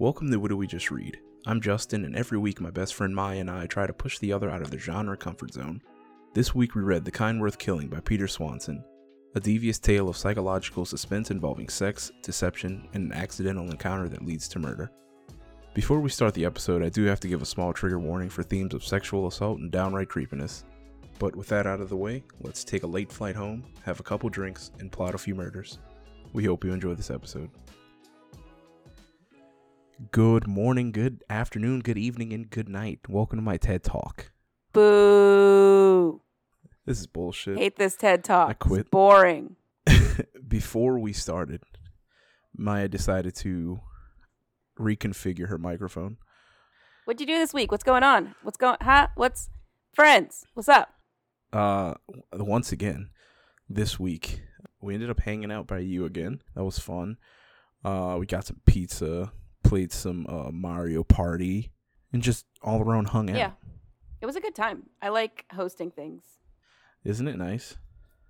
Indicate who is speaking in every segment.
Speaker 1: Welcome to What Do We Just Read? I'm Justin, and every week my best friend Maya and I try to push the other out of their genre comfort zone. This week we read The Kind Worth Killing by Peter Swanson, a devious tale of psychological suspense involving sex, deception, and an accidental encounter that leads to murder. Before we start the episode, I do have to give a small trigger warning for themes of sexual assault and downright creepiness. But with that out of the way, let's take a late flight home, have a couple drinks, and plot a few murders. We hope you enjoy this episode. Good morning, good afternoon, good evening, and good night. Welcome to my TED Talk.
Speaker 2: Boo.
Speaker 1: This is bullshit.
Speaker 2: Hate this TED Talk.
Speaker 1: I quit.
Speaker 2: It's boring.
Speaker 1: Before we started, Maya decided to reconfigure her microphone.
Speaker 2: What'd you do this week? What's going on? What's going huh? What's friends? What's up?
Speaker 1: Uh, once again, this week we ended up hanging out by you again. That was fun. Uh, we got some pizza, played some uh, Mario Party, and just all around hung out.
Speaker 2: Yeah. It was a good time. I like hosting things.
Speaker 1: Isn't it nice?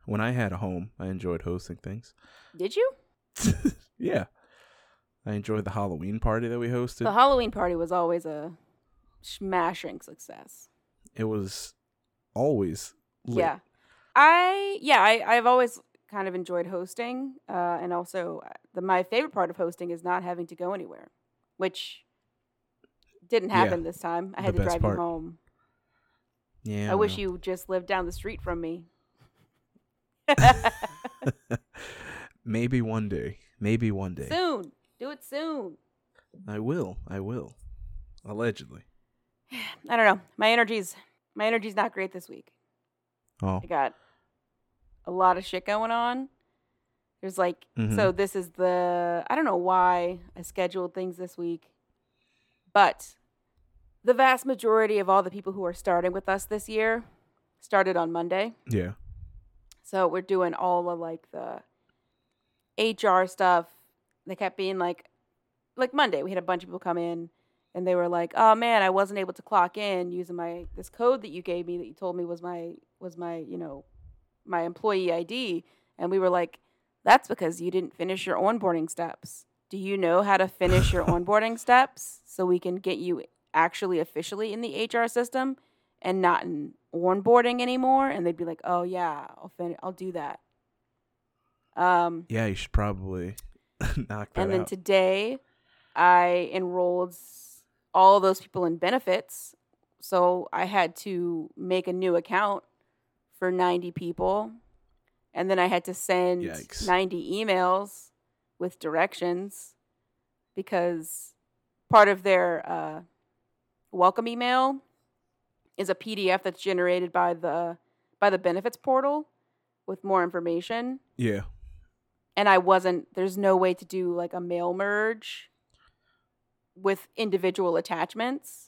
Speaker 1: When I had a home, I enjoyed hosting things.
Speaker 2: Did you?
Speaker 1: yeah. I enjoyed the Halloween party that we hosted.
Speaker 2: The Halloween party was always a smashing success.
Speaker 1: it was always lit.
Speaker 2: Yeah. I yeah, I I've always kind of enjoyed hosting uh and also uh, the my favorite part of hosting is not having to go anywhere, which didn't
Speaker 1: Yeah,
Speaker 2: happen this time. I had to drive
Speaker 1: part.
Speaker 2: you home.
Speaker 1: Yeah.
Speaker 2: I wish
Speaker 1: well.
Speaker 2: you just lived down the street from me.
Speaker 1: Maybe one day. Maybe one day.
Speaker 2: soon. Do it soon.
Speaker 1: I will. I will. Allegedly.
Speaker 2: I don't know. My energy's my energy's not great this week.
Speaker 1: Oh.
Speaker 2: I got a lot of shit going on. There's like
Speaker 1: Mhm.
Speaker 2: so this is the I don't know why I scheduled things this week. But the vast majority of all the people who are starting with us this year started on Monday.
Speaker 1: Yeah.
Speaker 2: So we're doing all of like the HR stuff. They kept being like, like Monday, we had a bunch of people come in and they were like, "Oh man, I wasn't able to clock in using my this code that you gave me that you told me was my was my you know my employee ID." And we were like, "That's because you didn't finish your onboarding steps. Do you know how to finish your onboarding steps so we can get you actually officially in the HR system and not in onboarding anymore?" And they'd be like, "Oh yeah, I'll fin- I'll do that." Um,
Speaker 1: Yeah, you should probably knock that
Speaker 2: and then
Speaker 1: out.
Speaker 2: today, I enrolled all those people in benefits. So I had to make a new account for 90 people. And then I had to send
Speaker 1: Yikes.
Speaker 2: 90 emails with directions because part of their uh, welcome email is a PDF that's generated by the by the benefits portal with more information
Speaker 1: yeah.
Speaker 2: and I wasn't there's no way to do like a mail merge with individual attachments.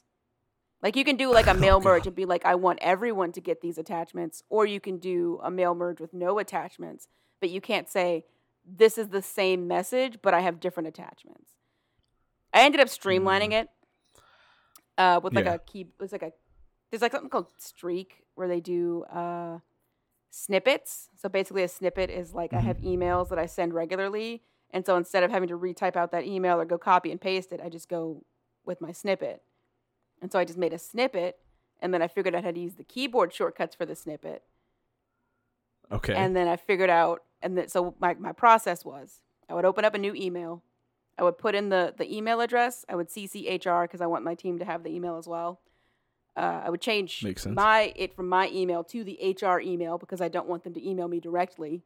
Speaker 2: Like you can do like a
Speaker 1: Oh,
Speaker 2: mail merge
Speaker 1: God.
Speaker 2: and be like I want everyone to get these attachments or you can do a mail merge with no attachments, but you can't say this is the same message but I have different attachments. I ended up streamlining it uh with like
Speaker 1: Yeah.
Speaker 2: a key it's like a there's like something called streak where they do uh snippets. So basically, a snippet is like I have emails that I send regularly. And so instead of having to retype out that email or go copy and paste it, I just go with my snippet. And so I just made a snippet. And then I figured out how to use the keyboard shortcuts for the snippet.
Speaker 1: Okay.
Speaker 2: And then I figured out, and then, so my, my process was I would open up a new email. I would put in the, the email address. I would CC HR because I want my team to have the email as well. Uh, I would change my it from my email to the HR email because I don't want them to email me directly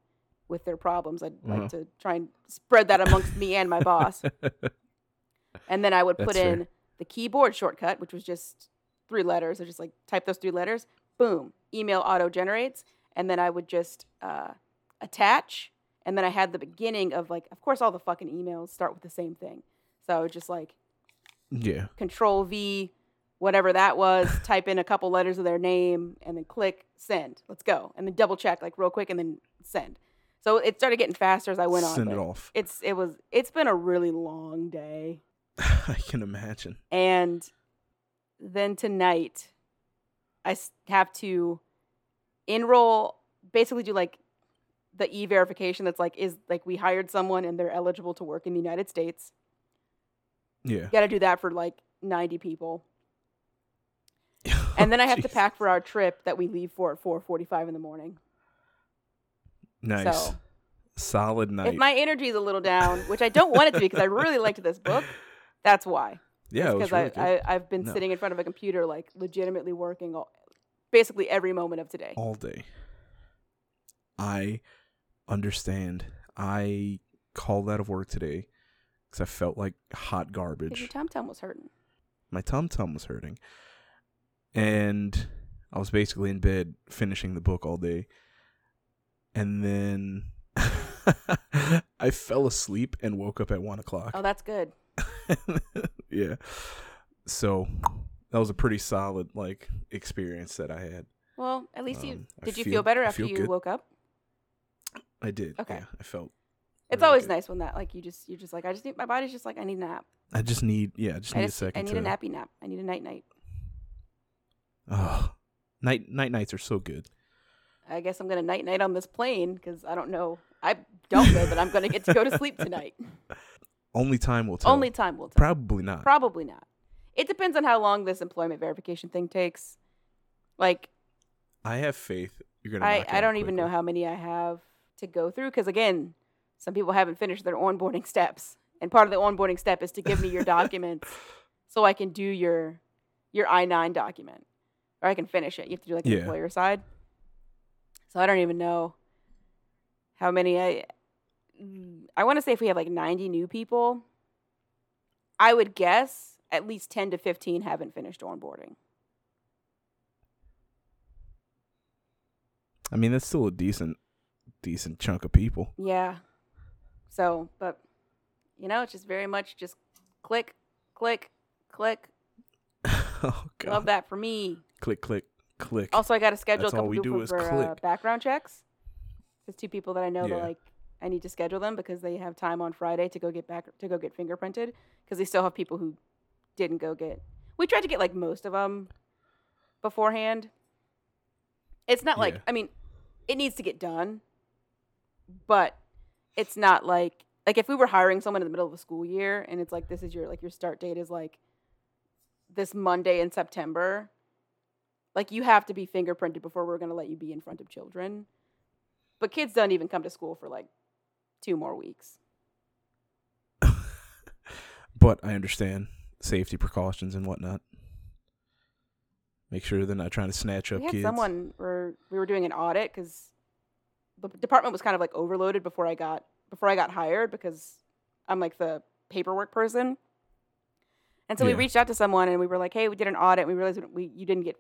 Speaker 2: with their problems. I'd
Speaker 1: Uh-huh.
Speaker 2: like to try and spread that amongst me and my boss. And then I would put
Speaker 1: in fair.
Speaker 2: The keyboard shortcut, which was just three letters. I just like type those three letters. Boom, email auto generates, and then I would just uh, attach. And then I had the beginning of like, of course, all the fucking emails start with the same thing. So I would just like
Speaker 1: yeah.
Speaker 2: Control V, whatever that was, type in a couple letters of their name, and then click send. Let's go, and then double check like real quick, and then send. So it started getting faster as I went on.
Speaker 1: Send it off.
Speaker 2: It's it was it's been a really long day.
Speaker 1: I can imagine.
Speaker 2: And then tonight, I have to enroll, basically do like the e verification that's like, is like we hired someone and they're eligible to work in the United States.
Speaker 1: Yeah.
Speaker 2: Got to do that for like 90 people. And then I have to pack for our trip that we leave for at 4:45 in the morning.
Speaker 1: Nice.
Speaker 2: So,
Speaker 1: Solid night.
Speaker 2: if my energy is a little down, which I don't want it to be because I really liked this book, that's why.
Speaker 1: yeah, it was
Speaker 2: because
Speaker 1: really
Speaker 2: I, I I've been
Speaker 1: No.
Speaker 2: sitting in front of a computer like legitimately working all, basically every moment of today.
Speaker 1: all day. I understand. I called out of work today because I felt like hot garbage.
Speaker 2: your tum tum was hurting.
Speaker 1: My tum tum was hurting, and I was basically in bed finishing the book all day, and then I fell asleep and woke up at one o'clock.
Speaker 2: Oh, that's good.
Speaker 1: yeah. So that was a pretty solid like experience that I had.
Speaker 2: Well, at least you
Speaker 1: Um,
Speaker 2: did. You
Speaker 1: feel-
Speaker 2: feel better after
Speaker 1: feel
Speaker 2: you
Speaker 1: good.
Speaker 2: woke up.
Speaker 1: I did.
Speaker 2: Okay.
Speaker 1: Yeah, I felt.
Speaker 2: It's
Speaker 1: really
Speaker 2: always
Speaker 1: good.
Speaker 2: nice when that like you just you're just like I just need my body's just like I need a nap.
Speaker 1: I just need. Yeah, I just
Speaker 2: I
Speaker 1: need
Speaker 2: just
Speaker 1: a second
Speaker 2: I need
Speaker 1: to.
Speaker 2: a nappy nap. I need a night night.
Speaker 1: Oh, night night nights are so good.
Speaker 2: I guess I'm gonna night night on this plane because I don't know. I don't know that I'm gonna get to go to sleep tonight.
Speaker 1: Only time will tell.
Speaker 2: Only time will tell.
Speaker 1: Probably not.
Speaker 2: Probably not. It depends on how long this employment verification thing takes. Like
Speaker 1: I have faith. You're gonna.
Speaker 2: I, I don't even know how many I have to go through because again, some people haven't finished their onboarding steps, and part of the onboarding step is to give me your documents so I can do your your I nine document, or I can finish it. You have to do like the
Speaker 1: Yeah.
Speaker 2: employer side. So I don't even know how many I. I want to say if we have like ninety new people, I would guess at least ten to fifteen haven't finished onboarding.
Speaker 1: I mean, that's still a decent, decent chunk of people.
Speaker 2: Yeah. So, but you know, it's just very much just click, click, click.
Speaker 1: oh God!
Speaker 2: Love that for me.
Speaker 1: Click, click, click.
Speaker 2: Also, I got to schedule
Speaker 1: That's
Speaker 2: a
Speaker 1: all we
Speaker 2: people
Speaker 1: do is
Speaker 2: for uh, background checks. There's two people that I know that like I need to schedule them because they have time on Friday to go get back to go get fingerprinted because they still have people who didn't go get. We tried to get like most of them beforehand. It's not like
Speaker 1: Yeah.
Speaker 2: I mean, it needs to get done, but it's not like like if we were hiring someone in the middle of a school year and it's like this is your like your start date is like this Monday in September, like you have to be fingerprinted before we're going to let you be in front of children. But kids don't even come to school for like two more weeks.
Speaker 1: but I understand safety precautions and whatnot. Make sure they're not trying to snatch up
Speaker 2: we had
Speaker 1: kids.
Speaker 2: someone where we were doing an audit because the department was kind of like overloaded before I got before I got hired because I'm like the paperwork person. And so we reached out to someone and we were like, "Hey, we did an audit. And we realized we you didn't get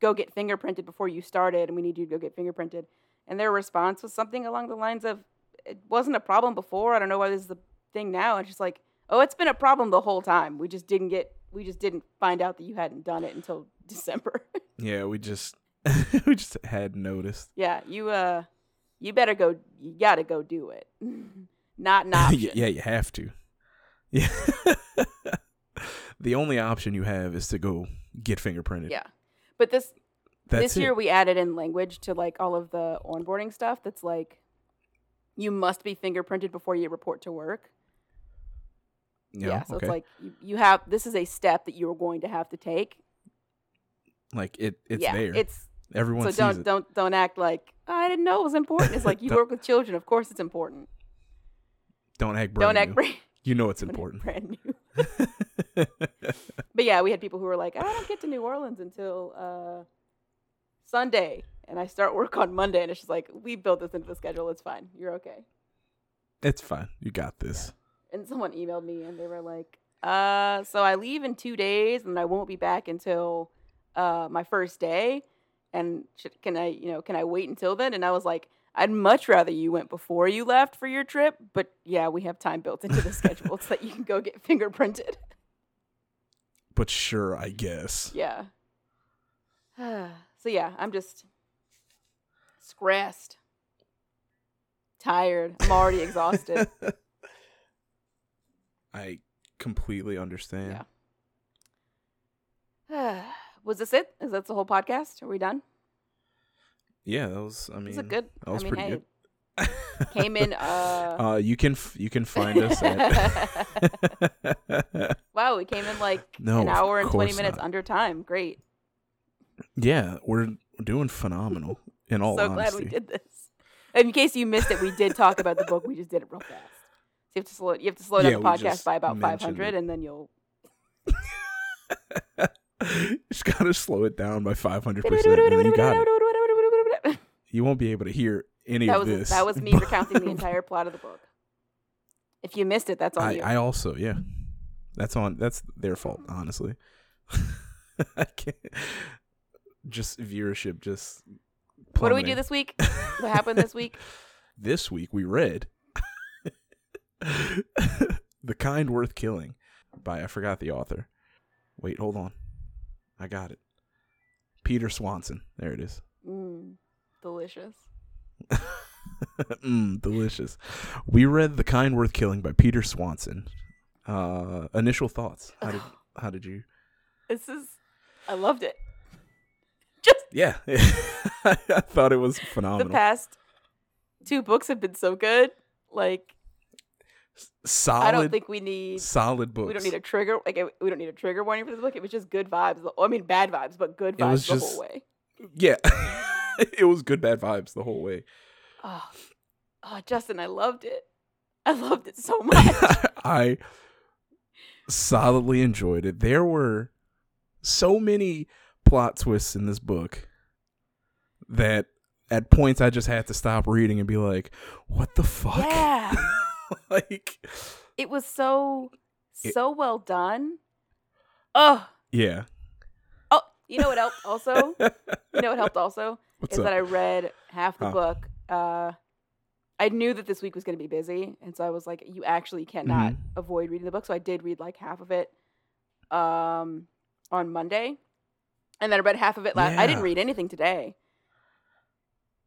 Speaker 2: go get fingerprinted before you started, and we need you to go get fingerprinted." And their response was something along the lines of, "It wasn't a problem before. I don't know why this is the thing now." It's just like, "Oh, it's been a problem the whole time. We just didn't get we just didn't find out that you hadn't done it until December."
Speaker 1: Yeah, we just we just had noticed.
Speaker 2: Yeah, you uh you better go you gotta go do it. Not
Speaker 1: yeah, yeah, you have to. Yeah. the only option you have is to go get fingerprinted.
Speaker 2: Yeah. But this
Speaker 1: That's
Speaker 2: this year
Speaker 1: it.
Speaker 2: we added in language to like all of the onboarding stuff that's like you must be fingerprinted before you report to work.
Speaker 1: Yeah,
Speaker 2: yeah so
Speaker 1: okay.
Speaker 2: it's like you, you have this is a step that you're going to have to take.
Speaker 1: like it it's
Speaker 2: yeah,
Speaker 1: there.
Speaker 2: It's
Speaker 1: Everyone
Speaker 2: so
Speaker 1: sees
Speaker 2: don't
Speaker 1: it.
Speaker 2: don't don't act like "Oh, I didn't know it was important. It's like you work with children, of course it's important.
Speaker 1: Don't act brand
Speaker 2: don't act
Speaker 1: new.
Speaker 2: brand,
Speaker 1: you know it's
Speaker 2: don't
Speaker 1: important.
Speaker 2: brand new. But yeah, we had people who were like, I don't get to New Orleans until uh, Sunday, and I start work on Monday, and it's just like we built this into the schedule. It's fine. You're okay.
Speaker 1: it's fine. You got this.
Speaker 2: And someone emailed me, and they were like, uh, so I leave in two days, and I won't be back until uh, my first day. And should, can I, you know, can I wait until then? And I was like, I'd much rather you went before you left for your trip, but yeah, we have time built into the schedule so that you can go get fingerprinted.
Speaker 1: But sure, I guess.
Speaker 2: Yeah. so yeah, I'm just stressed, tired. I'm already exhausted.
Speaker 1: I completely understand.
Speaker 2: was this it? Is that the whole podcast? Are we done?
Speaker 1: Yeah, that was I mean
Speaker 2: it good?
Speaker 1: that was
Speaker 2: I mean,
Speaker 1: pretty
Speaker 2: hey,
Speaker 1: good.
Speaker 2: Came in. Uh,
Speaker 1: Uh, you can f- you can find us at.
Speaker 2: wow, we came in like
Speaker 1: No,
Speaker 2: an hour and twenty minutes
Speaker 1: not.
Speaker 2: under time. Great.
Speaker 1: yeah, we're doing phenomenal. In all
Speaker 2: so
Speaker 1: honesty,
Speaker 2: glad we did this. In case you missed it, we did talk about the book. We just did it real fast. So you have to slow. You have to slow down
Speaker 1: Yeah,
Speaker 2: the podcast by about five hundred, and then you'll.
Speaker 1: just gotta slow it down by five hundred percent. You got it. You won't be able to hear any
Speaker 2: That
Speaker 1: of
Speaker 2: was
Speaker 1: this.
Speaker 2: that was me recounting the entire plot of the book. If you missed it, that's on
Speaker 1: I,
Speaker 2: you.
Speaker 1: I also yeah, that's on that's their fault honestly. I can't. Just viewership, just.
Speaker 2: What do we do this week? What happened this week?
Speaker 1: this week we read The Kind Worth Killing by I forgot the author. Wait, hold on. I got it. Peter Swanson. There it is.
Speaker 2: Mm, delicious.
Speaker 1: mm, delicious. We read The Kind Worth Killing by Peter Swanson. Uh initial thoughts. How did how did you
Speaker 2: This is. I loved it. Just
Speaker 1: Yeah. I thought it was phenomenal.
Speaker 2: the past two books have been so good. Like
Speaker 1: solid
Speaker 2: I don't think we need.
Speaker 1: solid books.
Speaker 2: We don't need a trigger. Like we don't need a trigger warning for this book. It was just good vibes. I mean, bad vibes, but good
Speaker 1: It was
Speaker 2: vibes the
Speaker 1: just-
Speaker 2: whole way.
Speaker 1: Yeah. it was good bad vibes the whole way.
Speaker 2: Oh, oh, Justin, I loved it. I loved it so much.
Speaker 1: I solidly enjoyed it. There were so many plot twists in this book that at points I just had to stop reading and be like, "What the fuck?"
Speaker 2: yeah,
Speaker 1: like,
Speaker 2: it was so
Speaker 1: It-
Speaker 2: so well done. Oh,
Speaker 1: yeah.
Speaker 2: oh, you know what helped also? You know what helped also
Speaker 1: What's
Speaker 2: is
Speaker 1: up?
Speaker 2: that I read half the
Speaker 1: Huh.
Speaker 2: book. Uh, I knew that this week was going to be busy, and so I was like, "You actually cannot
Speaker 1: Mm-hmm.
Speaker 2: avoid reading the book." So I did read like half of it um, on Monday, and then I read half of it last. I didn't read anything today.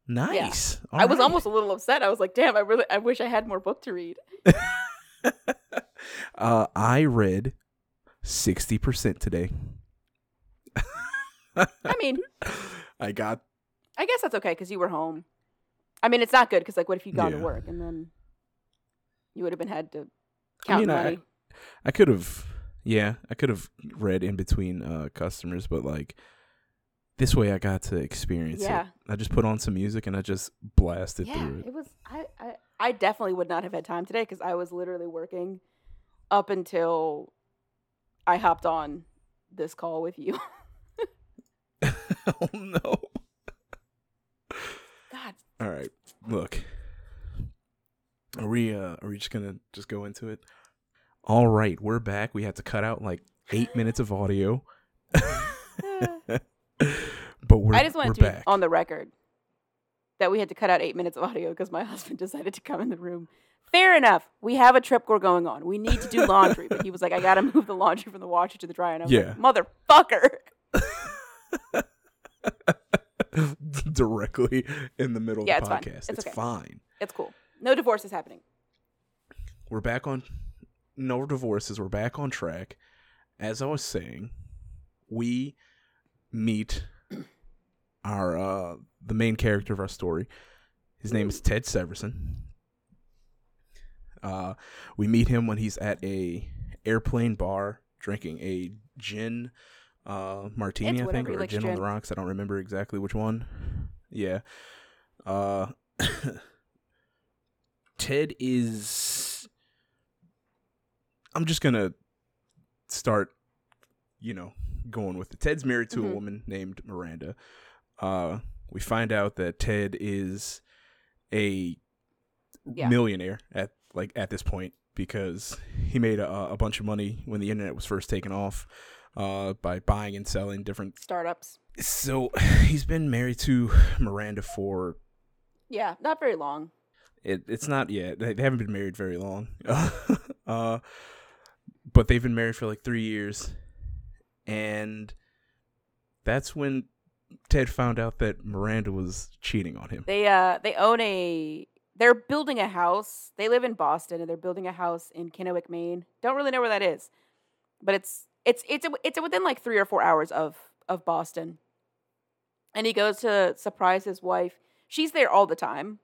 Speaker 1: nice.
Speaker 2: I was almost a little upset. I was like, "Damn, I really, I wish I had more book to read."
Speaker 1: uh, I read sixty percent today.
Speaker 2: I mean,
Speaker 1: I got
Speaker 2: I guess that's okay because you were home. I mean, it's not good because like, what if you'd gone
Speaker 1: Yeah.
Speaker 2: to work and then you would have been had to count
Speaker 1: mean, I-
Speaker 2: money?
Speaker 1: I could have, yeah, I could have read in between uh, customers, but like this way, I got to experience
Speaker 2: Yeah.
Speaker 1: it. I just put on some music and I just blasted
Speaker 2: yeah,
Speaker 1: through it.
Speaker 2: it was. I, I I definitely would not have had time today because I was literally working up until I hopped on this call with you.
Speaker 1: oh no!
Speaker 2: God,
Speaker 1: All right, look, are we? uh Are we just gonna just go into it? All right, we're back. We had to cut out like eight minutes of audio, but we're
Speaker 2: I just wanted to be
Speaker 1: back.
Speaker 2: on the record that we had to cut out eight minutes of audio because my husband decided to come in the room. Fair enough. We have a trip we're going on. We need to do laundry, but he was like, "I got to move the laundry from the washer to the dryer." And I was
Speaker 1: Yeah.
Speaker 2: like, "Motherfucker!"
Speaker 1: directly in the middle
Speaker 2: Yeah,
Speaker 1: of the
Speaker 2: it's fine.
Speaker 1: podcast.
Speaker 2: It's
Speaker 1: It's,
Speaker 2: okay.
Speaker 1: fine.
Speaker 2: It's cool. No divorce is happening.
Speaker 1: We're back on no divorces. We're back on track. As I was saying, we meet our uh the main character of our story. His name is Ted Severson. Uh we meet him when he's at a airplane bar drinking a gin uh martini, I think, or a
Speaker 2: likes
Speaker 1: gin on the rocks. I don't remember exactly which one. Yeah. Uh Ted is I'm just gonna start, you know, going with it. Ted's married to a
Speaker 2: Mhm.
Speaker 1: woman named Miranda. Uh we find out that Ted is a
Speaker 2: Yeah.
Speaker 1: millionaire at like at this point because he made a, a bunch of money when the internet was first taken off uh, by buying and selling different.
Speaker 2: Startups.
Speaker 1: So he's been married to Miranda for
Speaker 2: Yeah, not very long.
Speaker 1: it, it's not yet. They, they haven't been married very long, uh, but they've been married for like three years, and that's when Ted found out that Miranda was cheating on him.
Speaker 2: They uh they own a they're building a house. They live in Boston and they're building a house in Kennewick, Maine. Don't really know where that is. But it's it's it's a, it's within like 3 or 4 hours of of Boston. And he goes to surprise his wife. She's there all the time.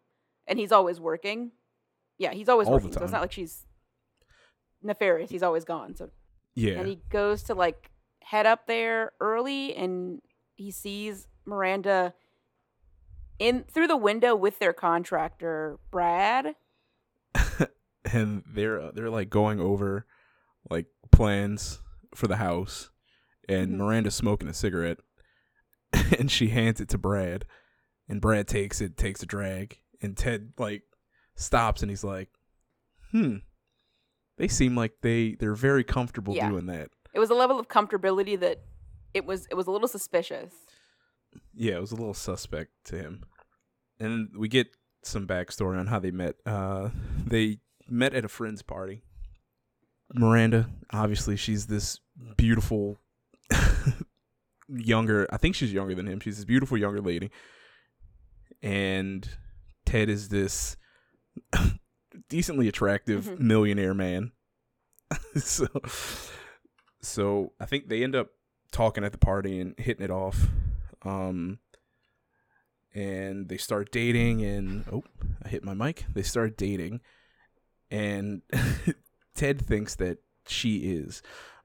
Speaker 2: and he's always working. Yeah, he's always
Speaker 1: All
Speaker 2: working. So it's not like she's nefarious. He's always gone. So
Speaker 1: Yeah.
Speaker 2: and he goes to like head up there early and he sees Miranda in through the window with their contractor Brad.
Speaker 1: and they're uh, they're like going over like plans for the house and
Speaker 2: Mhm.
Speaker 1: Miranda's smoking a cigarette and she hands it to Brad and Brad takes it takes a drag and Ted like stops and he's like hmm they seem like they they're very comfortable
Speaker 2: Yeah.
Speaker 1: doing that.
Speaker 2: It was a level of comfortability that it was it was a little suspicious.
Speaker 1: yeah it was a little suspect to him. And we get some backstory on how they met. Uh they met at a friend's party. Miranda obviously she's this beautiful younger i think she's younger than him. She's this beautiful younger lady. And ted is this decently attractive
Speaker 2: Mhm.
Speaker 1: millionaire man. So so i think they end up talking at the party and hitting it off. Um and they start dating and oh i hit my mic. They start dating and ted thinks that she is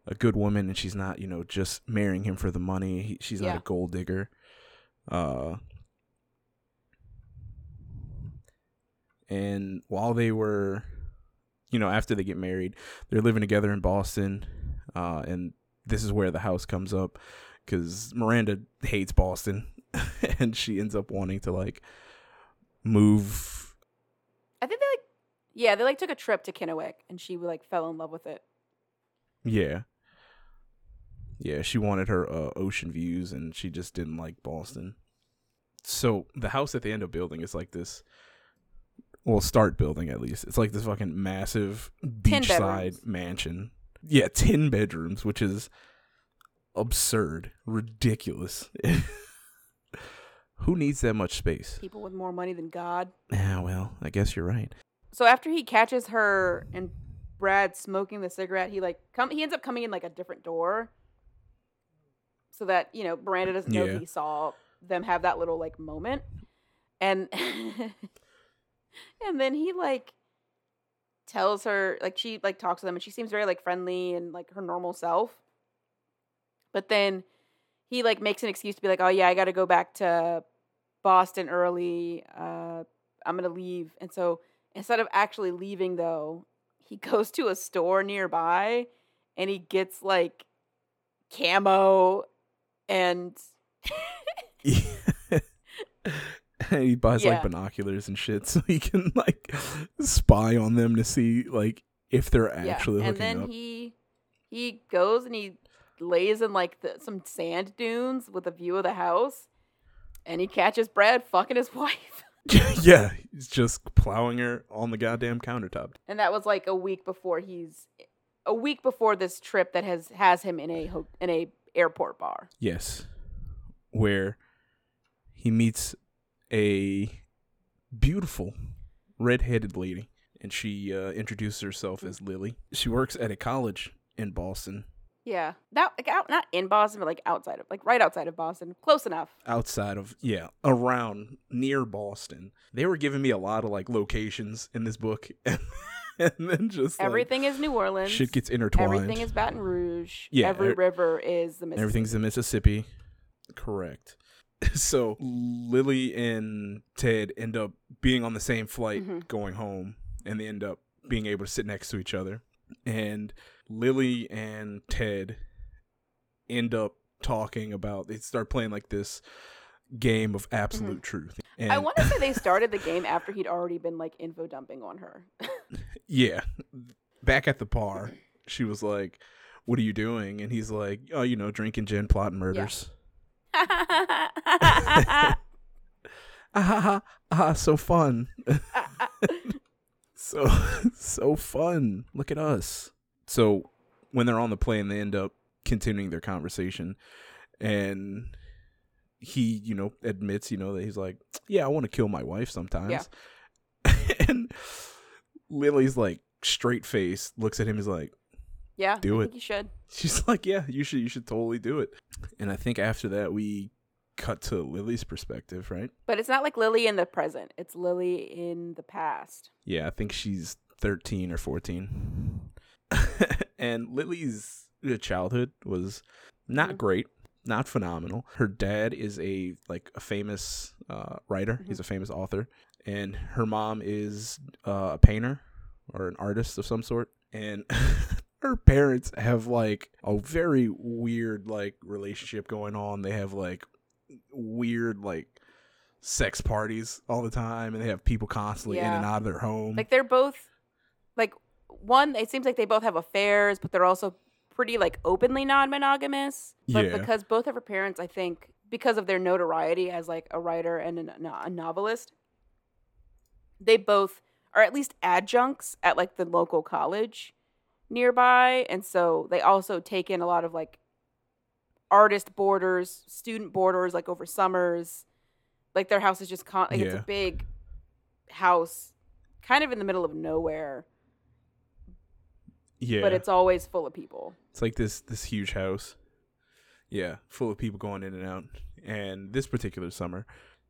Speaker 1: a good woman and she's not you know just marrying him for the money. He, she's not a gold digger. Uh and while they were you know after they get married they're living together in boston uh and this is where the house comes up because miranda hates boston and she ends up wanting to like move
Speaker 2: I think they like yeah, they like took a trip to Kennewick and she like fell in love with it.
Speaker 1: yeah yeah she wanted her uh, ocean views and she just didn't like boston so the house that they end up building is like this well start building at least it's like this fucking massive beachside mansion yeah 10 bedrooms which is absurd ridiculous who needs that much space
Speaker 2: People with more money than God.
Speaker 1: yeah well i guess you're right
Speaker 2: So after he catches her and Brad smoking the cigarette, he like come he ends up coming in like a different door. So that, you know, Miranda doesn't know
Speaker 1: Yeah.
Speaker 2: he saw them have that little like moment. And and then he like tells her like she like talks to them and she seems very like friendly and like her normal self. But then he like makes an excuse to be like, "Oh yeah, I got to go back to Boston early. Uh I'm going to leave." And so instead of actually leaving though, he goes to a store nearby and he gets like camo and
Speaker 1: and he buys
Speaker 2: Yeah.
Speaker 1: like binoculars and shit so he can like spy on them to see like if they're actually
Speaker 2: yeah. and then
Speaker 1: up.
Speaker 2: he he goes and he lays in like the, some sand dunes with a view of the house and he catches Brad fucking his wife.
Speaker 1: yeah, he's just plowing her on the goddamn countertop.
Speaker 2: And that was like a week before he's a week before this trip that has has him in a ho- in a airport bar.
Speaker 1: Yes, where he meets a beautiful red-headed lady, and she uh, introduces herself as Lily. She works at a college in Boston,
Speaker 2: Yeah. That like out not in Boston but like outside of like right outside of Boston. Close enough.
Speaker 1: outside of yeah, around near Boston. They were giving me a lot of like locations in this book, and, then just like,
Speaker 2: Everything is New Orleans.
Speaker 1: shit gets intertwined.
Speaker 2: Everything is Baton Rouge.
Speaker 1: Yeah,
Speaker 2: Every
Speaker 1: er-
Speaker 2: river is the Mississippi.
Speaker 1: Everything's in Mississippi. Correct. So Lily and Ted end up being on the same flight
Speaker 2: Mhm.
Speaker 1: going home, and they end up being able to sit next to each other. And Lily and Ted end up talking about. They start playing like this game of absolute truth. And
Speaker 2: Mm-hmm. I want to say they started the game after he'd already been like info dumping on her.
Speaker 1: yeah, back at the bar, she was like, "What are you doing?" And he's like, "Oh, you know, drinking gin, plotting murders." ah ha ah so fun. So so fun. Look at us. So when they're on the plane they end up continuing their conversation. And he you know admits you know that he's like yeah i want to kill my wife sometimes. And lily's like straight face looks at him he's like
Speaker 2: yeah,
Speaker 1: Do
Speaker 2: I
Speaker 1: it.
Speaker 2: you should.
Speaker 1: she's like yeah you should you should totally do it. And i think after that we cut to Lily's perspective, right?
Speaker 2: But it's not like Lily in the present. It's Lily in the past.
Speaker 1: Yeah, I think she's 13 or 14. and Lily's uh, childhood was not
Speaker 2: Mhm.
Speaker 1: great, not phenomenal. Her dad is a like a famous uh, writer.
Speaker 2: Mhm.
Speaker 1: He's a famous author, and her mom is uh, a painter or an artist of some sort. And her parents have like a very weird like relationship going on. They have like weird like sex parties all the time, and they have people constantly in and out of their home.
Speaker 2: Like they're both like one. It seems like they both have affairs, but they're also pretty like openly non-monogamous. But
Speaker 1: Yeah.
Speaker 2: because both of her parents, I think, because of their notoriety as like a writer and a, a novelist, they both are at least adjuncts at like the local college nearby, and so they also take in a lot of like artist boarders, student boarders, like over summers. Like their house is just con- like it's a big house, kind of in the middle of nowhere,
Speaker 1: yeah,
Speaker 2: but it's always full of people.
Speaker 1: It's like this this huge house. Yeah, full of people going in and out. And this particular summer,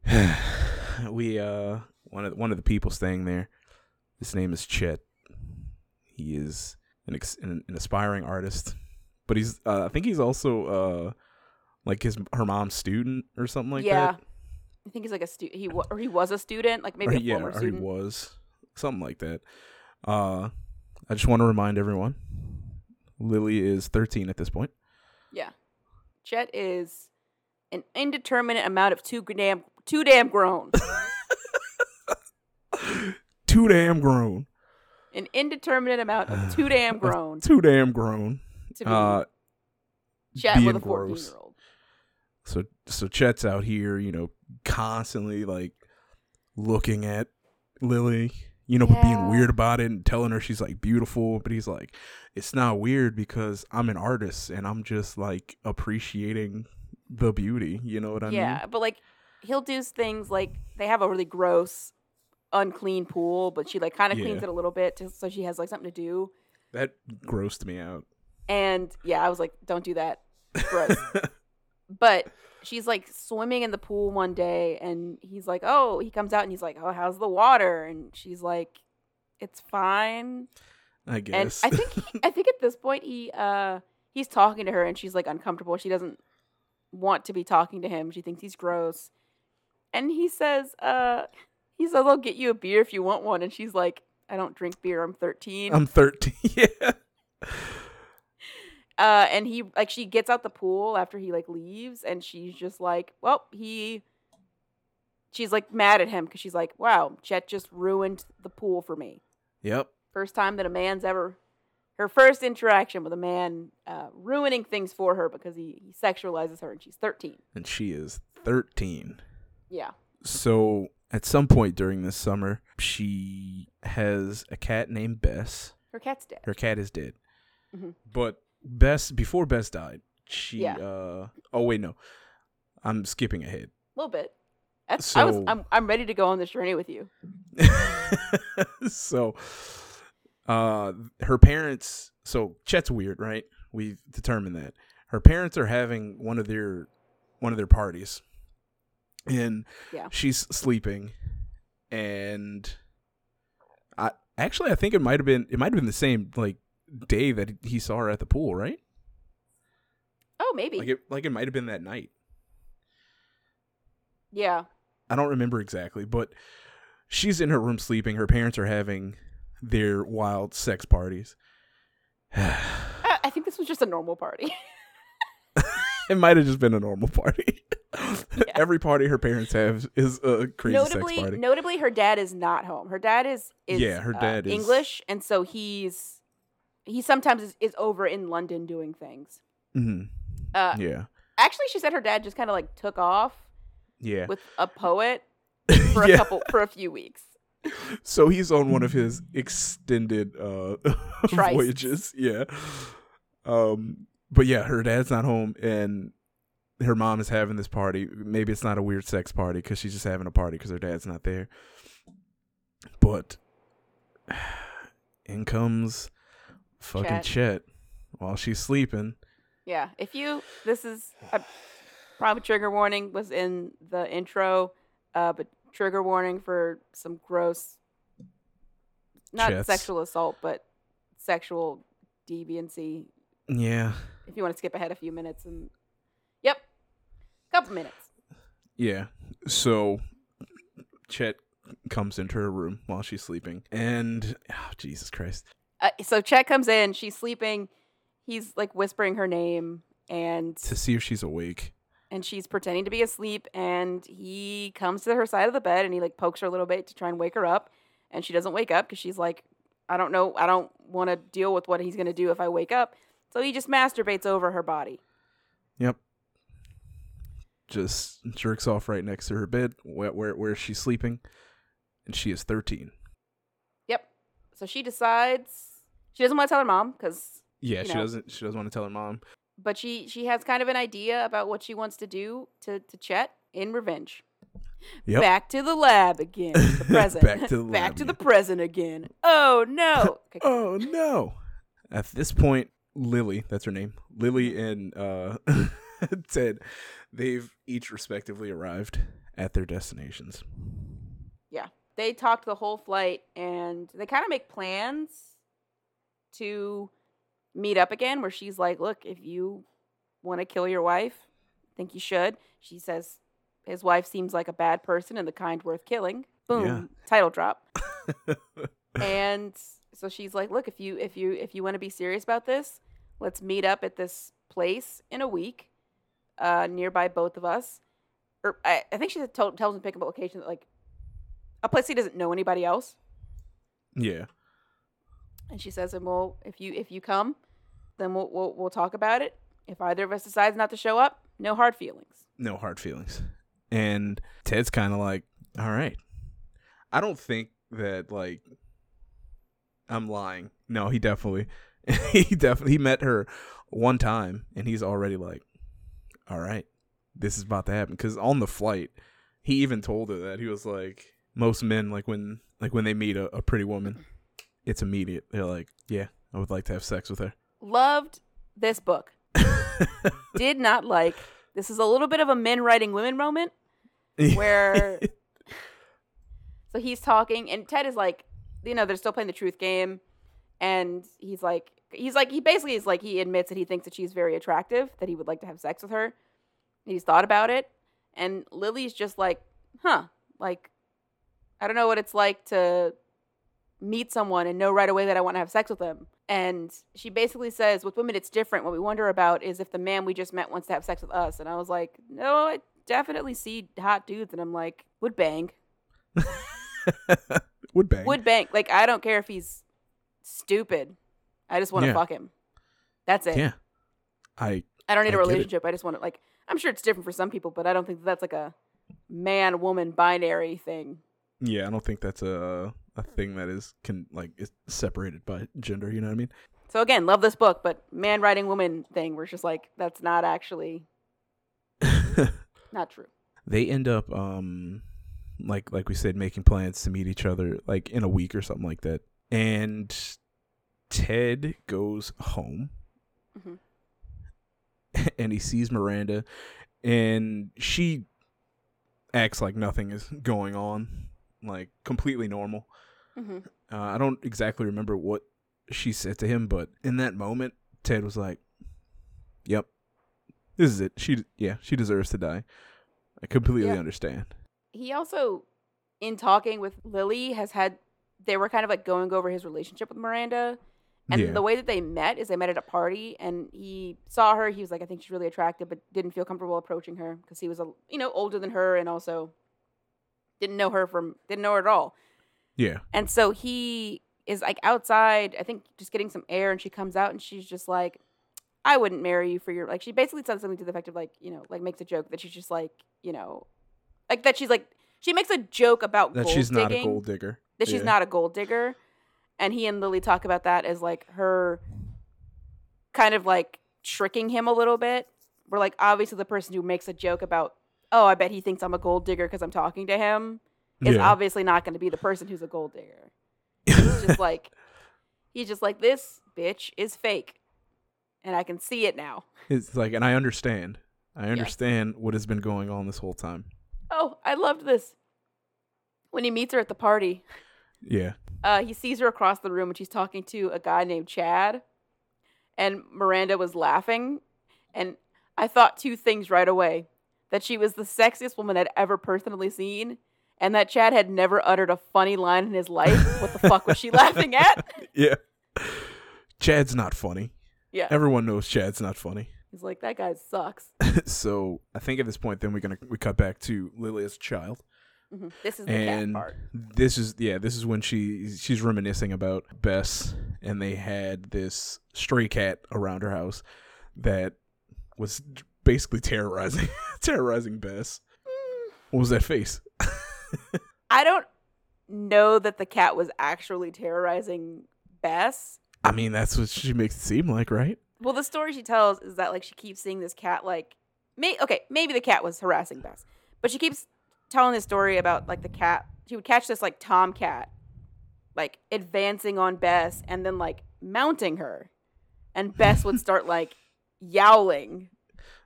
Speaker 1: we uh one of one of the people staying there. His name is Chet. He is an ex- an, an aspiring artist, but he's uh, I think he's also uh like his her mom's student or something like that.
Speaker 2: yeah,
Speaker 1: that.
Speaker 2: I think he's like a student. He wa- or he was a student, like maybe
Speaker 1: or,
Speaker 2: a
Speaker 1: yeah, he was something like that. Uh, I just want to remind everyone, Lily is 13 at this point.
Speaker 2: Yeah, Chet is an indeterminate amount of too damn too damn grown.
Speaker 1: Too damn grown.
Speaker 2: an indeterminate amount of too damn grown
Speaker 1: Too damn grown.
Speaker 2: To be
Speaker 1: Uh,
Speaker 2: Chet
Speaker 1: being
Speaker 2: with a
Speaker 1: gross.
Speaker 2: year old.
Speaker 1: So so Chet's out here, you know, constantly like looking at Lily, you know, but being weird about it and telling her she's like beautiful. But he's like, it's not weird because I'm an artist and I'm just like appreciating the beauty. You know what I
Speaker 2: yeah,
Speaker 1: mean?
Speaker 2: Yeah, but like he'll do things like they have a really gross, unclean pool, but she like kind of cleans
Speaker 1: Yeah.
Speaker 2: it a little bit to, so she has like something to do.
Speaker 1: That grossed me out.
Speaker 2: And yeah, I was like, don't do that. Gross. but she's like swimming in the pool one day and he's like oh he comes out and he's like oh how's the water and she's like it's fine
Speaker 1: I
Speaker 2: and
Speaker 1: guess.
Speaker 2: i think he, i think at this point he uh he's talking to her and she's like uncomfortable she doesn't want to be talking to him she thinks he's gross and he says uh he says i'll get you a beer if you want one and she's like i don't drink beer i'm 13
Speaker 1: I'm 13. yeah.
Speaker 2: Uh and he like she gets out the pool after he like leaves and she's just like well he she's like mad at him because she's like wow chet just ruined the pool for me
Speaker 1: Yep.
Speaker 2: first time that a man's ever her first interaction with a man uh, ruining things for her because he, he sexualizes her and she's 13
Speaker 1: And she is 13.
Speaker 2: yeah
Speaker 1: So at some point during this summer, she has a cat named Bess.
Speaker 2: her cat's dead
Speaker 1: Her cat is dead.
Speaker 2: Mhm.
Speaker 1: But Bess, before Bess died, she.
Speaker 2: Yeah.
Speaker 1: uh Oh wait, no, I'm skipping ahead.
Speaker 2: a little bit That's, I was
Speaker 1: So-
Speaker 2: I'm, I'm ready to go on this journey with you
Speaker 1: so, uh, her parents. So Chet's weird, right? We've determined that her parents are having one of their one of their parties, and
Speaker 2: Yeah.
Speaker 1: she's sleeping, and I actually I think it might have been it might have been the same like day that he saw her at the pool, right?
Speaker 2: oh maybe
Speaker 1: Like it like it might have been that night.
Speaker 2: yeah
Speaker 1: I don't remember exactly, but she's in her room sleeping. Her parents are having their wild sex parties.
Speaker 2: I, I think this was just a normal party
Speaker 1: it might have just been a normal party. Every party her parents have is a crazy
Speaker 2: notably,
Speaker 1: sex party.
Speaker 2: notably, her dad is not home. Her dad is, is
Speaker 1: Yeah, her
Speaker 2: uh,
Speaker 1: dad is-
Speaker 2: English, and so he's he sometimes is, is over in London doing things.
Speaker 1: hmm
Speaker 2: Uh,
Speaker 1: Yeah,
Speaker 2: Actually, she said her dad just kind of like took off
Speaker 1: yeah.
Speaker 2: with a poet for a couple for a few weeks.
Speaker 1: So he's on one of his extended uh voyages. Yeah. Um but yeah, her dad's not home and her mom is having this party. Maybe it's not a weird sex party cuz she's just having a party cuz her dad's not there. But in comes fucking
Speaker 2: Chet.
Speaker 1: Chet while she's sleeping.
Speaker 2: Yeah, if you this is uh, Probably trigger warning was in the intro, uh, but trigger warning for some gross, not
Speaker 1: Chats.
Speaker 2: sexual assault, but sexual deviancy.
Speaker 1: Yeah.
Speaker 2: If you want to skip ahead a few minutes and, yep, couple minutes.
Speaker 1: Yeah. So Chet comes into her room while she's sleeping. And oh, Jesus Christ.
Speaker 2: Uh, so Chet comes in, she's sleeping. He's like whispering her name, and
Speaker 1: To see if she's awake.
Speaker 2: and she's pretending to be asleep. And he comes to her side of the bed, and he like pokes her a little bit to try and wake her up. And she doesn't wake up because she's like, I don't know, I don't want to deal with what he's gonna do if I wake up. So he just masturbates over her body.
Speaker 1: Yep. Just jerks off right next to her bed where where, where she's sleeping. And she is 13.
Speaker 2: So she decides she doesn't want to tell her mom because
Speaker 1: Yeah,
Speaker 2: You
Speaker 1: she doesn't she doesn't want to tell her mom.
Speaker 2: but she she has kind of an idea about what she wants to do to to Chet in revenge.
Speaker 1: Yep.
Speaker 2: Back to the lab again. The present.
Speaker 1: Back to the
Speaker 2: Back
Speaker 1: lab
Speaker 2: to the present again. Oh no. Okay,
Speaker 1: Oh no. At this point, Lily, that's her name. Lily and uh Ted, they've each respectively arrived at their destinations.
Speaker 2: They talked the whole flight and they kind of make plans to meet up again where she's like look if you want to kill your wife I think you should she says his wife seems like a bad person and the kind worth killing. Boom
Speaker 1: Yeah.
Speaker 2: title drop. And so she's like look if you if you if you want to be serious about this let's meet up at this place in a week uh nearby both of us. Or i, I think she told, tells him to pick up a location that like a place he doesn't know anybody else
Speaker 1: yeah.
Speaker 2: and she says and well if you if you come then we'll, we'll we'll talk about it if either of us decides not to show up no hard feelings
Speaker 1: No hard feelings. And Ted's kind of like, all right. I don't think that, like, I'm lying. No, he definitely, he definitely, he met her one time and he's already like, all right, this is about to happen. Cause on the flight, he even told her that he was like, most men, like, when, like, when they meet a, a pretty woman, it's immediate. They're like, yeah, I would like to have sex with her.
Speaker 2: loved this book did not like this is a little bit of a men writing women moment where so he's talking and ted is like you know they're still playing the truth game and he's like he's like he basically is like he admits that he thinks that she's very attractive that he would like to have sex with her he's thought about it and lily's just like huh like i don't know what it's like to meet someone and know right away that i want to have sex with them and she basically says with women it's different what we wonder about is if the man we just met wants to have sex with us and i was like no i definitely see hot dudes and i'm like would bang
Speaker 1: would bang.
Speaker 2: would bang. Like I don't care if he's stupid. I just want to
Speaker 1: Yeah.
Speaker 2: fuck him. That's it.
Speaker 1: yeah. I
Speaker 2: I don't need
Speaker 1: I
Speaker 2: a relationship. I just want to like. I'm sure it's different for some people, but I don't think that's like a man woman binary thing.
Speaker 1: Yeah, I don't think that's a a thing that is can like is separated by gender. You know what I mean?
Speaker 2: So again, love this book, but man writing woman thing, we're just like that's not actually not true.
Speaker 1: they end up um like like we said making plans to meet each other like in a week or something like that. And Ted goes home
Speaker 2: Mhm.
Speaker 1: and he sees Miranda and she acts like nothing is going on, like completely normal.
Speaker 2: hmm
Speaker 1: Uh, I don't exactly remember what she said to him, but in that moment, Ted was like, "Yep, this is it. She, yeah, she deserves to die. I completely
Speaker 2: Yeah.
Speaker 1: understand."
Speaker 2: He also, in talking with Lily, has had they were kind of like going over his relationship with Miranda. And
Speaker 1: Yeah.
Speaker 2: the way that they met is they met at a party, and he saw her. He was like, "I think she's really attractive," but didn't feel comfortable approaching her because he was a you know older than her, and also didn't know her from didn't know her at all.
Speaker 1: Yeah,
Speaker 2: And so he is like outside, I think, just getting some air, and she comes out, and she's just like, "I wouldn't marry you for your like." She basically said something to the effect of like, you know, like makes a joke that she's just like, you know, like that she's like she makes a joke about
Speaker 1: that
Speaker 2: gold
Speaker 1: she's not a gold digger.
Speaker 2: that she's
Speaker 1: Yeah.
Speaker 2: not a gold digger. And he and Lily talk about that as like her kind of like tricking him a little bit. We're like, obviously, the person who makes a joke about, oh, I bet he thinks I'm a gold digger because I'm talking to him, is
Speaker 1: Yeah.
Speaker 2: obviously not going to be the person who's a gold digger. He's just like, he's just like, this bitch is fake. And I can see it now.
Speaker 1: it's like, and I understand. I understand what has been going on this whole time.
Speaker 2: Oh, I loved this. When he meets her at the party,
Speaker 1: Yeah.
Speaker 2: uh, he sees her across the room and she's talking to a guy named Chad. And Miranda was laughing. And I thought two things right away that she was the sexiest woman I'd ever personally seen, and that Chad had never uttered a funny line in his life. What the fuck was she laughing at?
Speaker 1: Yeah. Chad's not funny.
Speaker 2: Yeah.
Speaker 1: Everyone knows Chad's not funny.
Speaker 2: He's like, that guy sucks.
Speaker 1: so I think at this point, then we're gonna we cut back to Lily as a child,
Speaker 2: Mhm. This is the
Speaker 1: and
Speaker 2: cat part.
Speaker 1: this is yeah, this is when she she's reminiscing about Bess, and they had this stray cat around her house that was basically terrorizing terrorizing Bess. What was that face?
Speaker 2: I don't know that the cat was actually terrorizing Bess.
Speaker 1: I mean, that's what she makes it seem like, right?
Speaker 2: Well, the story she tells is that like she keeps seeing this cat like may okay, maybe the cat was harassing Bess. But she keeps telling this story about like the cat. She would catch this like tomcat like advancing on Bess and then like mounting her. And Bess would start like yowling.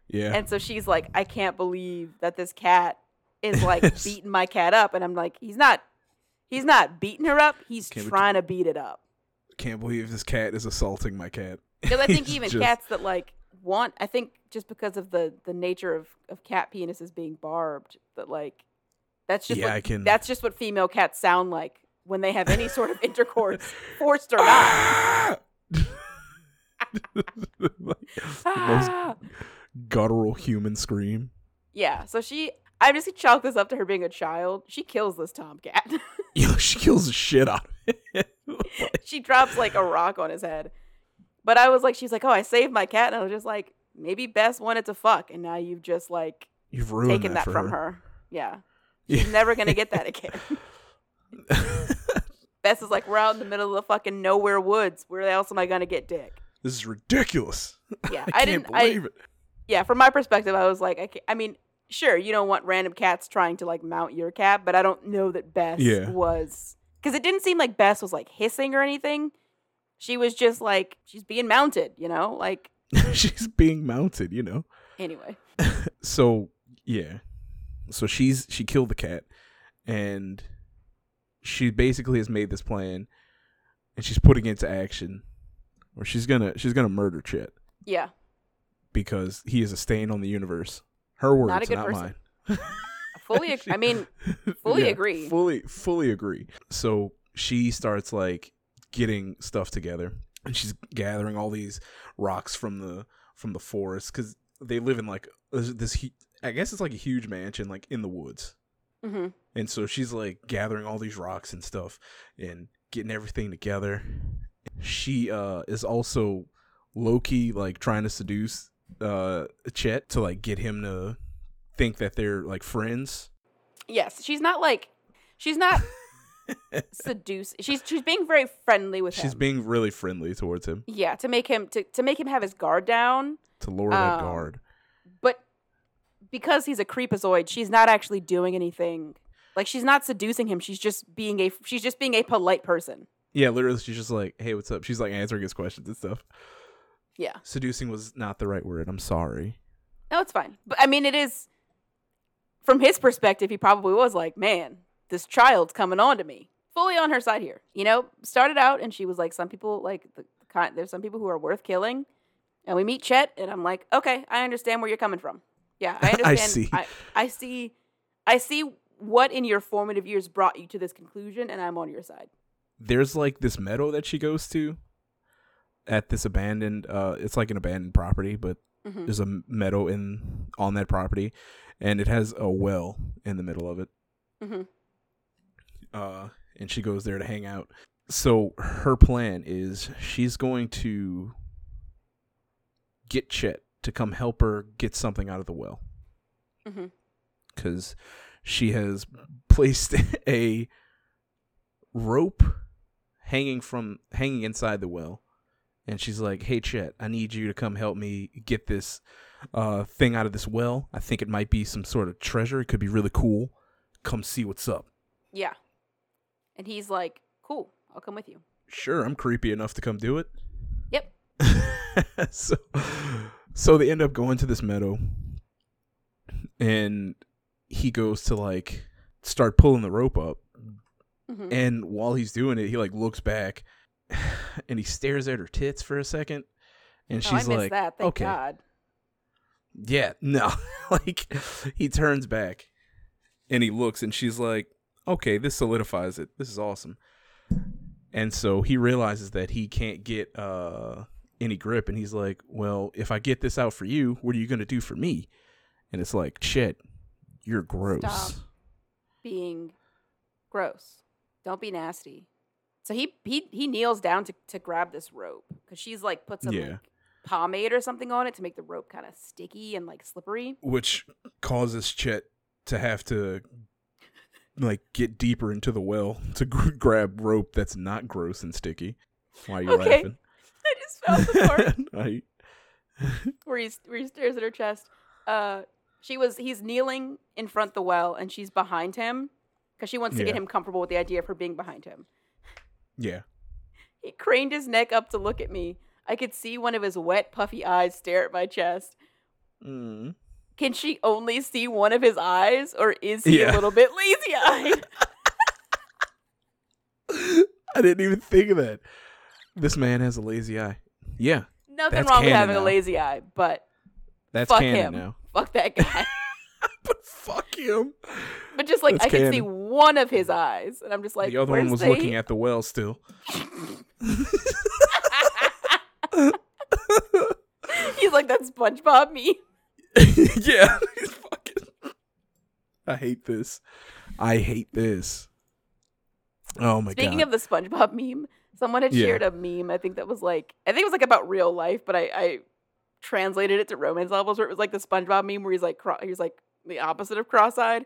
Speaker 1: Yeah.
Speaker 2: And so she's like, I can't believe that this cat is like beating my cat up. And I'm like, he's not he's not beating her up, he's
Speaker 1: Can't be-
Speaker 2: trying to beat it up.
Speaker 1: Can't believe this cat is assaulting my cat.
Speaker 2: Because I think even
Speaker 1: just-
Speaker 2: cats that like want, I think just because of the the nature of of cat penises being barbed, that like that's just
Speaker 1: Yeah,
Speaker 2: what,
Speaker 1: I can-
Speaker 2: that's just what female cats sound like when they have any sort of intercourse, forced or not.
Speaker 1: Like, most
Speaker 2: Ah!
Speaker 1: Guttural human scream.
Speaker 2: Yeah, so she, I'm just gonna chalk this up to her being a child. She kills this tomcat.
Speaker 1: Know, she kills the shit out of it. Like,
Speaker 2: she drops like a rock on his head. But I was like, she's like, oh, I saved my cat, and I was just like, maybe Bess wanted to fuck, and now you've just like
Speaker 1: You've ruined
Speaker 2: taken that,
Speaker 1: for
Speaker 2: from
Speaker 1: her.
Speaker 2: her. Yeah,
Speaker 1: Yeah.
Speaker 2: she's never gonna get that again. Bess is like, we're out in the middle of the fucking nowhere woods. Where else am I gonna get dick?
Speaker 1: this is ridiculous.
Speaker 2: Yeah,
Speaker 1: I,
Speaker 2: I,
Speaker 1: can't
Speaker 2: didn't. I
Speaker 1: believe it.
Speaker 2: Yeah, from my perspective, I was like, I, I mean, sure, you don't want random cats trying to like mount your cat, but I don't know that Bess
Speaker 1: Yeah.
Speaker 2: was because it didn't seem like Bess was like hissing or anything. She was just like she's being mounted, you know. Like
Speaker 1: She's being mounted, you know.
Speaker 2: anyway,
Speaker 1: So yeah, so she's she killed the cat, and she basically has made this plan, and she's putting it into action, or she's gonna she's gonna murder Chet
Speaker 2: yeah,
Speaker 1: because he is a stain on the universe. Her words,
Speaker 2: Not a good
Speaker 1: not
Speaker 2: person.
Speaker 1: mine.
Speaker 2: fully. ag- I mean, fully agree.
Speaker 1: Fully, fully agree. So she starts like getting stuff together, and she's gathering all these rocks from the from the forest because they live in like this. I guess it's like a huge mansion, like in the woods.
Speaker 2: hmm
Speaker 1: And so she's like gathering all these rocks and stuff and getting everything together. She uh is also Loki like trying to seduce uh Chet to like get him to think that they're like friends.
Speaker 2: Yes, she's not like she's not seduce. She's she's being very friendly with
Speaker 1: She's
Speaker 2: him.
Speaker 1: She's being really friendly towards him
Speaker 2: yeah, to make him to to make him have his guard down.
Speaker 1: to lower that
Speaker 2: Um,
Speaker 1: guard.
Speaker 2: but because he's a creepazoid, she's not actually doing anything. Like she's not seducing him. She's just being a she's just being a polite person.
Speaker 1: Yeah, literally she's just like, "Hey, what's up?" She's like answering his questions and stuff.
Speaker 2: Yeah.
Speaker 1: Seducing was not the right word. I'm sorry.
Speaker 2: No, it's fine. But I mean, it is from his perspective. He probably was like, "Man, this child's coming on to me." Fully on her side here. You know, started out and she was like, "Some people like the kind. There's some people who are worth killing." And we meet Chet, and I'm like, "Okay, I understand where you're coming from. Yeah, I
Speaker 1: I
Speaker 2: understand.
Speaker 1: see.
Speaker 2: I, I see. I see what in your formative years brought you to this conclusion, and I'm on your side."
Speaker 1: there's like this meadow that she goes to at this abandoned uh it's like an abandoned property but
Speaker 2: Mhm.
Speaker 1: there's a meadow in on that property and it has a well in the middle of it.
Speaker 2: Mhm.
Speaker 1: uh and she goes there to hang out. So her plan is she's going to get chet to come help her get something out of the well. Because she has placed a rope hanging from hanging inside the well and she's like hey chet i need you to come help me get this uh thing out of this well i think it might be some sort of treasure it could be really cool come see what's up
Speaker 2: Yeah. And he's like, "Cool, I'll come with you."
Speaker 1: sure i'm creepy enough to come do it
Speaker 2: Yep.
Speaker 1: so so they end up going to this meadow and he goes to like start pulling the rope up
Speaker 2: Mhm.
Speaker 1: and while he's doing it he like looks back and he stares at her tits for a second and
Speaker 2: oh,
Speaker 1: she's like
Speaker 2: that. Thank
Speaker 1: okay
Speaker 2: God.
Speaker 1: yeah no like he turns back and he looks and she's like okay this solidifies it this is awesome and so he realizes that he can't get uh any grip and he's like well if i get this out for you what are you going to do for me and it's like shit you're gross
Speaker 2: Stop. Being gross. Don't be nasty. So he he he kneels down to, to grab this rope because she's like put some
Speaker 1: Yeah.
Speaker 2: like, pomade or something on it to make the rope kind of sticky and like slippery.
Speaker 1: which causes Chet to have to like get deeper into the well to gr- grab rope that's not gross and sticky. Why are you
Speaker 2: Okay.
Speaker 1: laughing?
Speaker 2: I just found the part
Speaker 1: I-
Speaker 2: where he where he stares at her chest. Uh, she was he's kneeling in front the well and she's behind him because she wants to get him comfortable with the idea of her being behind him.
Speaker 1: Yeah.
Speaker 2: He craned his neck up to look at me. I could see one of his wet, puffy eyes stare at my chest.
Speaker 1: Mm.
Speaker 2: Can she only see one of his eyes, or is he
Speaker 1: Yeah.
Speaker 2: a little bit lazy eyed?
Speaker 1: I didn't even think of that. This man has a lazy eye. Yeah,
Speaker 2: Nothing wrong with having a lazy eye, but
Speaker 1: that's
Speaker 2: fuck him.
Speaker 1: now.
Speaker 2: Fuck that guy.
Speaker 1: But fuck him.
Speaker 2: but just like
Speaker 1: That's
Speaker 2: I can see. One of his eyes, and I'm just like,
Speaker 1: the other one was
Speaker 2: the-
Speaker 1: looking at the well still.
Speaker 2: He's like that SpongeBob me.
Speaker 1: yeah. Fucking. I hate this. I hate this. Oh my
Speaker 2: Speaking
Speaker 1: god.
Speaker 2: Speaking of the SpongeBob meme, someone had
Speaker 1: Yeah.
Speaker 2: shared a meme. I think that was like, I think it was like about real life, but I, I translated it to romance novels where it was like the SpongeBob meme where he's like, cro- he's like the opposite of cross-eyed,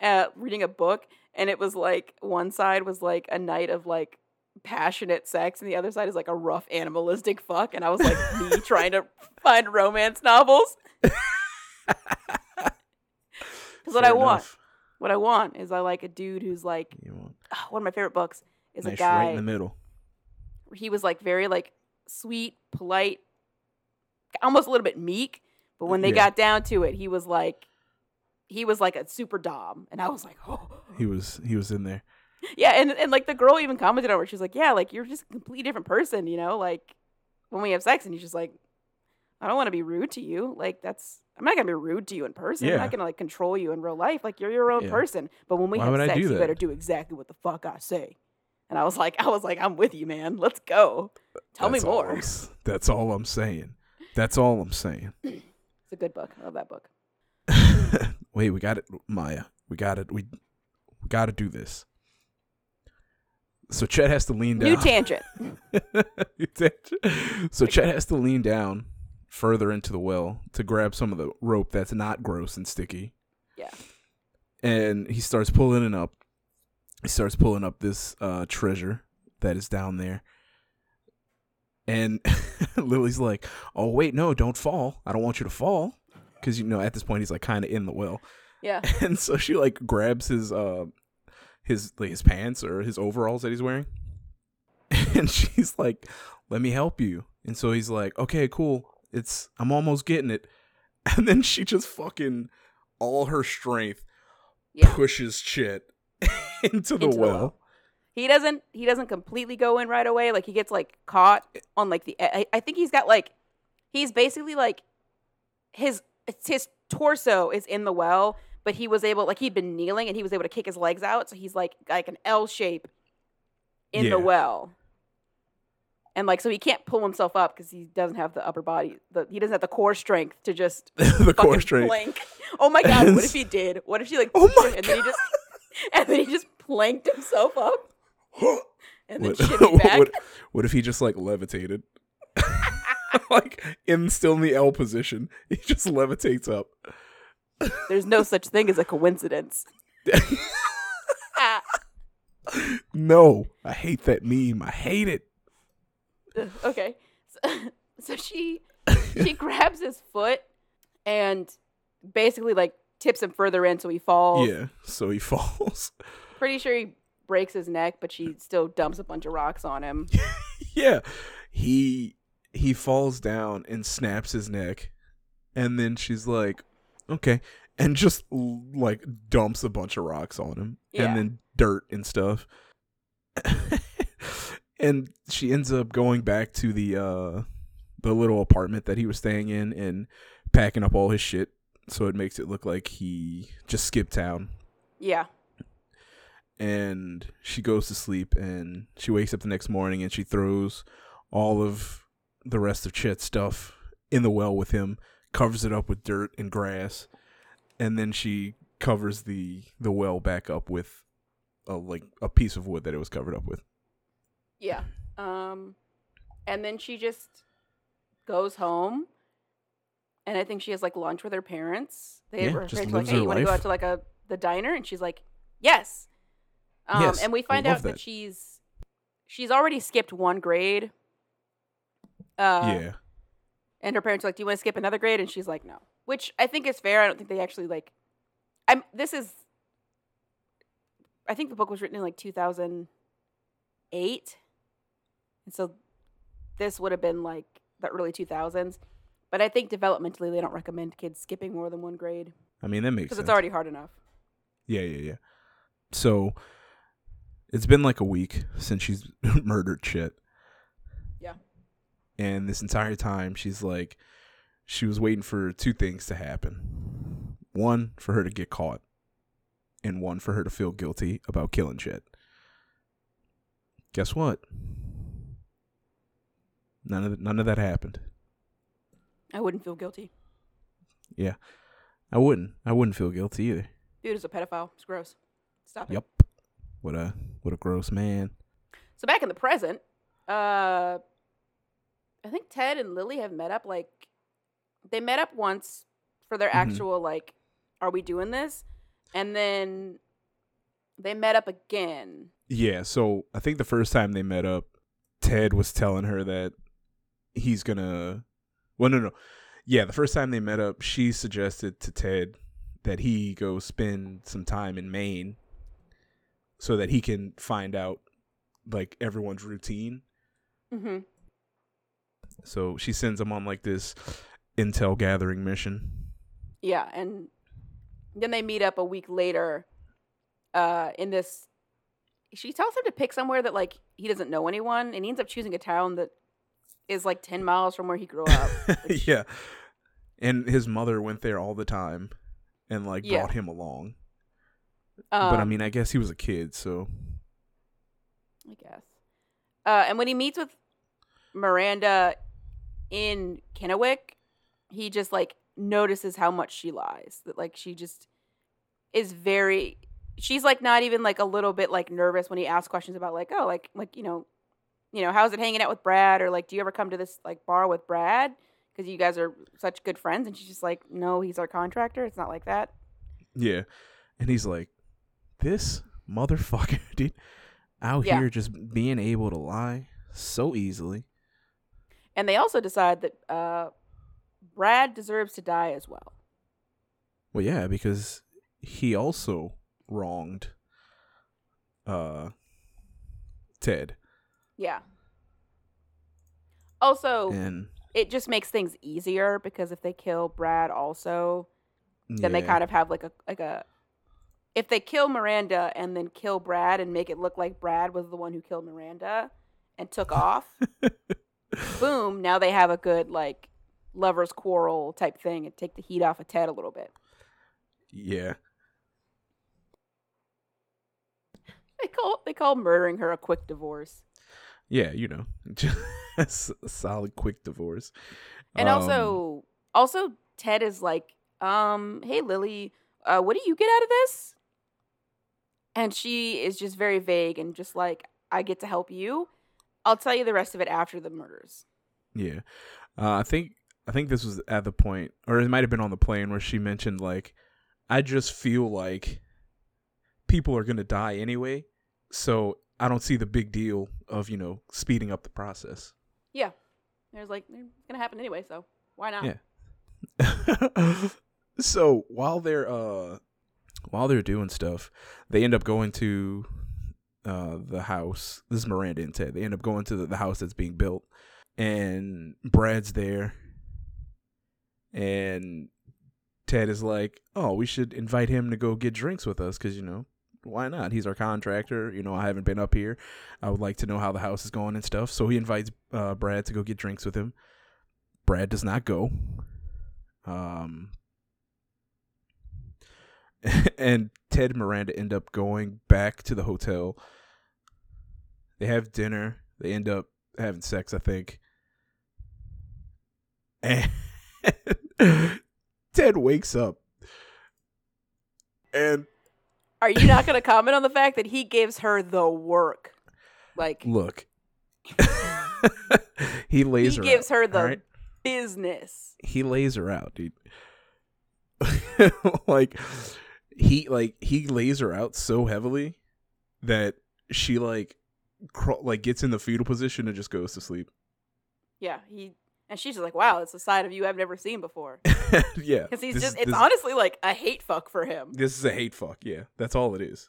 Speaker 2: uh, reading a book, and it was like one side was like a night of like passionate sex, and the other side is like a rough animalistic fuck, and I was like me trying to find romance novels. Because what I want, what I want is I like a dude who's like
Speaker 1: want
Speaker 2: one of my favorite books is
Speaker 1: nice
Speaker 2: a guy
Speaker 1: right in the middle.
Speaker 2: he was like very like sweet, polite, almost a little bit meek. But when they
Speaker 1: Yeah.
Speaker 2: got down to it, he was like, he was like a super dom, and I was like, oh,
Speaker 1: He was he was in there.
Speaker 2: yeah. And and like the girl even commented on it. She was like, yeah, like you're just a completely different person, you know, like when we have sex, and he's just like, I don't want to be rude to you. Like that's. I'm not gonna be rude to you in person. I'm not gonna like control you in real life. Like you're your own
Speaker 1: Yeah.
Speaker 2: person. But when we
Speaker 1: Why
Speaker 2: have sex, you better do exactly what the fuck I say. And I was like, I was like, I'm with you, man. Let's go. Tell
Speaker 1: That's
Speaker 2: me more.
Speaker 1: I'm that's all I'm saying. That's all I'm saying.
Speaker 2: It's a good book. I love that book.
Speaker 1: Wait, we got it, Maya. We got it. We we got to do this. So Chet has to lean down.
Speaker 2: New tangent.
Speaker 1: so Chet has to lean down further into the well to grab some of the rope that's not gross and sticky.
Speaker 2: Yeah.
Speaker 1: And he starts pulling it up. He starts pulling up this uh, treasure that is down there. And Lily's like, "Oh wait, no, don't fall. I don't want you to fall." Cuz you know at this point he's like kind of in the well.
Speaker 2: Yeah.
Speaker 1: And so she like grabs his uh his like his pants or his overalls that he's wearing. And she's like, "Let me help you." And so he's like, "Okay, cool. It's I'm almost getting it." And then she just fucking all her strength
Speaker 2: Yeah.
Speaker 1: pushes Chet into the
Speaker 2: Into the
Speaker 1: well.
Speaker 2: well. He doesn't he doesn't completely go in right away. Like he gets like caught on like the I, I think he's got like he's basically like his his torso is in the well, but he was able like he'd been kneeling and he was able to kick his legs out, so he's like like an L shape in
Speaker 1: Yeah.
Speaker 2: the well. And like so he can't pull himself up because he doesn't have the upper body. The, he doesn't have the core strength to just
Speaker 1: the core strength.
Speaker 2: plank. Oh my god! What if he did? What if she like?
Speaker 1: Oh my
Speaker 2: and then he just and then he just planked himself up and then
Speaker 1: What,
Speaker 2: back.
Speaker 1: what, what if he just like levitated? like in still in the L position. He just levitates up.
Speaker 2: There's no such thing as a coincidence.
Speaker 1: No, I hate that meme. I hate it.
Speaker 2: ugh, okay, so, so she she grabs his foot and basically like tips him further in, so he falls.
Speaker 1: Yeah, so he falls.
Speaker 2: Pretty sure he breaks his neck, but she still dumps a bunch of rocks on him.
Speaker 1: yeah, he he falls down and snaps his neck, and then she's like, "Okay," and just like dumps a bunch of rocks on him
Speaker 2: Yeah.
Speaker 1: and then dirt and stuff. and she ends up going back to the uh the little apartment that he was staying in and packing up all his shit so it makes it look like he just skipped town
Speaker 2: Yeah.
Speaker 1: and she goes to sleep and she wakes up the next morning and she throws all of the rest of Chet's stuff in the well with him, covers it up with dirt and grass, and then she covers the the well back up with a like a piece of wood that it was covered up with.
Speaker 2: Yeah. Um, and then she just goes home, and I think she has like lunch with her parents. They
Speaker 1: Yeah,
Speaker 2: her
Speaker 1: just
Speaker 2: parents like, "Hey, you want to go out to like a the diner?" And she's like, "Yes." Um,
Speaker 1: Yes,
Speaker 2: and we find out that.
Speaker 1: that.
Speaker 2: she's she's already skipped one grade. Uh,
Speaker 1: yeah.
Speaker 2: And her parents are like, "Do you want to skip another grade?" And she's like, "No," which I think is fair. I don't think they actually like. I'm. This is. I think the book was written in like 2008, and so this would have been like the early 2000s. But I think developmentally, they don't recommend kids skipping more than one grade
Speaker 1: I mean that makes
Speaker 2: because it's already hard enough.
Speaker 1: Yeah, yeah, yeah. So it's been like a week since she's murdered Chet. And this entire time she's like she was waiting for two things to happen. One for her to get caught and one for her to feel guilty about killing shit Guess what? None of none of that happened.
Speaker 2: I wouldn't feel guilty. Yeah.
Speaker 1: I wouldn't. I wouldn't feel guilty either.
Speaker 2: Dude is a pedophile. It's gross. Stop it.
Speaker 1: Yep. What a what a gross man.
Speaker 2: So back in the present, uh, I think Ted and Lily have met up. Like, they met up once for their
Speaker 1: Mhm.
Speaker 2: actual like, "Are we doing this?" And then they met up again.
Speaker 1: Yeah, so I think the first time they met up, Ted was telling her that he's gonna. Well, no, no, yeah. The first time they met up, she suggested to Ted that he go spend some time in Maine, so that he can find out like everyone's routine.
Speaker 2: Mm-hmm.
Speaker 1: So she sends him on like this intel gathering mission.
Speaker 2: Yeah, and then they meet up a week later. Uh, in this, she tells him to pick somewhere that like he doesn't know anyone, and he ends up choosing a town that is like ten miles from where he grew up. which-
Speaker 1: yeah, and his mother went there all the time, and like
Speaker 2: Yeah.
Speaker 1: brought him along.
Speaker 2: Um,
Speaker 1: but I mean, I guess he was a kid, so
Speaker 2: I guess. Uh, and when he meets with Miranda in Kennewick, he just like notices how much she lies. That like she just is very. She's like not even like a little bit like nervous when he asks questions about like oh like like you know, you know how's it hanging out with Brad or like do you ever come to this like bar with Brad because you guys are such good friends and she's just like no he's our contractor it's not like that
Speaker 1: yeah. And he's like, "This motherfucker, dude, out
Speaker 2: Yeah.
Speaker 1: here just being able to lie so easily."
Speaker 2: And they also decide that uh, Brad deserves to die as well.
Speaker 1: Well, yeah, because he also wronged uh Ted,
Speaker 2: Yeah. Also,
Speaker 1: and
Speaker 2: it just makes things easier because if they kill Brad also, then they kind of have like a like a if they kill Miranda and then kill Brad and make it look like Brad was the one who killed Miranda and took off, boom, now they have a good like lovers quarrel type thing and take the heat off of Ted a little bit.
Speaker 1: yeah.
Speaker 2: They call they call murdering her a quick divorce.
Speaker 1: Yeah, you know, just a solid quick divorce.
Speaker 2: And
Speaker 1: Um,
Speaker 2: also also Ted is like, um, hey Lily, uh, what do you get out of this? And she is just very vague and just like, I get to help you. I'll tell you the rest of it after the murders.
Speaker 1: Yeah, uh, I think I think this was at the point, or it might have been on the plane where she mentioned like, I just feel like people are gonna die anyway, so I don't see the big deal of you know speeding up the process.
Speaker 2: Yeah. There's like it's gonna happen anyway, so why not?
Speaker 1: Yeah. so while they're uh while they're doing stuff, they end up going to uh the house. This is Miranda and Ted. They end up going to the, the house that's being built and Brad's there and Ted is like, "Oh, we should invite him to go get drinks with us because you know why not? He's our contractor. You know, I haven't been up here. I would like to know how the house is going and stuff." So he invites uh, Brad to go get drinks with him. Brad does not go. Um, and Ted and Miranda end up going back to the hotel. They have dinner. They end up having sex, I think. And Ted wakes up. And
Speaker 2: Are you not going to comment on the fact that he gives her the work? Like
Speaker 1: look, he lays
Speaker 2: he
Speaker 1: her
Speaker 2: gives
Speaker 1: out,
Speaker 2: her the
Speaker 1: alright?
Speaker 2: business.
Speaker 1: he lays her out, dude. like he like he lays her out so heavily that she like like gets in the fetal position and just goes to sleep.
Speaker 2: Yeah, he and she's just like, "Wow, it's a side of you I've never seen before."
Speaker 1: yeah,
Speaker 2: Because he's just—it's
Speaker 1: this,
Speaker 2: honestly like a hate fuck for him.
Speaker 1: this is a hate fuck. Yeah, that's all it is.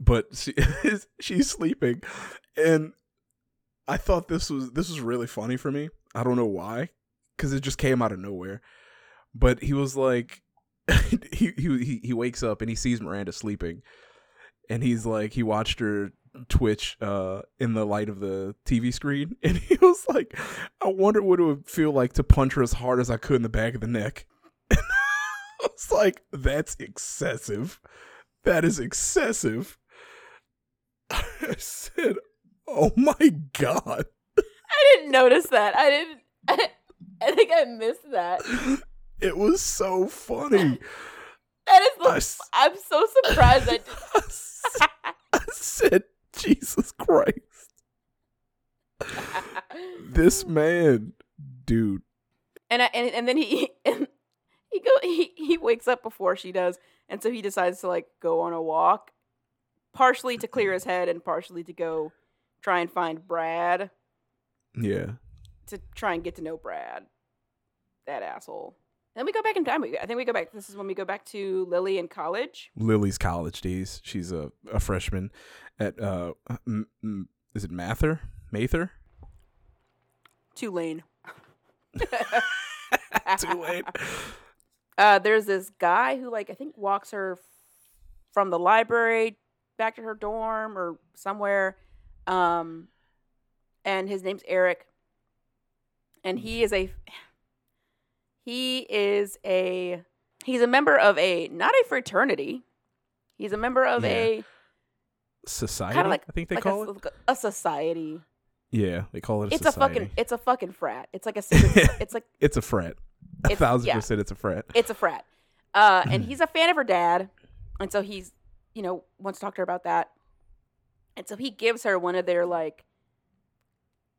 Speaker 1: But she she's sleeping, and I thought this was this was really funny for me. I don't know why, because it just came out of nowhere. But he was like, he he he wakes up and he sees Miranda sleeping, and he's like, he watched her twitch uh in the light of the TV screen, and he was like, I wonder what it would feel like to punch her as hard as I could in the back of the neck. I was like, that's excessive. That is excessive. I said, oh my god.
Speaker 2: I didn't notice that. I didn't. I, think I missed that.
Speaker 1: It was so funny.
Speaker 2: That is the.
Speaker 1: I
Speaker 2: I'm so surprised.
Speaker 1: I s- I said, Jesus Christ. This man, dude.
Speaker 2: and I, and and then he and he go he he wakes up before she does, and so he decides to like go on a walk, partially to clear his head and partially to go try and find Brad
Speaker 1: Yeah.
Speaker 2: to try and get to know Brad, that asshole. Then we go back in time. I think we go back. This is when we go back to Lily in college.
Speaker 1: Lily's college days. She's a, a freshman at uh m- m- is it Mather? Mather?
Speaker 2: Tulane.
Speaker 1: Tulane.
Speaker 2: Uh, there's this guy who like I think walks her f- from the library back to her dorm or somewhere, um, and his name's Eric, and he is a he is a he's a member of a not a fraternity, he's a member of
Speaker 1: Yeah.
Speaker 2: a
Speaker 1: Society,
Speaker 2: kind of like
Speaker 1: I think they
Speaker 2: like
Speaker 1: call
Speaker 2: a,
Speaker 1: it.
Speaker 2: a society.
Speaker 1: Yeah, they call it a
Speaker 2: It's a
Speaker 1: society.
Speaker 2: fucking it's a fucking frat. It's like a secret. it's like
Speaker 1: It's a frat. A
Speaker 2: It's-
Speaker 1: thousand
Speaker 2: yeah.
Speaker 1: percent it's a frat.
Speaker 2: it's a frat. Uh, and he's a fan of her dad, and so he's, you know, wants to talk to her about that. And so he gives her one of their like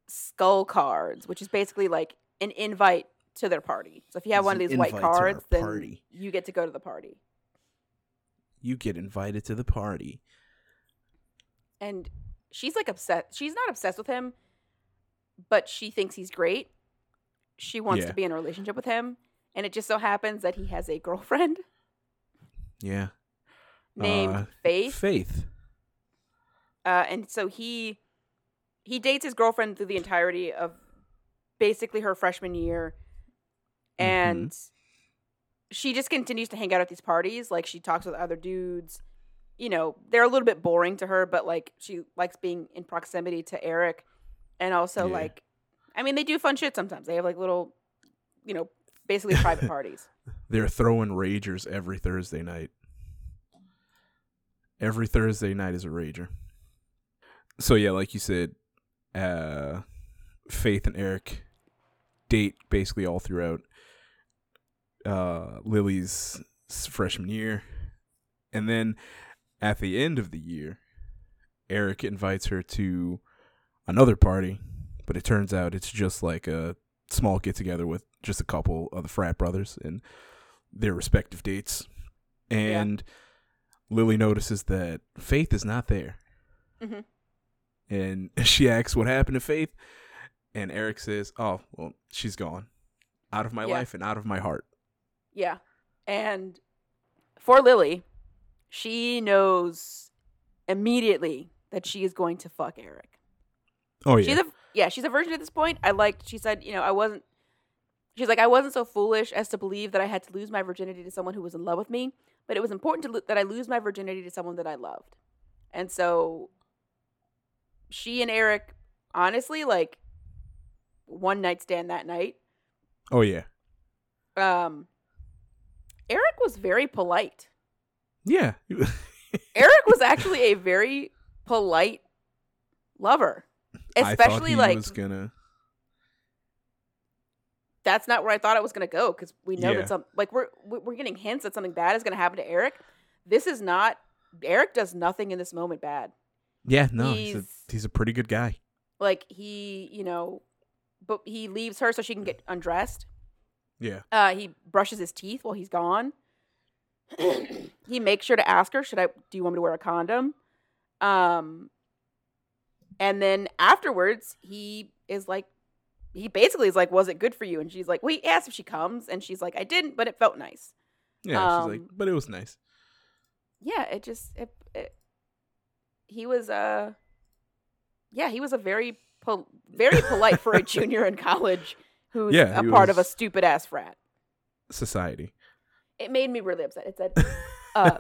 Speaker 2: skull cards, which is basically like an invite to their party. So if you have
Speaker 1: It's
Speaker 2: one of these white
Speaker 1: invite to our
Speaker 2: cards, then
Speaker 1: party.
Speaker 2: you get to go to the party.
Speaker 1: You get invited to the party.
Speaker 2: And she's like upset. She's not obsessed with him, but she thinks he's great. She wants
Speaker 1: Yeah.
Speaker 2: to be in a relationship with him, and it just so happens that he has a girlfriend
Speaker 1: Yeah.
Speaker 2: named
Speaker 1: Uh,
Speaker 2: Faith.
Speaker 1: Faith.
Speaker 2: uh, and so he he dates his girlfriend through the entirety of basically her freshman year and she just continues to hang out at these parties like she talks with other dudes you know they're a little bit boring to her but like she likes being in proximity to eric and also
Speaker 1: Yeah.
Speaker 2: like i mean they do fun shit sometimes they have like little you know basically private parties
Speaker 1: They're throwing ragers every Thursday night. Every Thursday night is a rager. So yeah, like you said, uh Faith and Eric date basically all throughout uh Lily's freshman year. And then at the end of the year, Eric invites her to another party, but it turns out it's just like a small get together with just a couple of the frat brothers and their respective dates. And Lily notices that Faith is not there.
Speaker 2: hmm
Speaker 1: And she asks what happened to Faith. And Eric says, Oh, well, she's gone. Out of my
Speaker 2: Yeah.
Speaker 1: life and out of my heart.
Speaker 2: Yeah. And for Lily, she knows immediately that she is going to fuck Eric.
Speaker 1: Oh yeah.
Speaker 2: She's a yeah, she's a virgin at this point. I liked she said, you know, I wasn't She's like, I wasn't so foolish as to believe that I had to lose my virginity to someone who was in love with me, but it was important to lo- that I lose my virginity to someone that I loved. And so she and Eric, honestly, like one night stand that night.
Speaker 1: Oh yeah.
Speaker 2: Um, Eric was very polite.
Speaker 1: Yeah.
Speaker 2: Eric was actually a very polite lover,
Speaker 1: I
Speaker 2: especially like
Speaker 1: gonna
Speaker 2: that's not where I thought it was going to go because we know
Speaker 1: Yeah.
Speaker 2: that some like we're we- we're getting hints that something bad is going to happen to Eric. This is not Eric does nothing in this moment bad.
Speaker 1: Yeah, no, he's, a
Speaker 2: He's-
Speaker 1: he's a pretty good guy.
Speaker 2: Like he, you know, but he leaves her so she can get undressed.
Speaker 1: Yeah.
Speaker 2: Uh, he brushes his teeth while he's gone. he makes sure to ask her, "Should I? Do you want me to wear a condom?" Um, and then afterwards, he is like, he basically is like, "Was it good for you?" And she's like, "Well, he asked if she comes," and she's like, "I didn't, but it felt nice."
Speaker 1: Yeah, she's like,
Speaker 2: Um,
Speaker 1: but it was nice.
Speaker 2: Yeah, it just it, it he was uh yeah, he was a very pol- very polite for a junior in college who's
Speaker 1: Yeah,
Speaker 2: a part of a stupid ass frat.
Speaker 1: Society.
Speaker 2: It made me really upset. It said uh,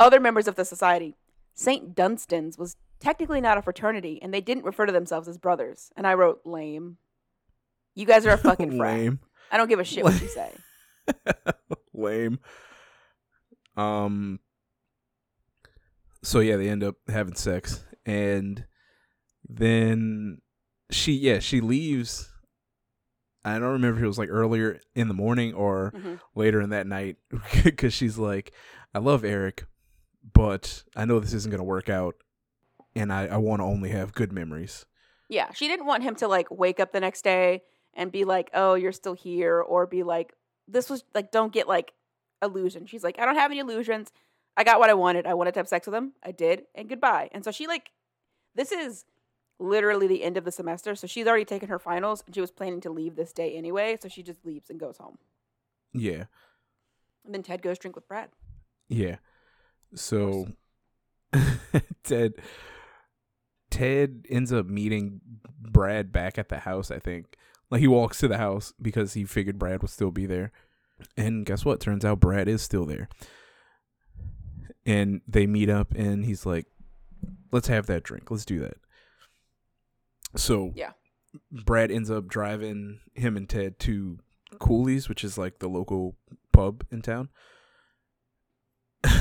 Speaker 2: other members of the society. St. Dunstan's was technically not a fraternity, and they didn't refer to themselves as brothers. And I wrote, lame. You guys are a fucking frat.
Speaker 1: Lame.
Speaker 2: I don't give a shit what you say.
Speaker 1: Lame. Um. So yeah, they end up having sex, and then she, yeah, she leaves. I don't remember if it was like earlier in the morning or
Speaker 2: Mhm.
Speaker 1: later in that night, because she's like, "I love Eric, but I know this isn't gonna work out, and I I want to only have good memories."
Speaker 2: Yeah, she didn't want him to like wake up the next day and be like, "Oh, you're still here," or be like, "This was like, don't get like illusion." She's like, "I don't have any illusions. I got what I wanted. I wanted to have sex with him. I did, and goodbye." And so she like, this is literally the end of the semester, so she's already taken her finals, and she was planning to leave this day anyway. So she just leaves and goes home.
Speaker 1: Yeah.
Speaker 2: And then Ted goes drink with Brad.
Speaker 1: Yeah. So Ted Ted ends up meeting Brad back at the house, I think. Like he walks to the house because he figured Brad would still be there. And guess what? Turns out Brad is still there. And they meet up and he's like, Let's have that drink. Let's do that. So
Speaker 2: Yeah.
Speaker 1: Brad ends up driving him and Ted to Cooley's, which is like the local pub in town.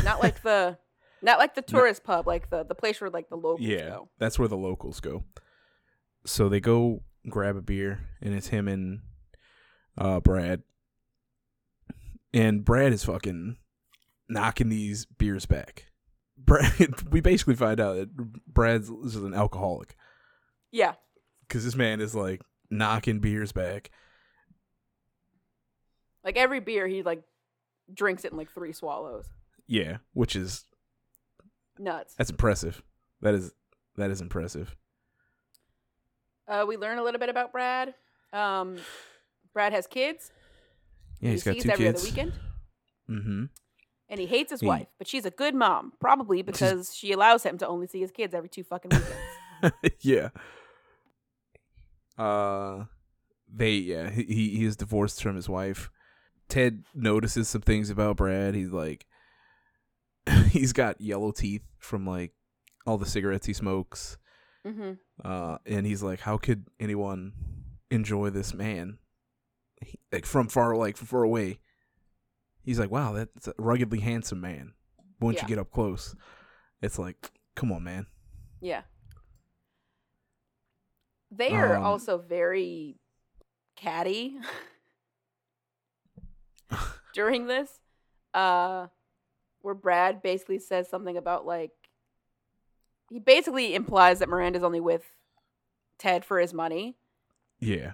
Speaker 2: Not like the, not like the tourist pub, like the the place where like the locals
Speaker 1: Yeah,
Speaker 2: go.
Speaker 1: that's where the locals go. So they go grab a beer, and it's him and uh, Brad. And Brad is fucking knocking these beers back. Brad, we basically find out that Brad's is an alcoholic
Speaker 2: Yeah,
Speaker 1: because this man is like knocking beers back.
Speaker 2: like every beer he like drinks it in like three swallows.
Speaker 1: Yeah, which is
Speaker 2: Nuts.
Speaker 1: that's impressive. That is that is impressive.
Speaker 2: Uh, we learn a little bit about Brad. Um, Brad has kids.
Speaker 1: Yeah,
Speaker 2: he
Speaker 1: he's got
Speaker 2: sees
Speaker 1: two
Speaker 2: every
Speaker 1: kids.
Speaker 2: other weekend,
Speaker 1: Mm-hmm.
Speaker 2: and he hates his
Speaker 1: He-
Speaker 2: wife, but she's a good mom, probably because she allows him to only see his kids every two fucking weekends.
Speaker 1: yeah. Uh, they yeah he he is divorced from his wife. Ted notices some things about Brad. He's like, he's got yellow teeth from like all the cigarettes he smokes.
Speaker 2: hmm
Speaker 1: Uh, and he's like, how could anyone enjoy this man? He, like from far like from far away. He's like, wow, that's a ruggedly handsome man. Once
Speaker 2: Yeah.
Speaker 1: you get up close, it's like, come on, man.
Speaker 2: Yeah. They are
Speaker 1: Um,
Speaker 2: also very catty during this. Uh, where Brad basically says something about like he basically implies that Miranda's only with Ted for his money.
Speaker 1: Yeah.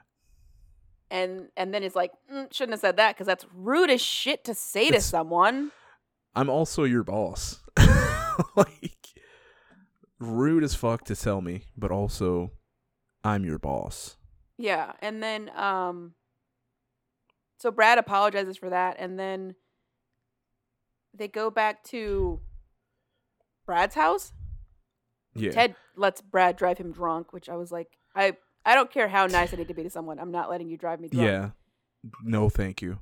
Speaker 2: and and then he's like mm, shouldn't have said that because that's rude as shit to say to someone.
Speaker 1: I'm also your boss. like rude as fuck to tell me, but also I'm your boss.
Speaker 2: Yeah, and then um, so Brad apologizes for that, and then they go back to Brad's house.
Speaker 1: Yeah.
Speaker 2: Ted lets Brad drive him drunk, which I was like, I I don't care how nice I need to be to someone, I'm not letting you drive me drunk.
Speaker 1: yeah. No, thank you.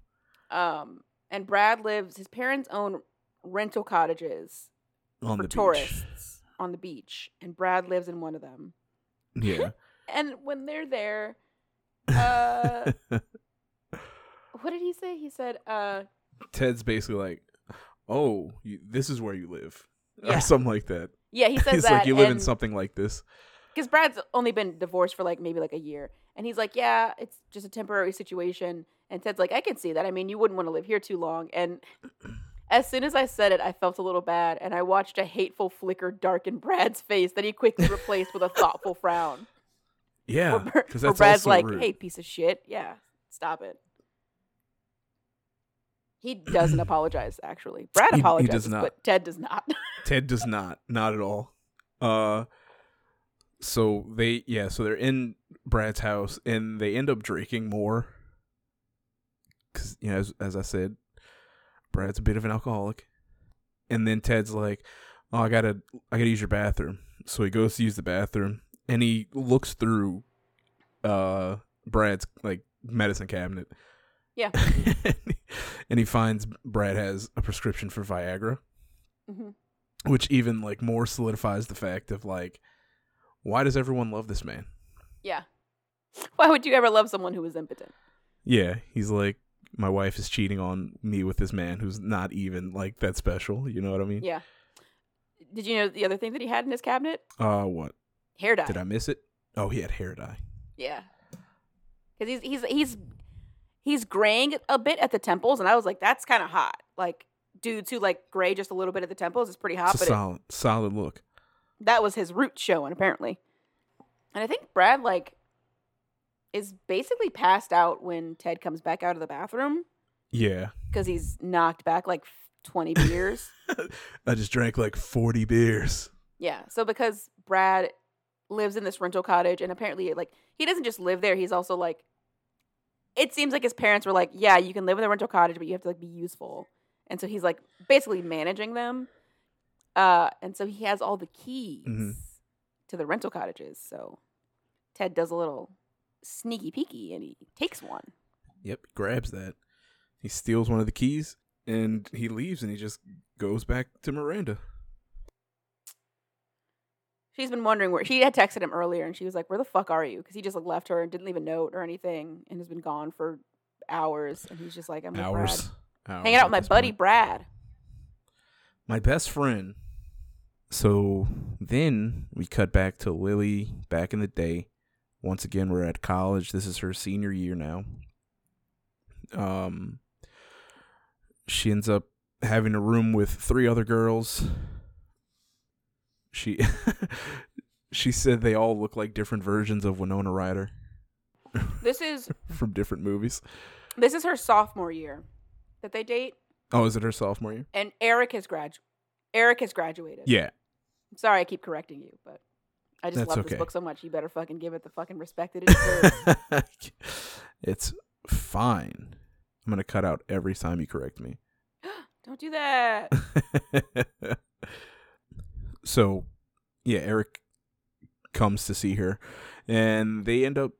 Speaker 2: Um, and Brad lives. His parents own rental cottages
Speaker 1: On
Speaker 2: for
Speaker 1: the beach.
Speaker 2: on the beach, and Brad lives in one of them.
Speaker 1: Yeah.
Speaker 2: And when they're there, uh, what did he say? He said, uh,
Speaker 1: Ted's basically like, "Oh, you, this is where you live,"
Speaker 2: Yeah.
Speaker 1: or something like that.
Speaker 2: yeah, he says
Speaker 1: He's
Speaker 2: that.
Speaker 1: like, "You live in something like this."
Speaker 2: because Brad's only been divorced for like maybe like a year, and he's like, "Yeah, it's just a temporary situation." And Ted's like, "I can see that. I mean, you wouldn't want to live here too long." And as soon as I said it, I felt a little bad, and I watched a hateful flicker darken Brad's face that he quickly replaced with a thoughtful frown.
Speaker 1: Yeah, because that's
Speaker 2: Brad's
Speaker 1: also
Speaker 2: like,
Speaker 1: rude.
Speaker 2: "Hey, piece of shit, yeah, stop it." He doesn't apologise. Actually, Brad
Speaker 1: He- he does
Speaker 2: apologizes,
Speaker 1: not.
Speaker 2: but Ted does not.
Speaker 1: Ted does not, not at all. Uh, so they, yeah, so they're in Brad's house and they end up drinking more. Cause you know, as, as I said, Brad's a bit of an alcoholic, and then Ted's like, "Oh, I gotta, I gotta use your bathroom." So he goes to use the bathroom, and he looks through, uh, Brad's like medicine cabinet.
Speaker 2: Yeah.
Speaker 1: and he finds Brad has a prescription for Viagra
Speaker 2: Mhm.
Speaker 1: which even like more solidifies the fact of like why does everyone love this man
Speaker 2: Yeah. Why would you ever love someone who is impotent?
Speaker 1: yeah he's like my wife is cheating on me with this man who's not even like that special you know what i mean
Speaker 2: Yeah. Did you know the other thing that he had in his cabinet?
Speaker 1: uh what
Speaker 2: Hair dye.
Speaker 1: did i miss it oh he had hair dye
Speaker 2: Yeah. Because he's he's he's he's graying a bit at the temples, and I was like, that's kind of hot. Like dudes who like gray just a little bit at the temples is pretty hot,
Speaker 1: it's a
Speaker 2: but it,
Speaker 1: solid solid look
Speaker 2: that was his root showing apparently. And I think Brad like is basically passed out when Ted comes back out of the bathroom
Speaker 1: yeah
Speaker 2: because he's knocked back like twenty beers.
Speaker 1: i just drank like 40 beers
Speaker 2: Yeah. So because Brad lives in this rental cottage and apparently like he doesn't just live there, he's also like it seems like his parents were like, Yeah, you can live in the rental cottage, but you have to like be useful. And so he's like basically managing them. Uh and so he has all the keys
Speaker 1: Mhm.
Speaker 2: to the rental cottages. So Ted does a little sneaky peeky and he takes one.
Speaker 1: yep grabs that he steals one of the keys and he leaves and he just goes back to miranda
Speaker 2: She's been wondering where he had texted him earlier, and she was like, "Where the fuck are you?" Because he just like left her and didn't leave a note or anything, and has been gone for hours. And he's just like, "I'm with Brad.
Speaker 1: hours, hours
Speaker 2: hanging out with my buddy
Speaker 1: point.
Speaker 2: Brad."
Speaker 1: my best friend. So then we cut back to Lily back in the day. Once again, we're at college. This is her senior year now. Um, she ends up having a room with three other girls. She she said they all look like different versions of Winona Ryder
Speaker 2: This is
Speaker 1: from different movies.
Speaker 2: this is her sophomore year that they date,
Speaker 1: Oh, is it her sophomore year?
Speaker 2: and Eric has grad Eric has graduated.
Speaker 1: Yeah,
Speaker 2: I'm sorry, I keep correcting you, but I just
Speaker 1: That's
Speaker 2: love
Speaker 1: okay.
Speaker 2: this book so much. You better fucking give it the fucking respect that it deserves.
Speaker 1: it's fine. I'm gonna cut out every time you correct me.
Speaker 2: Don't do that.
Speaker 1: So, yeah, Eric comes to see her, and they end up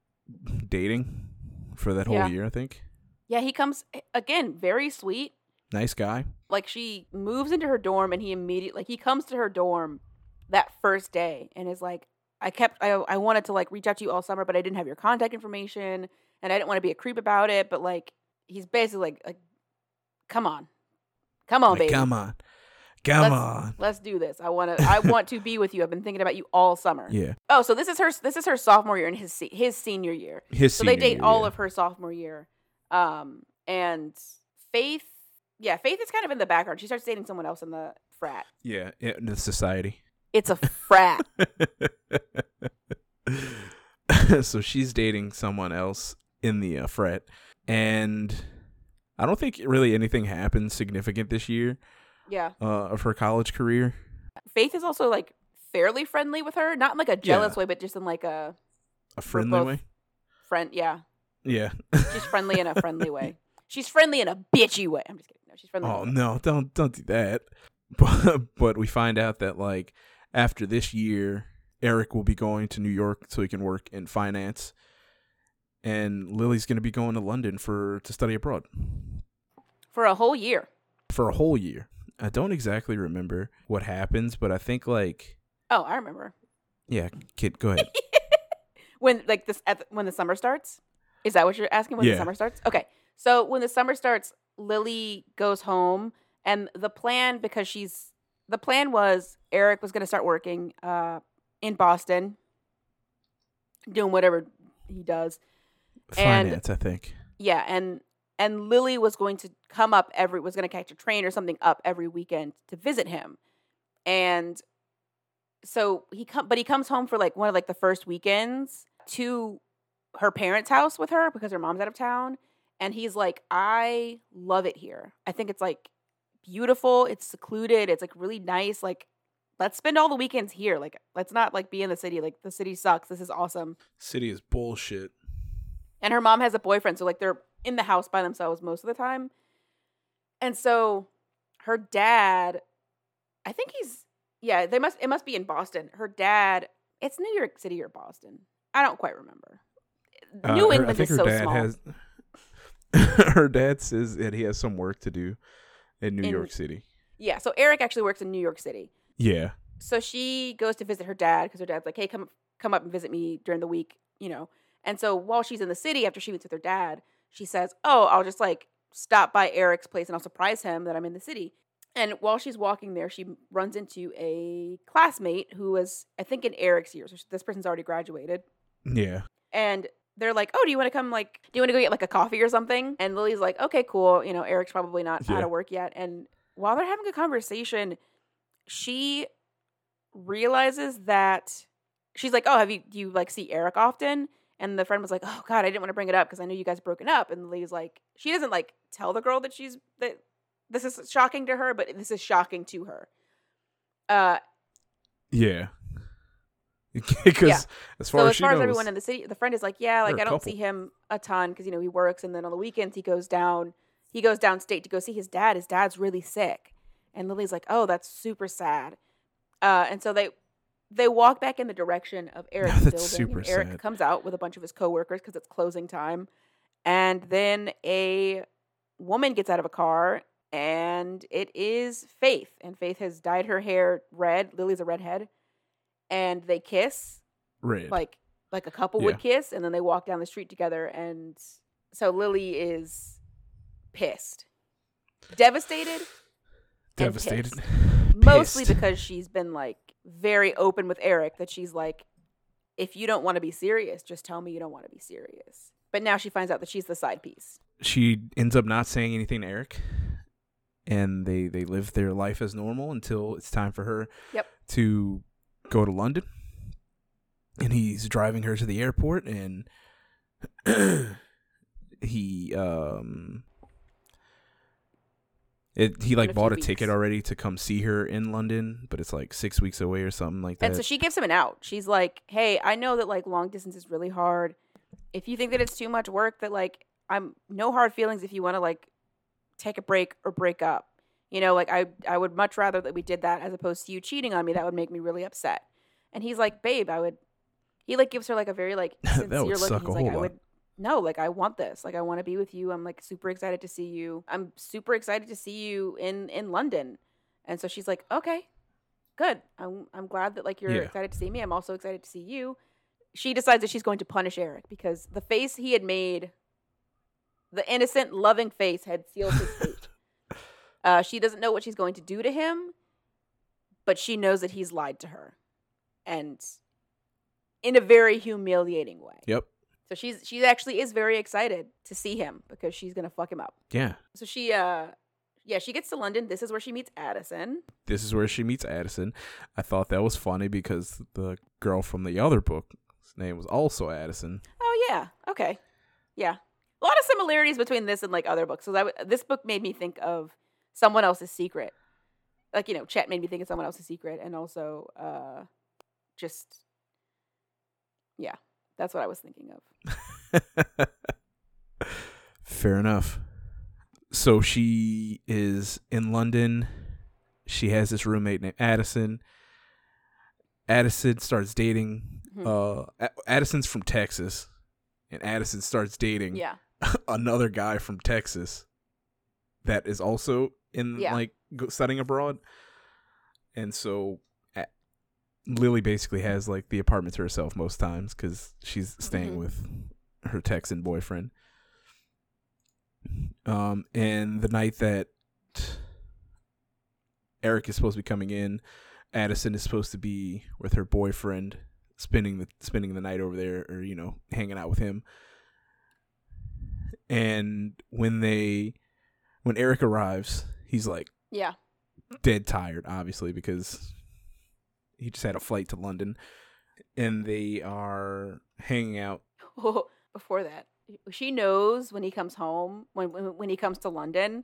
Speaker 1: dating for that whole
Speaker 2: Yeah.
Speaker 1: year. I think.
Speaker 2: Yeah, he comes again, very sweet.
Speaker 1: Nice guy.
Speaker 2: like she moves into her dorm and he immediately like he comes to her dorm that first day and is like i kept I, I wanted to like reach out to you all summer but i didn't have your contact information and i didn't want to be a creep about it but like he's basically like, like come on come on
Speaker 1: Like,
Speaker 2: baby
Speaker 1: come on, come
Speaker 2: let's,
Speaker 1: on.
Speaker 2: let's do this. I want to i want to be with you. I've been thinking about you all summer.
Speaker 1: Yeah,
Speaker 2: oh so this is her this is her sophomore year and his his senior year.
Speaker 1: His.
Speaker 2: so they date
Speaker 1: year,
Speaker 2: all
Speaker 1: yeah.
Speaker 2: of her sophomore year. Um and faith yeah faith is kind of in the background. She starts dating someone else in the frat.
Speaker 1: Yeah, in the society.
Speaker 2: it's a frat.
Speaker 1: So she's dating someone else in the uh, frat, and I don't think really anything happened significant this year
Speaker 2: yeah
Speaker 1: uh, of her college career.
Speaker 2: faith is also like fairly friendly with her not in like a jealous
Speaker 1: Yeah.
Speaker 2: way but just in like a
Speaker 1: A friendly way.
Speaker 2: friend yeah
Speaker 1: Yeah.
Speaker 2: she's friendly in a friendly way she's friendly in a bitchy way i'm just kidding no she's friendly
Speaker 1: oh no! Don't don't do that. But but we find out that like after this year, Eric will be going to New York so he can work in finance, and Lily's going to be going to London for to study abroad
Speaker 2: For a whole year.
Speaker 1: for a whole year. I don't exactly remember what happens, but I think like
Speaker 2: Oh, I remember.
Speaker 1: yeah, kid, go ahead.
Speaker 2: when like this at the, when the summer starts is that what you're asking when
Speaker 1: Yeah.
Speaker 2: the summer starts okay so when the summer starts lily goes home and the plan because she's the plan was eric was going to start working uh in boston doing whatever he does And-
Speaker 1: Finance, I think.
Speaker 2: yeah and and lily was going to come up every was going to catch a train or something up every weekend to visit him. And so he come but he comes home for like one of like the first weekends to her parents house with her because her mom's out of town. And he's like i love it here. I think it's like beautiful. It's secluded. It's like really nice. Like let's spend all the weekends here. Like let's not like be in the city. Like the city sucks. This is awesome.
Speaker 1: City is bullshit.
Speaker 2: and her mom has a boyfriend. So like they're in the house by themselves most of the time. And so her dad i think he's yeah they must it must be in boston. Her dad it's new york city or boston. I don't quite remember.
Speaker 1: Uh,
Speaker 2: new
Speaker 1: her- I
Speaker 2: england
Speaker 1: think
Speaker 2: is
Speaker 1: her
Speaker 2: so
Speaker 1: dad
Speaker 2: small.
Speaker 1: has her dad says that he has some work to do in New
Speaker 2: In-
Speaker 1: York City.
Speaker 2: yeah so eric actually works in new york city.
Speaker 1: Yeah.
Speaker 2: so she goes to visit her dad because her dad's like hey come come up and visit me during the week you know? And so while she's in the city after she meets with her dad she says oh i'll just like stop by eric's place and i'll surprise him that i'm in the city and while she's walking there she runs into a classmate who was i think in eric's years so this person's already graduated
Speaker 1: Yeah.
Speaker 2: and they're like, "Oh, do you want to come? Like, do you want to go get like a coffee or something?" And Lily's like, "Okay, cool." You know, Eric's probably not
Speaker 1: Yeah.
Speaker 2: out of work yet. And while they're having a conversation, she realizes that she's like, "Oh, have you do you like see Eric often?" And the friend was like, "Oh God, I didn't want to bring it up because I knew you guys broken up." And Lily's like, she doesn't like tell the girl that she's that this is shocking to her, but this is shocking to her. Uh,
Speaker 1: Yeah. Because
Speaker 2: Yeah.
Speaker 1: as far
Speaker 2: so
Speaker 1: as
Speaker 2: as far as everyone in the city, the friend is like, yeah, like I don't
Speaker 1: couple.
Speaker 2: see him a ton because you know he works, and then on the weekends he goes down, he goes downstate to go see his dad. His dad's really sick, and Lily's like, oh, that's super sad. Uh, and so they they walk back in the direction of Eric's
Speaker 1: That's
Speaker 2: building.
Speaker 1: super
Speaker 2: Eric
Speaker 1: sad.
Speaker 2: comes out with a bunch of his coworkers because it's closing time, and then a woman gets out of a car. And it is Faith, and Faith has dyed her hair red. Lily's a redhead, and they kiss,
Speaker 1: red.
Speaker 2: like like a couple
Speaker 1: Yeah.
Speaker 2: would kiss and then they walk down the street together and so lily is pissed devastated
Speaker 1: Devastated.
Speaker 2: mostly because she's been like very open with eric that she's like if you don't want to be serious just tell me you don't want to be serious but now she finds out that she's the side piece
Speaker 1: she ends up not saying anything to Eric, and they they live their life as normal until it's time for her
Speaker 2: Yep.
Speaker 1: to go to London. And he's driving her to the airport, and he um. It, he like bought a
Speaker 2: few
Speaker 1: ticket already to come see her in London, but it's like six weeks away or something like that.
Speaker 2: and so she gives him an out. She's like hey i know that like long distance is really hard. If you think that it's too much work that like i'm no hard feelings if you want to like take a break or break up. You know like i i would much rather that we did that as opposed to you cheating on me. That would make me really upset. And he's like babe i would he like gives her like a very like
Speaker 1: That
Speaker 2: sincere look he's
Speaker 1: a
Speaker 2: like
Speaker 1: whole
Speaker 2: i
Speaker 1: lot.
Speaker 2: would no like i want this like i want to be with you i'm like super excited to see you i'm super excited to see you in in london and so she's like okay good i'm i'm glad that like you're
Speaker 1: Yeah.
Speaker 2: excited to see me i'm also excited to see you she decides that she's going to punish eric because the face he had made the innocent loving face had sealed his fate uh, she doesn't know what she's going to do to him but she knows that he's lied to her and in a very humiliating way
Speaker 1: Yep.
Speaker 2: So she's she actually is very excited to see him because she's gonna fuck him up.
Speaker 1: Yeah.
Speaker 2: So she uh yeah, she gets to London. This is where she meets Addison.
Speaker 1: this is where she meets Addison. I thought that was funny because the girl from the other book's name was also Addison.
Speaker 2: Oh yeah. Okay. Yeah. A lot of similarities between this and like other books. So that w- this book made me think of someone else's secret. Like, you know, Chet made me think of someone else's secret and also uh just yeah, that's what I was thinking of.
Speaker 1: Fair enough. So she is in London. She has this roommate named Addison. Addison starts dating.
Speaker 2: Mhm.
Speaker 1: Uh, Addison's from Texas, and Addison starts dating
Speaker 2: Yeah.
Speaker 1: another guy from Texas that is also in
Speaker 2: Yeah.
Speaker 1: like studying abroad, and so Lily basically has like the apartment to herself most times because she's staying
Speaker 2: Mhm.
Speaker 1: with her Texan boyfriend. Um, and the night that Eric is supposed to be coming in, Addison is supposed to be with her boyfriend, spending the spending the night over there, or you know, hanging out with him. And when they, when Eric arrives, he's like
Speaker 2: Yeah.
Speaker 1: dead tired, obviously, because he just had a flight to London, and they are hanging out.
Speaker 2: Before that, she knows when he comes home, when when, when he comes to London,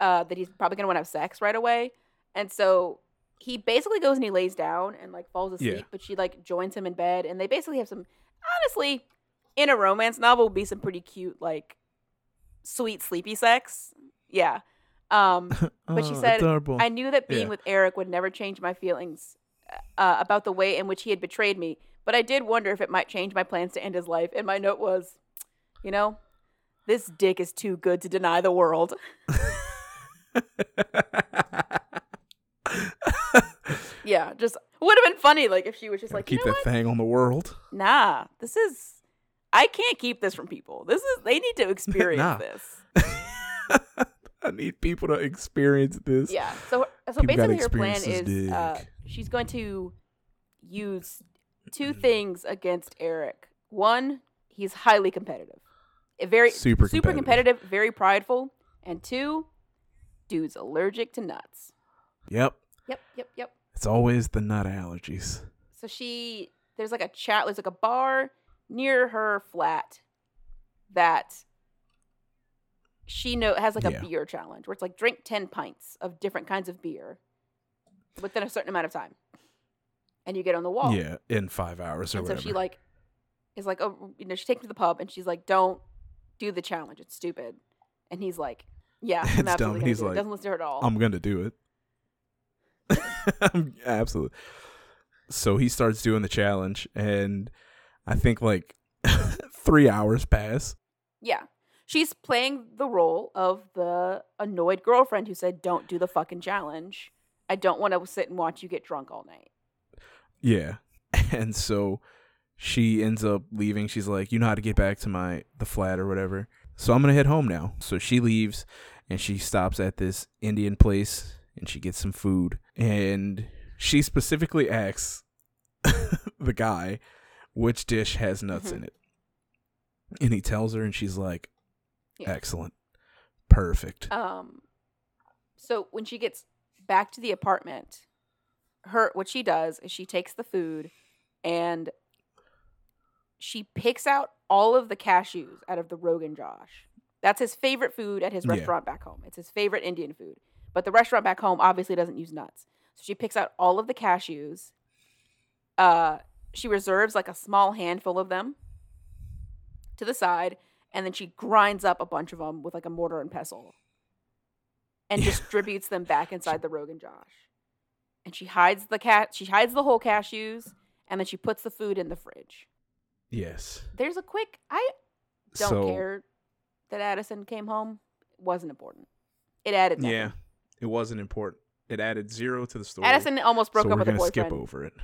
Speaker 2: uh, that he's probably gonna want to have sex right away, and so he basically goes and he lays down and like falls asleep.
Speaker 1: Yeah.
Speaker 2: But she like joins him in bed, and they basically have some. Honestly, in a romance novel, would be some pretty cute like sweet sleepy sex. Yeah. Um, But she
Speaker 1: Oh,
Speaker 2: said,
Speaker 1: adorable.
Speaker 2: I knew that being
Speaker 1: Yeah.
Speaker 2: with Eric would never change my feelings uh, about the way in which he had betrayed me, but I did wonder if it might change my plans to end his life. And my note was, you know, this dick is too good to deny the world. Yeah, just would have been funny like if she was just like, you
Speaker 1: keep
Speaker 2: know
Speaker 1: that
Speaker 2: what?
Speaker 1: thing on the world.
Speaker 2: Nah, this is. I can't keep this from people. This is they need to experience
Speaker 1: Nah.
Speaker 2: this.
Speaker 1: I need people to experience this.
Speaker 2: Yeah. So so
Speaker 1: People
Speaker 2: basically her plan is uh, she's going to use two things against Eric. One, he's highly competitive. A very
Speaker 1: Super
Speaker 2: super
Speaker 1: competitive.
Speaker 2: competitive, very prideful. And two, dude's allergic to nuts.
Speaker 1: Yep.
Speaker 2: Yep, yep, yep.
Speaker 1: It's always the nut allergies.
Speaker 2: So she there's like a chat there's like a bar near her flat that she know has like a
Speaker 1: Yeah.
Speaker 2: beer challenge where it's like drink 10 pints of different kinds of beer within a certain amount of time. And you get on the wall.
Speaker 1: Yeah, in five hours or
Speaker 2: and so she like is like oh you know she takes him to the pub and she's like don't do the challenge it's stupid and he's like yeah I'm
Speaker 1: It's dumb. He's
Speaker 2: do it.
Speaker 1: like,
Speaker 2: doesn't listen to her at all
Speaker 1: I'm gonna do it. Absolutely. So he starts doing the challenge, and I think like three hours pass.
Speaker 2: yeah she's playing the role of the annoyed girlfriend who said don't do the fucking challenge I don't want to sit and watch you get drunk all night
Speaker 1: Yeah, and so she ends up leaving. She's like, "You know how to get back to my the flat or whatever." So I'm gonna head home now. So she leaves, and she stops at this Indian place, and she gets some food, and she specifically asks the guy which dish has nuts
Speaker 2: Mhm.
Speaker 1: in it, and he tells her, and she's like,
Speaker 2: Yeah.
Speaker 1: "Excellent, perfect."
Speaker 2: um so when she gets back to the apartment her what she does is she takes the food and she picks out all of the cashews out of the rogan josh. That's his favorite food at his
Speaker 1: Yeah.
Speaker 2: restaurant back home. It's his favorite indian food. But the restaurant back home obviously doesn't use nuts. So she picks out all of the cashews. Uh she reserves like a small handful of them to the side and then she grinds up a bunch of them with like a mortar and pestle and distributes them back inside the Rogan Josh. And she hides the cat she hides the whole cashews and then she puts the food in the fridge.
Speaker 1: yes.
Speaker 2: There's a quick I don't
Speaker 1: so,
Speaker 2: care that Addison came home. It wasn't important. It added nothing.
Speaker 1: Yeah, it wasn't important. It added zero to the story.
Speaker 2: Addison almost broke
Speaker 1: so
Speaker 2: up
Speaker 1: we're
Speaker 2: with her
Speaker 1: gonna skip over it.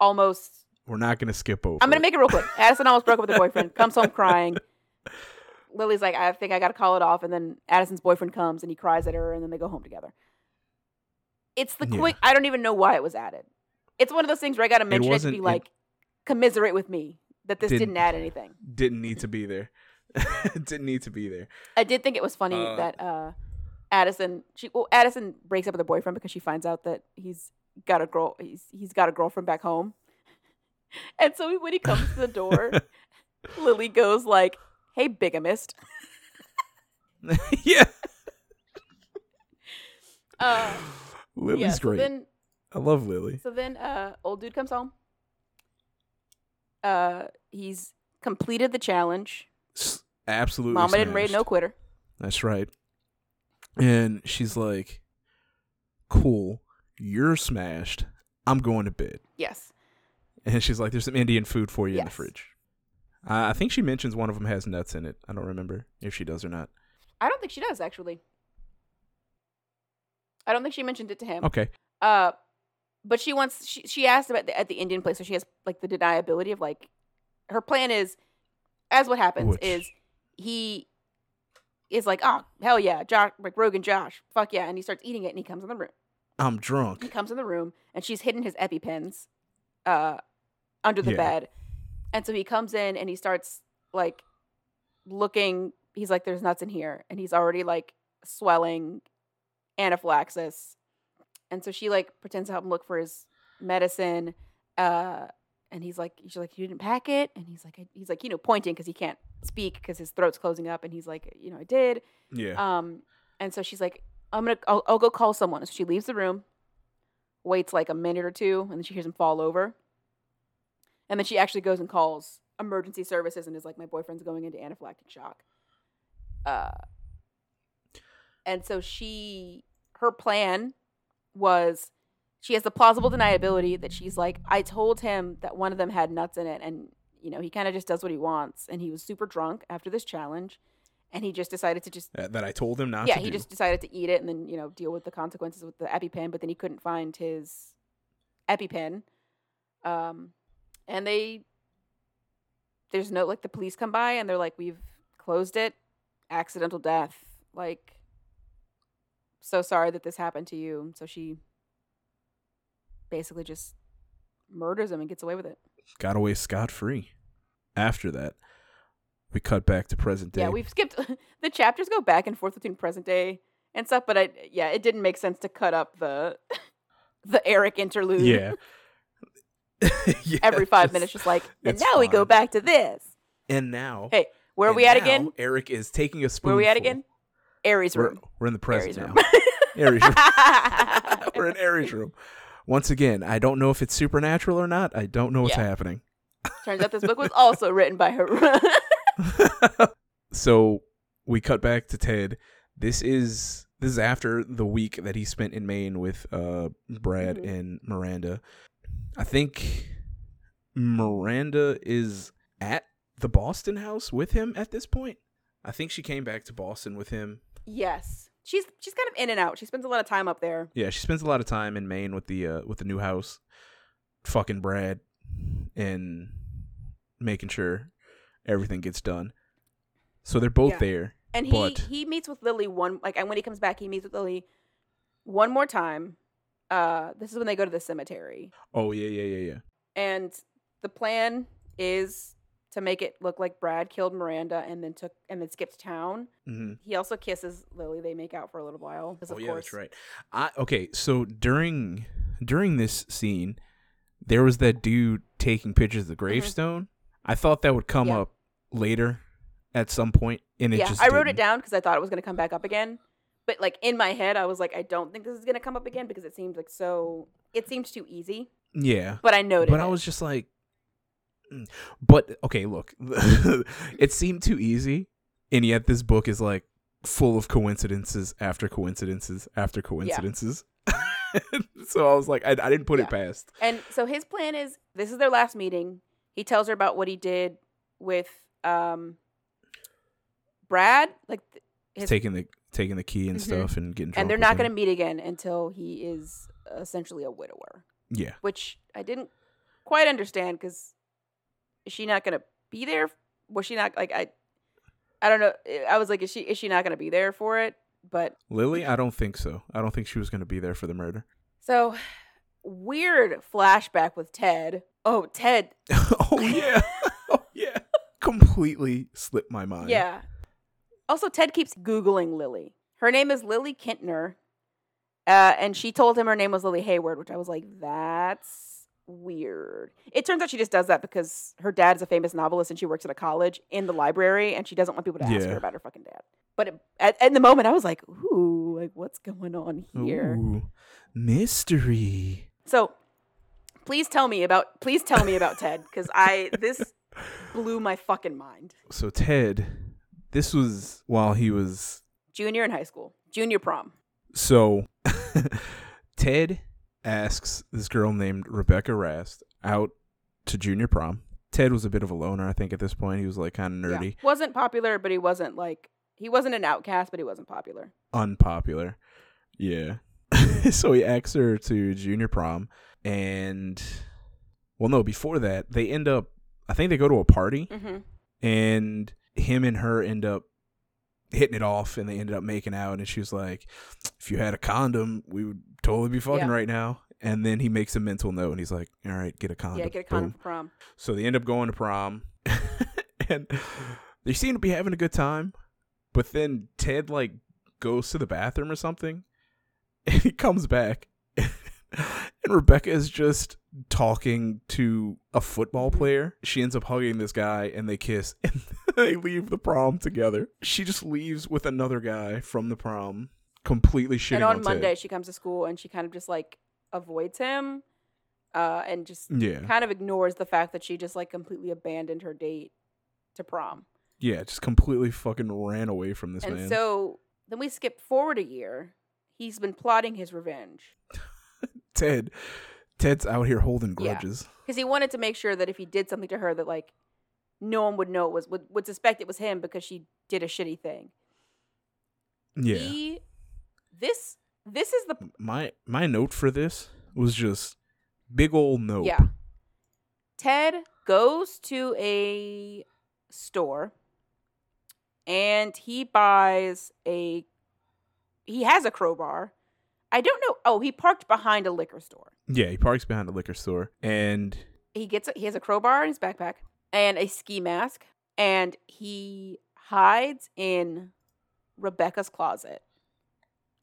Speaker 2: Almost
Speaker 1: We're not gonna skip over.
Speaker 2: I'm gonna
Speaker 1: it.
Speaker 2: make it real quick. Addison almost broke up with her boyfriend, comes home crying. Lily's like, I think I gotta call it off, and then Addison's boyfriend comes and he cries at her, and then they go home together. It's the
Speaker 1: Yeah.
Speaker 2: quick. I don't even know why it was added. It's one of those things where I gotta mention it, to
Speaker 1: wasn't-
Speaker 2: be
Speaker 1: it
Speaker 2: like, commiserate with me that this
Speaker 1: Didn't-
Speaker 2: didn't add anything.
Speaker 1: didn't need to be there. didn't need to be there.
Speaker 2: I did think it was funny
Speaker 1: Uh,
Speaker 2: that uh, Addison, she well, Addison breaks up with her boyfriend because she finds out that he's got a girl. He's he's got a girlfriend back home, and so when he comes to the door, Lily goes like, "Hey, bigamist."
Speaker 1: yeah.
Speaker 2: Uh,
Speaker 1: Lily's
Speaker 2: yeah. So
Speaker 1: great.
Speaker 2: then,
Speaker 1: I love Lily.
Speaker 2: so then, uh, old dude comes home. Uh, he's completed the challenge.
Speaker 1: Absolutely.
Speaker 2: Mama didn't rate no quitter.
Speaker 1: That's right. And she's like, "Cool, you're smashed. I'm going to bed."
Speaker 2: Yes.
Speaker 1: And she's like, "There's some Indian food for you in the fridge." Uh, I think she mentions one of them has nuts in it. I don't remember if she does or not.
Speaker 2: I don't think she does actually. I don't think she mentioned it to him.
Speaker 1: Okay.
Speaker 2: Uh, but she wants she she asked about the, at the Indian place, so she has like the deniability of like her plan is, as what happens
Speaker 1: Which-
Speaker 2: is he is like, oh hell yeah, Josh like Rogan Josh, fuck yeah, and he starts eating it, and he comes in the room.
Speaker 1: I'm drunk.
Speaker 2: He comes in the room, and she's hidden his epipens, uh, under the
Speaker 1: Yeah.
Speaker 2: bed, and so he comes in and he starts like looking. He's like, "There's nuts in here," and he's already like swelling, anaphylaxis, and so she like pretends to help him look for his medicine. Uh, and he's like, she's like, you didn't pack it, and he's like, he's like, you know, pointing because he can't speak because his throat's closing up, and he's like, you know, I did.
Speaker 1: Yeah.
Speaker 2: Um, and so she's like, I'm gonna, I'll, I'll go call someone. So she leaves the room, waits like a minute or two, and then she hears him fall over. And then she actually goes and calls emergency services and is like, my boyfriend's going into anaphylactic shock. Uh, and so she, her plan was, she has the plausible deniability that she's like, I told him that one of them had nuts in it, and you know he kind of just does what he wants, and he was super drunk after this challenge, and he just decided to just
Speaker 1: that, that I told him not
Speaker 2: yeah, he
Speaker 1: do.
Speaker 2: just decided to eat it and then you know deal with the consequences with the EpiPen, but then he couldn't find his EpiPen, um, and they there's no like the police come by and they're like we've closed it, accidental death, like so sorry that this happened to you. So she basically just murders him and gets away with it.
Speaker 1: got away scot free. After that, we cut back to present day.
Speaker 2: Yeah, we've skipped the chapters go back and forth between present day and stuff, but I yeah, it didn't make sense to cut up the the Eric interlude.
Speaker 1: yeah. Yeah,
Speaker 2: Every five minutes, just like, and
Speaker 1: it's
Speaker 2: now we go back to this.
Speaker 1: And now,
Speaker 2: Hey, where are we at again?
Speaker 1: Eric is taking a spoon.
Speaker 2: Where are we at again? Aries
Speaker 1: We're,
Speaker 2: room.
Speaker 1: we're in the present
Speaker 2: Aries
Speaker 1: now.
Speaker 2: room.
Speaker 1: Aries room. we're in Aries room. Once again, I don't know if it's supernatural or not. I don't know what's
Speaker 2: Yeah.
Speaker 1: happening.
Speaker 2: Turns out this book was also written by her.
Speaker 1: so we cut back to Ted. This is this is after the week that he spent in Maine with uh Brad
Speaker 2: Mhm.
Speaker 1: and Miranda. I think Miranda is at the Boston house with him at this point. I think she came back to Boston with him.
Speaker 2: yes, she's she's kind of in and out. She spends a lot of time up there.
Speaker 1: Yeah, she spends a lot of time in Maine with the uh, with the new house, fucking Brad, and making sure everything gets done. So they're both
Speaker 2: Yeah.
Speaker 1: there.
Speaker 2: And he he meets with Lily one like and when he comes back, he meets with Lily one more time. Uh, this is when they go to the cemetery.
Speaker 1: Oh yeah, yeah, yeah, yeah.
Speaker 2: And the plan is to make it look like Brad killed Miranda and then took and then skipped town.
Speaker 1: hmm
Speaker 2: He also kisses Lily. They make out for a little while.
Speaker 1: Oh
Speaker 2: of
Speaker 1: yeah,
Speaker 2: course,
Speaker 1: that's right. I okay. So during during this scene, there was that dude taking pictures of the gravestone. I thought that would come
Speaker 2: Mm-hmm. Yeah.
Speaker 1: up later at some point, and it
Speaker 2: yeah,
Speaker 1: just
Speaker 2: I wrote it
Speaker 1: didn't.
Speaker 2: down because I thought it was going to come back up again. But like in my head, I was like, I don't think this is going to come up again because it seems like so. It seems too easy.
Speaker 1: Yeah,
Speaker 2: But I noted.
Speaker 1: but I was just like, mm. but okay, look, it seemed too easy, and yet this book is like full of coincidences after coincidences after coincidences. so I was like, I, I didn't put it past.
Speaker 2: And so his plan is this is their last meeting. He tells her about what he did with um Brad, like his,
Speaker 1: taking the taking the key and
Speaker 2: Mhm.
Speaker 1: stuff and getting
Speaker 2: and they're not going to meet again until he is essentially a widower,
Speaker 1: yeah
Speaker 2: which I didn't quite understand because is she not going to be there? Was she not like I? I don't know. I was like, is she is she not going to be there for it? But
Speaker 1: lily i don't think so i don't think she was going to be there for the murder
Speaker 2: so weird flashback with Ted. Oh, Ted.
Speaker 1: oh yeah oh yeah completely slipped my mind
Speaker 2: Yeah. Also, Ted keeps Googling Lily. Her name is Lily Kintner. Uh, and she told him her name was Lily Hayward, which I was like, that's weird. It turns out she just does that because her dad's a famous novelist and she works at a college in the library and she doesn't want people to ask
Speaker 1: Yeah.
Speaker 2: her about her fucking dad. But it, at, at the moment, I was like, ooh, like what's going on here?
Speaker 1: Ooh, mystery
Speaker 2: So please tell me about, please tell me about Ted because I, this blew my fucking mind.
Speaker 1: so ted this was while he was
Speaker 2: Junior in high school, junior prom.
Speaker 1: so ted asks this girl named rebecca rast out to junior prom Ted was a bit of a loner, I think, at this point. He was like kind of
Speaker 2: Yeah.
Speaker 1: nerdy,
Speaker 2: Wasn't popular, but he wasn't like he wasn't an outcast, but he wasn't popular.
Speaker 1: unpopular. Yeah. so he asks her to junior prom, and well, no, before that, they end up. I think they go to a party,
Speaker 2: Mm-hmm.
Speaker 1: and him and her end up hitting it off, and they ended up making out. And she was like, "If you had a condom, we would totally be fucking
Speaker 2: Yeah.
Speaker 1: right now." And then he makes a mental note, and he's like, "All right, get a condom."
Speaker 2: Yeah, get a condom
Speaker 1: Boom.
Speaker 2: for prom.
Speaker 1: So they end up going to prom, and they seem to be having a good time. But then Ted like goes to the bathroom or something, and he comes back, and Rebecca is just talking to a football mm-hmm. player. She ends up hugging this guy, and they kiss, and they leave the prom together. She just leaves with another guy from the prom, completely shitting
Speaker 2: and on,
Speaker 1: on
Speaker 2: Monday,
Speaker 1: Ted.
Speaker 2: she comes to school and she kind of just like avoids him, uh, and just
Speaker 1: Yeah,
Speaker 2: kind of ignores the fact that she just like completely abandoned her date to prom.
Speaker 1: yeah, just completely fucking ran away from this
Speaker 2: and
Speaker 1: man.
Speaker 2: so then we skip forward a year. He's been plotting his revenge
Speaker 1: Ted, Ted's out here holding grudges.
Speaker 2: because he wanted to make sure that if he did something to her, that like no one would know it was would, would suspect it was him because she did a shitty thing.
Speaker 1: Yeah.
Speaker 2: He, this this is the
Speaker 1: my my note for this was just big old note.
Speaker 2: Yeah. Ted goes to a store and he buys a he has a crowbar. I don't know. Oh, he parked behind a liquor store.
Speaker 1: Yeah, he parks behind a liquor store and
Speaker 2: He gets a, he has a crowbar in his backpack and a ski mask and he hides in Rebecca's closet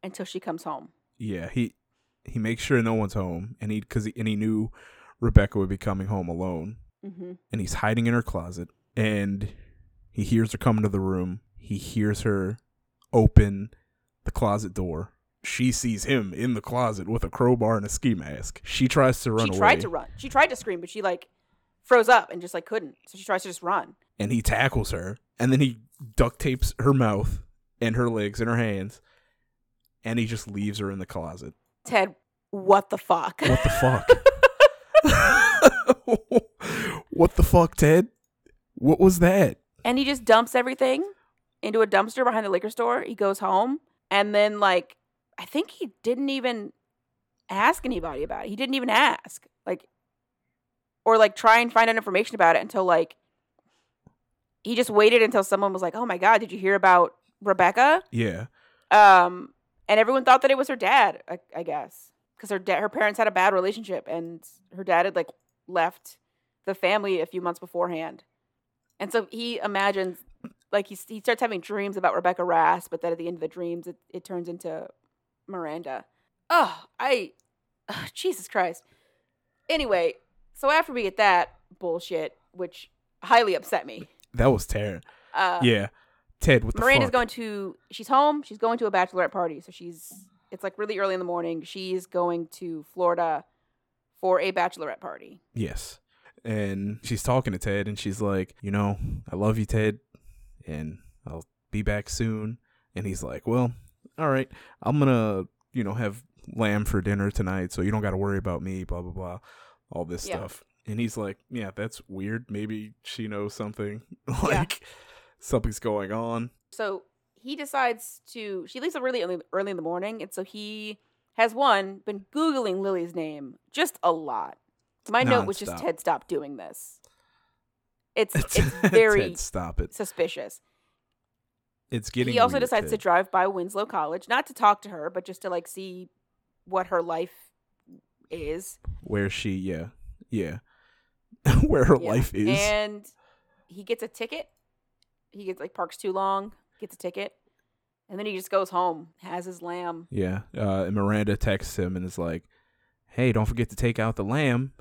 Speaker 2: until she comes home.
Speaker 1: yeah, he he makes sure no one's home and he cuz he, and he knew Rebecca would be coming home alone
Speaker 2: Mhm.
Speaker 1: and he's hiding in her closet and he hears her come into the room. He hears her open the closet door. She sees him in the closet with a crowbar and a ski mask. She tries to run
Speaker 2: She
Speaker 1: away.
Speaker 2: tried to run. She tried to scream, but she like froze up and just like couldn't. So she tries to just run.
Speaker 1: and he tackles her and then he duct tapes her mouth and her legs and her hands and he just leaves her in the closet
Speaker 2: Ted, what the fuck?
Speaker 1: what the fuck what the fuck ted what was that
Speaker 2: and he just dumps everything into a dumpster behind the liquor store. He goes home and then like I think he didn't even ask anybody about it. He didn't even ask. Like or like try and find out information about it until like he just waited until someone was like, "Oh my god, did you hear about Rebecca?"
Speaker 1: yeah
Speaker 2: Um and everyone thought that it was her dad, I, I guess. Cuz her dad her parents had a bad relationship and her dad had like left the family a few months beforehand. And so he imagines, like, he, he starts having dreams about Rebecca Rass, but then at the end of the dreams, it, it turns into Miranda. Oh, I, ugh, Jesus Christ. Anyway, so after we get that bullshit, which highly upset me,
Speaker 1: that was terrible
Speaker 2: uh,
Speaker 1: yeah. Ted the
Speaker 2: Miranda's going to, she's home, she's going to a bachelorette party. So she's, it's like really early in the morning. She's going to Florida for a bachelorette party.
Speaker 1: yes. And she's talking to ted and she's like you know i love you ted and i'll be back soon. And he's like well all right. I'm gonna you know have lamb for dinner tonight so you don't gotta worry about me blah blah blah all this
Speaker 2: Yeah.
Speaker 1: stuff and he's like yeah that's weird maybe she knows something like something's going on
Speaker 2: So he decides to. She leaves really early, early in the morning, and so he has one been googling Lily's name just a lot. My note was just Ted, stop doing this. It's it's very
Speaker 1: Ted, stop it
Speaker 2: suspicious.
Speaker 1: it's getting
Speaker 2: He also
Speaker 1: weird,
Speaker 2: decides to drive by Winslow College, not to talk to her, but just to like see what her life is.
Speaker 1: where she yeah yeah where her
Speaker 2: Yeah.
Speaker 1: life is
Speaker 2: And he gets a ticket. He gets like parks too long, gets a ticket, and then he just goes home, has his lamb.
Speaker 1: Yeah. Uh, and Miranda texts him and is like, "Hey, don't forget to take out the lamb."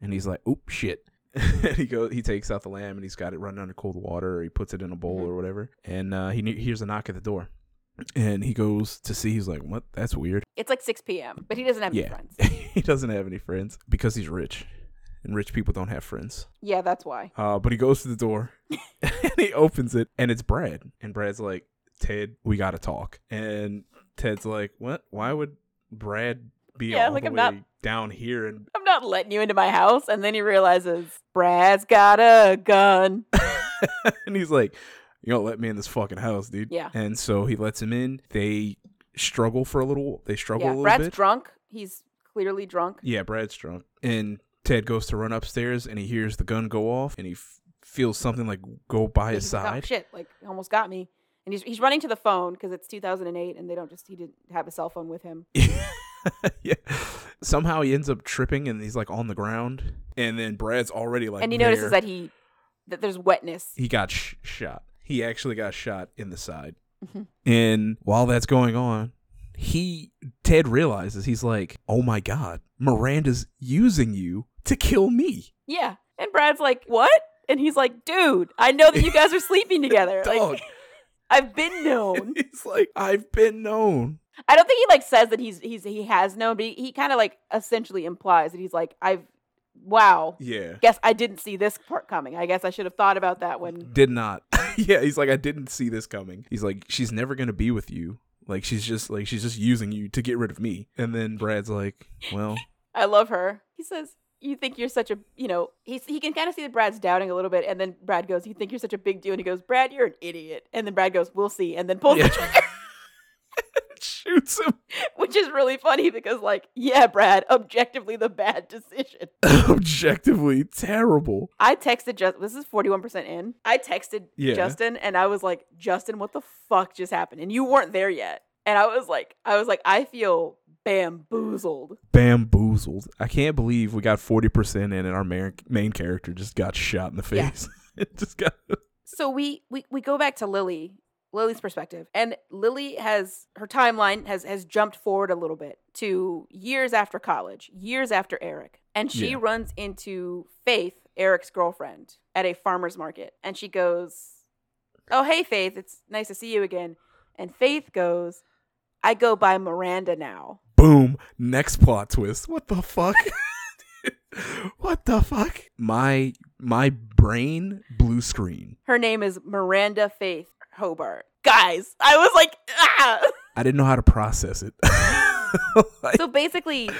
Speaker 1: And he's like, "Oop, shit." and he goes, he takes out the lamb and he's got it running under cold water, or he puts it in a bowl
Speaker 2: Mhm.
Speaker 1: or whatever. And uh, he ne- hears a knock at the door, and he goes to see. He's like, "What? That's weird."
Speaker 2: It's like 6 p.m., but he doesn't have any friends.
Speaker 1: he doesn't have any friends because he's rich, and rich people don't have friends.
Speaker 2: Yeah, that's why.
Speaker 1: Uh, but he goes to the door and he opens it and it's Brad. And Brad's like, Ted, we got to talk. And Ted's like, what? Why would Brad be
Speaker 2: Yeah,
Speaker 1: all
Speaker 2: like,
Speaker 1: the
Speaker 2: I'm not-
Speaker 1: down here and
Speaker 2: I'm not letting you into my house. And then he realizes Brad's got a gun.
Speaker 1: and he's like, "You don't let me in this fucking house, dude."
Speaker 2: Yeah.
Speaker 1: And so he lets him in. They struggle for a little. They struggle
Speaker 2: yeah,
Speaker 1: a little bit.
Speaker 2: Brad's
Speaker 1: bit.
Speaker 2: drunk. He's clearly drunk.
Speaker 1: yeah, Brad's drunk, and Ted goes to run upstairs, and he hears the gun go off, and he f- feels something like go by his
Speaker 2: "Oh,
Speaker 1: side.
Speaker 2: shit, like almost got me. And he's he's running to the phone because it's 2008 and they don't just he didn't have a cell phone with him.
Speaker 1: yeah. Somehow he ends up tripping, and he's like on the ground, and then Brad's already like.
Speaker 2: and he
Speaker 1: there.
Speaker 2: notices that he that there's wetness.
Speaker 1: he got sh- shot. He actually got shot in the side.
Speaker 2: Mhm.
Speaker 1: And while that's going on, he Ted realizes he's like, "Oh my god, Miranda's using you to kill me."
Speaker 2: Yeah. And Brad's like, "What?" And he's like, "Dude, I know that you guys are sleeping together. Like I've been known."
Speaker 1: he's like, "I've been known."
Speaker 2: I don't think he like says that he's he's he has known, but he, he kind of like essentially implies that he's like, "I've wow,
Speaker 1: Yeah.
Speaker 2: guess I didn't see this part coming. I guess I should have thought about that when
Speaker 1: Did not. yeah, he's like, "I didn't see this coming." He's like, "She's never going to be with you." Like she's just like she's just using you to get rid of me. And then Brad's like, "Well,
Speaker 2: I love her." He says, "You think you're such a, you know, he's he can kind of see that Brad's doubting a little bit, and then Brad goes, "You think you're such a big deal?" And he goes, "Brad, you're an idiot." And then Brad goes, "We'll see," and then pulls
Speaker 1: Yeah.
Speaker 2: the trigger,
Speaker 1: shoots him."
Speaker 2: which is really funny because, like, yeah, Brad, objectively the bad decision.
Speaker 1: Objectively terrible.
Speaker 2: I texted just this is 41% in. I texted
Speaker 1: Yeah.
Speaker 2: Justin and I was like, "Justin, what the fuck just happened?" And you weren't there yet. And I was like, I was like, I feel bamboozled.
Speaker 1: bamboozled. I can't believe we got 40% in and our main, main character just got shot in the
Speaker 2: Yeah.
Speaker 1: face. it just got
Speaker 2: So we, we we go back to Lily, Lily's perspective. And Lily has her timeline has has jumped forward a little bit to years after college, years after Eric. And she
Speaker 1: Yeah.
Speaker 2: runs into Faith, Eric's girlfriend, at a farmer's market. And she goes, Oh, hey Faith, it's nice to see you again. And Faith goes, I go by Miranda now.
Speaker 1: boom, next plot twist. What the fuck? what the fuck? My my brain blue screen.
Speaker 2: Her name is Miranda Faith Hobart. Guys, I was like, ah.
Speaker 1: I didn't know how to process it. Like,
Speaker 2: so basically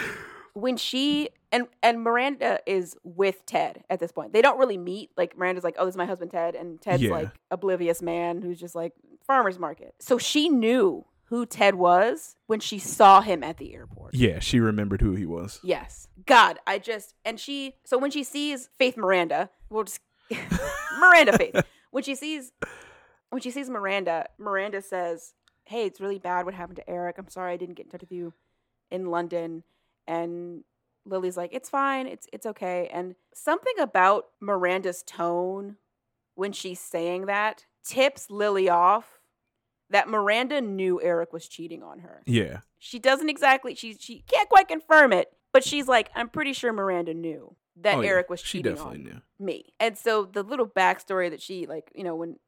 Speaker 2: when she and and Miranda is with Ted at this point. They don't really meet. Like Miranda's like, "Oh, this is my husband Ted," and Ted's
Speaker 1: Yeah.
Speaker 2: like oblivious man who's just like farmers market. So she knew who Ted was when she saw him at the airport.
Speaker 1: yeah, she remembered who he was.
Speaker 2: Yes. God, I just and she so when she sees Faith Miranda, we'll just Miranda Faith. When she sees when she sees Miranda, Miranda says, "Hey, it's really bad what happened to Eric. I'm sorry I didn't get in touch with you in London." And Lily's like, "It's fine. It's it's okay." And something about Miranda's tone when she's saying that tips Lily off that Miranda knew Eric was cheating on her
Speaker 1: Yeah.
Speaker 2: she doesn't exactly she she can't quite confirm it but she's like i'm pretty sure miranda knew that
Speaker 1: Oh, yeah.
Speaker 2: eric was
Speaker 1: She definitely
Speaker 2: on
Speaker 1: knew.
Speaker 2: me and so the little backstory that she like you know when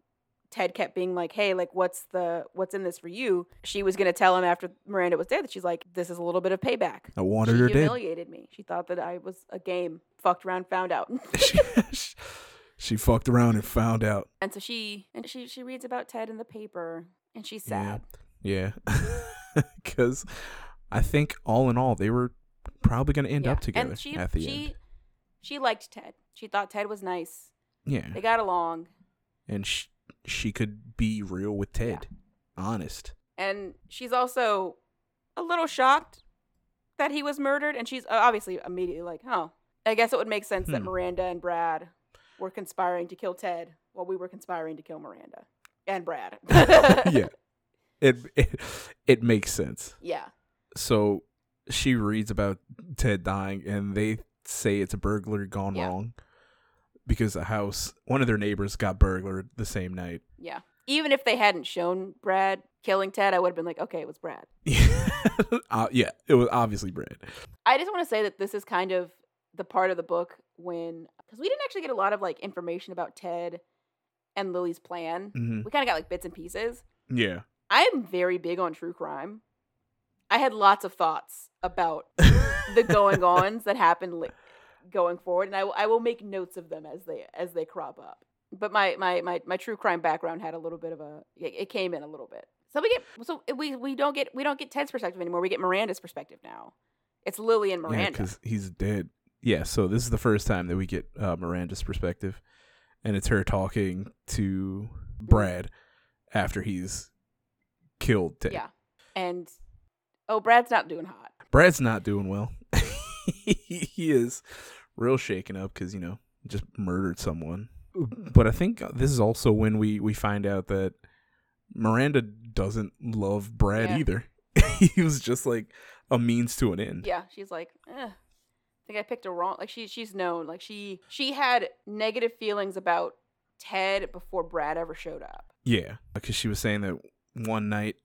Speaker 2: ted kept being like hey like what's the what's in this for you she was going to tell him after miranda was dead that she's like this is a little bit of payback
Speaker 1: I wanted
Speaker 2: she
Speaker 1: her dead.
Speaker 2: humiliated me she thought that i was a game fucked around found out
Speaker 1: she, she fucked around and found out.
Speaker 2: and so she and she she reads about ted in the paper and she's
Speaker 1: Yeah.
Speaker 2: sad
Speaker 1: Yeah. Because I think all in all, they were probably going to end
Speaker 2: Yeah.
Speaker 1: up together
Speaker 2: and she
Speaker 1: at the
Speaker 2: she
Speaker 1: end.
Speaker 2: she liked ted she thought ted was nice
Speaker 1: Yeah.
Speaker 2: they got along
Speaker 1: And sh- she could be real with Ted. Honest.
Speaker 2: and she's also a little shocked that he was murdered and she's uh, obviously immediately like oh i guess it would make sense that
Speaker 1: Hmm.
Speaker 2: miranda and brad were conspiring to kill ted while we were conspiring to kill miranda and brad
Speaker 1: yeah. It, it it makes sense.
Speaker 2: yeah
Speaker 1: So she reads about Ted dying and they say it's a burglary gone
Speaker 2: Yeah.
Speaker 1: wrong because a house one of their neighbors got burglared the same night.
Speaker 2: yeah even if they hadn't shown brad killing ted i would have been like okay it was brad
Speaker 1: uh, yeah, it was obviously Brad.
Speaker 2: i just want to say that this is kind of the part of the book when because we didn't actually get a lot of like information about ted and lily's plan
Speaker 1: hmm
Speaker 2: we kind of got like bits and pieces
Speaker 1: Yeah.
Speaker 2: I'm very big on true crime. I had lots of thoughts about the going ons that happened going forward, and I will- I will make notes of them as they as they crop up. But my my my, my true crime background had a little bit of a it, came in a little bit. So we get so we we don't get we don't get Ted's perspective anymore. We get Miranda's perspective now. It's Lily and Miranda.
Speaker 1: because he's dead. Yeah, so this is the first time that we get uh, Miranda's perspective, and it's her talking to Brad after he's killed Ted.
Speaker 2: yeah. And oh, Brad's not doing hot.
Speaker 1: Brad's not doing well. he is real shaken up because you know just murdered someone. But I think this is also when we we find out that Miranda doesn't love Brad
Speaker 2: Yeah.
Speaker 1: either. he was just like a means to an end.
Speaker 2: Yeah, she's like, eh, I think I picked a wrong. Like she, she's known. Like she, she had negative feelings about Ted before Brad ever showed up.
Speaker 1: Yeah, because she was saying that one night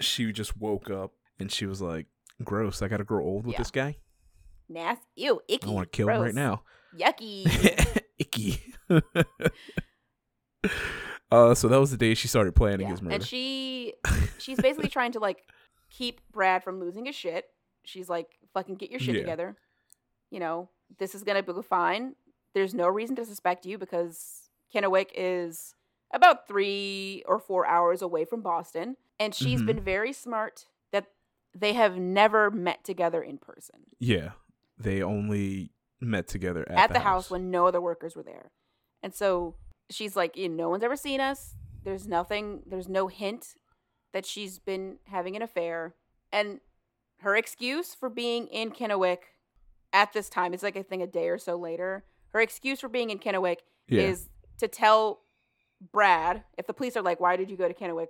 Speaker 1: she just woke up and she was like, "Gross! I got to grow old with
Speaker 2: Yeah.
Speaker 1: this guy.
Speaker 2: Nasty, ew, icky.
Speaker 1: I want to kill him right now."
Speaker 2: Yucky.
Speaker 1: Icky. uh, so that was the day she started planning
Speaker 2: yeah.
Speaker 1: his murder.
Speaker 2: And she, she's basically trying to like keep Brad from losing his shit. She's like, fucking get your shit
Speaker 1: Yeah.
Speaker 2: together. You know, this is gonna be fine. There's no reason to suspect you because Kennewick is about three or four hours away from Boston, and she's
Speaker 1: Mhm.
Speaker 2: been very smart that they have never met together in person
Speaker 1: yeah, they only met together at,
Speaker 2: at, the, house. when no other workers were there, and so she's like, you know, no one's ever seen us. There's nothing. There's no hint that she's been having an affair, and her excuse for being in Kennewick at this time it's like I think a day or so later. Her excuse for being in Kennewick
Speaker 1: yeah,
Speaker 2: is to tell Brad if the police are like, "Why did you go to Kennewick?"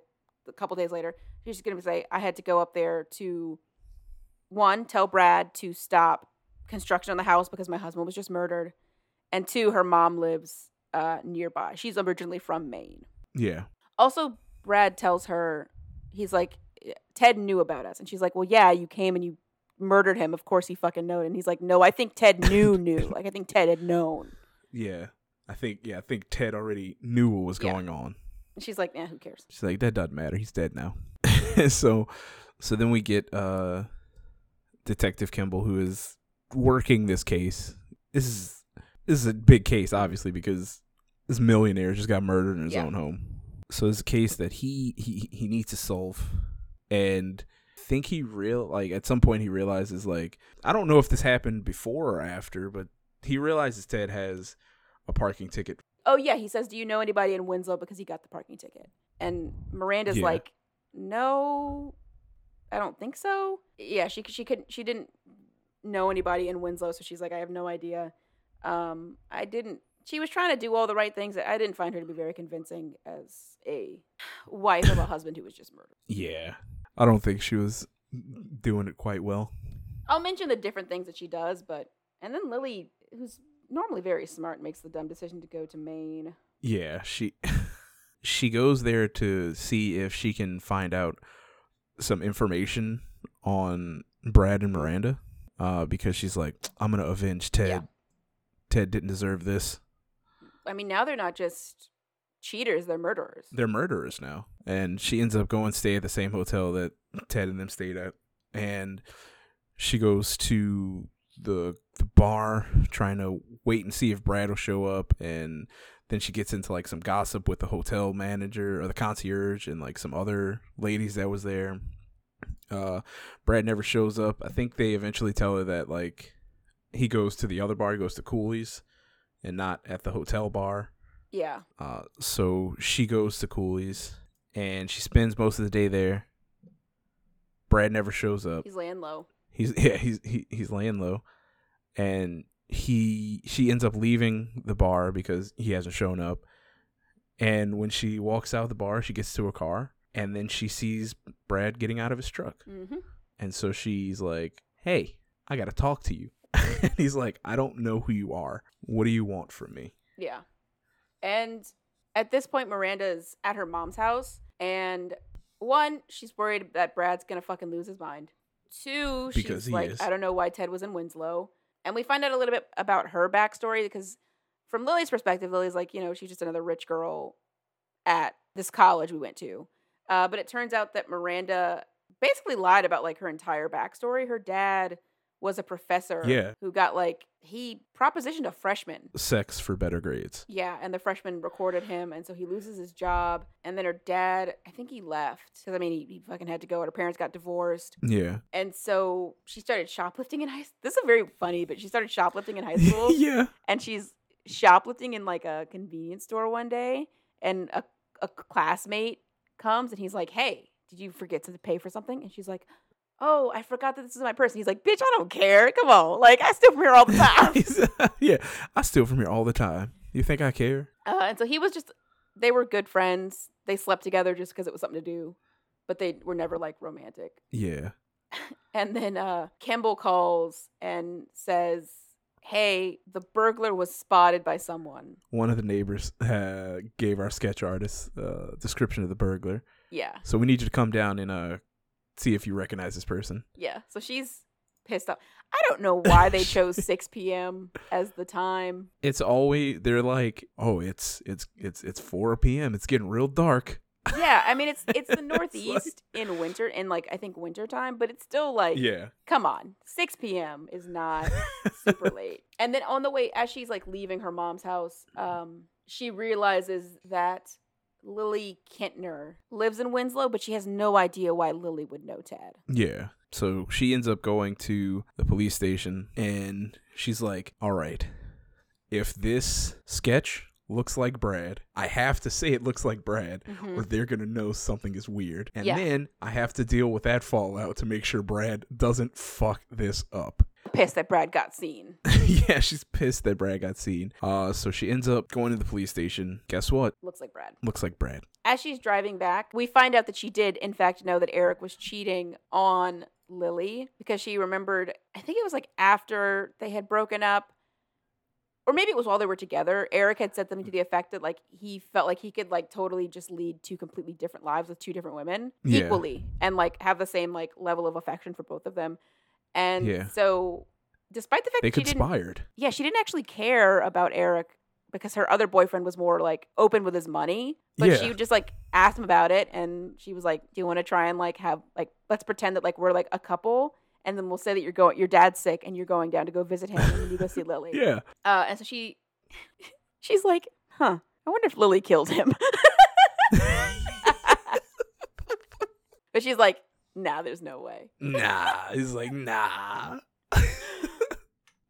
Speaker 2: A couple days later, she's gonna say, "I had to go up there to one tell Brad to stop construction on the house because my husband was just murdered, and two, her mom lives uh, nearby. She's originally from Maine.
Speaker 1: yeah,
Speaker 2: Also, Brad tells her, he's like, Ted knew about us, and she's like, "Well, yeah, you came and you." Murdered him. Of course, he fucking knowed. And he's like, "No, I think Ted knew, knew. Like, I think Ted had known."
Speaker 1: yeah. I think yeah, I think Ted already knew what was
Speaker 2: Yeah.
Speaker 1: going on.
Speaker 2: And she's like, "Yeah, who cares?"
Speaker 1: She's like, that doesn't matter. He's dead now. so, so then we get uh, Detective Kimball, who is working this case. This is this is a big case, obviously, because this millionaire just got murdered in his
Speaker 2: Yeah.
Speaker 1: own home. So it's a case that he he he needs to solve, and think he real like at some point he realizes like I don't know if this happened before or after, but he realizes Ted has a parking ticket.
Speaker 2: oh yeah he says do you know anybody in winslow because he got the parking ticket and miranda's
Speaker 1: Yeah.
Speaker 2: like no i don't think so yeah she she couldn't she didn't know anybody in winslow so she's like i have no idea. Um i didn't she was trying to do all the right things. I didn't find her to be very convincing as a wife of a husband who was just murdered.
Speaker 1: Yeah, I don't think she was doing it quite well.
Speaker 2: i'll mention the different things that she does but and then lily who's normally very smart makes the dumb decision to go to maine.
Speaker 1: Yeah, she she goes there to see if she can find out some information on Brad and Miranda, uh, because she's like, I'm gonna avenge Ted.
Speaker 2: Yeah.
Speaker 1: Ted didn't deserve this.
Speaker 2: i mean now they're not just cheaters they're murderers
Speaker 1: They're murderers now, and she ends up going to stay at the same hotel that Ted and them stayed at, and she goes to the the bar trying to wait and see if Brad will show up and then she gets into like some gossip with the hotel manager or the concierge and like some other ladies that was there. Uh Brad never shows up. I think they eventually tell her that like he goes to the other bar, he goes to Cooley's and not at the hotel bar.
Speaker 2: yeah
Speaker 1: Uh so she goes to Cooley's and she spends most of the day there. Brad never shows up.
Speaker 2: he's laying low
Speaker 1: He's yeah, he's he, he's laying low, and he she ends up leaving the bar because he hasn't shown up. And when she walks out of the bar, she gets to her car, and then she sees Brad getting out of his truck,
Speaker 2: hmm
Speaker 1: and so she's like, "Hey, I got to talk to you." and he's like, "I don't know who you are. What do you want from me?"
Speaker 2: Yeah. And at this point, Miranda's at her mom's house. And one, she's worried that Brad's going to fucking lose his mind. Two,
Speaker 1: Because
Speaker 2: she's
Speaker 1: he
Speaker 2: like,
Speaker 1: is.
Speaker 2: I don't know why Ted was in Winslow. And we find out a little bit about her backstory because, from Lily's perspective, Lily's like, you know, she's just another rich girl at this college we went to. Uh, but it turns out that Miranda basically lied about like her entire backstory. Her dad was a professor
Speaker 1: Yeah.
Speaker 2: who got like he propositioned a freshman.
Speaker 1: Sex for better grades.
Speaker 2: Yeah, and the freshman recorded him, and so he loses his job. And then her dad, I think he left because I mean he, he fucking had to go. Her parents got divorced,
Speaker 1: Yeah.
Speaker 2: and so she started shoplifting in high. This is very funny, but she started shoplifting in high school,
Speaker 1: yeah.
Speaker 2: and she's shoplifting in like a convenience store one day, and a a classmate comes and he's like, "Hey, did you forget to pay for something?" And she's like. Oh, I forgot that this is my purse. And he's like, "Bitch, I don't care. Come on, like I steal from here all the time."
Speaker 1: yeah. I steal from here all the time. You think I care?
Speaker 2: Uh, and so he was just, they were good friends. They slept together just because it was something to do, but they were never like romantic.
Speaker 1: Yeah.
Speaker 2: And then uh, Kimball calls and says, Hey, the burglar was spotted by someone.
Speaker 1: One of the neighbors uh, gave our sketch artist a description of the burglar.
Speaker 2: Yeah.
Speaker 1: So we need you to come down and uh, see if you recognize this person.
Speaker 2: Yeah. So she's pissed off. I don't know why they chose 6 p.m. as the time.
Speaker 1: It's always they're like, oh, it's it's it's it's 4 p.m. It's getting real dark.
Speaker 2: Yeah. I mean, it's it's the
Speaker 1: like-
Speaker 2: Northeast in winter, in like, I think winter time, but it's still like,
Speaker 1: Yeah.
Speaker 2: come on 6 p.m is not super late and then on the way as she's like leaving her mom's house um she realizes that lily Kintner lives in winslow but she has no idea why lily would know ted
Speaker 1: Yeah. So she ends up going to the police station and she's like, all right, if this sketch looks like Brad, I have to say it looks like Brad,
Speaker 2: Mhm.
Speaker 1: or they're going to know something is weird. And
Speaker 2: Yeah.
Speaker 1: then I have to deal with that fallout to make sure Brad doesn't fuck this up.
Speaker 2: pissed that brad got seen
Speaker 1: yeah, she's pissed that Brad got seen. Uh, so she ends up going to the police station. Guess what?
Speaker 2: looks like brad
Speaker 1: Looks like Brad.
Speaker 2: as she's driving back we find out that she did in fact know that eric was cheating on lily because she remembered i think it was like after they had broken up or maybe it was while they were together eric had said something to mm. the effect that like he felt like he could like totally just lead two completely different lives with two different women
Speaker 1: Yeah.
Speaker 2: equally and like have the same like level of affection for both of them and
Speaker 1: Yeah.
Speaker 2: so despite the fact
Speaker 1: They
Speaker 2: that she didn't
Speaker 1: conspired.
Speaker 2: yeah, she didn't actually care about Eric because her other boyfriend was more like open with his money. But
Speaker 1: Yeah.
Speaker 2: she just like asked him about it and she was like, Do you want to try and like have like let's pretend that like we're like a couple and then we'll say that you're going your dad's sick and you're going down to go visit him and then you go see Lily.
Speaker 1: Yeah.
Speaker 2: Uh and so she she's like, Huh, I wonder if Lily killed him. but she's like, nah, there's no way.
Speaker 1: nah. He's like, nah.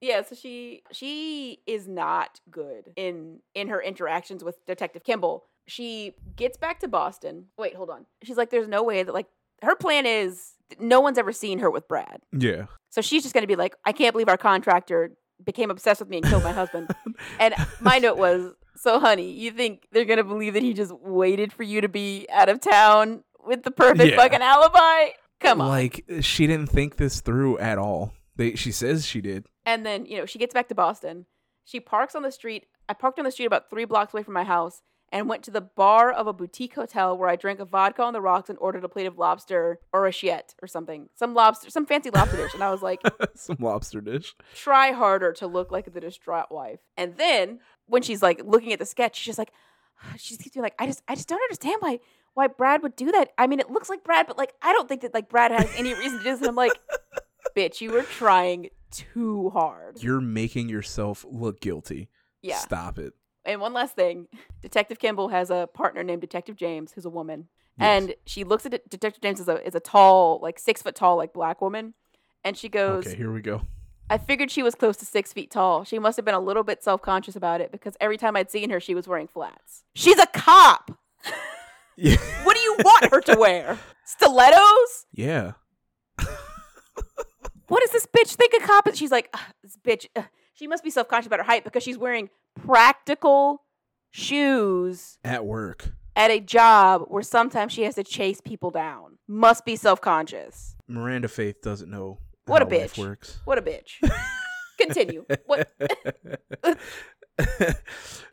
Speaker 2: Yeah, so she she is not good in in her interactions with Detective Kimball. She gets back to Boston. Wait, hold on. She's like, there's no way that like her plan is no one's ever seen her with Brad.
Speaker 1: Yeah.
Speaker 2: So she's just gonna be like, I can't believe our contractor became obsessed with me and killed my husband. And my note was, so honey, you think they're gonna believe that he just waited for you to be out of town with the perfect
Speaker 1: Yeah.
Speaker 2: fucking alibi? Come on.
Speaker 1: Like she didn't think this through at all. They she says she did.
Speaker 2: And then, you know, she gets back to Boston. She parks on the street. I parked on the street about three blocks away from my house and went to the bar of a boutique hotel where I drank a vodka on the rocks and ordered a plate of lobster orecchiette or something. Some lobster, some fancy lobster dish. And I was like,
Speaker 1: Some lobster dish.
Speaker 2: try harder to look like the distraught wife. And then when she's like looking at the sketch, she's just like, she keeps being like, I just, I just don't understand why, why Brad would do that. I mean, it looks like Brad, but like, I don't think that like Brad has any reason to do this. And I'm like, bitch, you were trying too hard.
Speaker 1: You're making yourself look guilty.
Speaker 2: Yeah.
Speaker 1: Stop it.
Speaker 2: And one last thing, Detective Kimball has a partner named Detective James, who's a woman,
Speaker 1: Yes.
Speaker 2: and she looks at it, Detective James as a is a tall, like six foot tall, like black woman, and she goes,
Speaker 1: Okay, here we go.
Speaker 2: "I figured she was close to six feet tall. She must have been a little bit self conscious about it because every time I'd seen her, she was wearing flats. She's a cop.
Speaker 1: Yeah.
Speaker 2: What do you want her to wear? Stilettos?
Speaker 1: yeah.
Speaker 2: What does this bitch think a cop is? She's like, this bitch. ugh." She must be self conscious about her height because she's wearing practical shoes
Speaker 1: At work.
Speaker 2: at a job where sometimes she has to chase people down. Must be self conscious.
Speaker 1: Miranda Faith doesn't know
Speaker 2: What a bitch.
Speaker 1: works.
Speaker 2: What a bitch. Continue. What?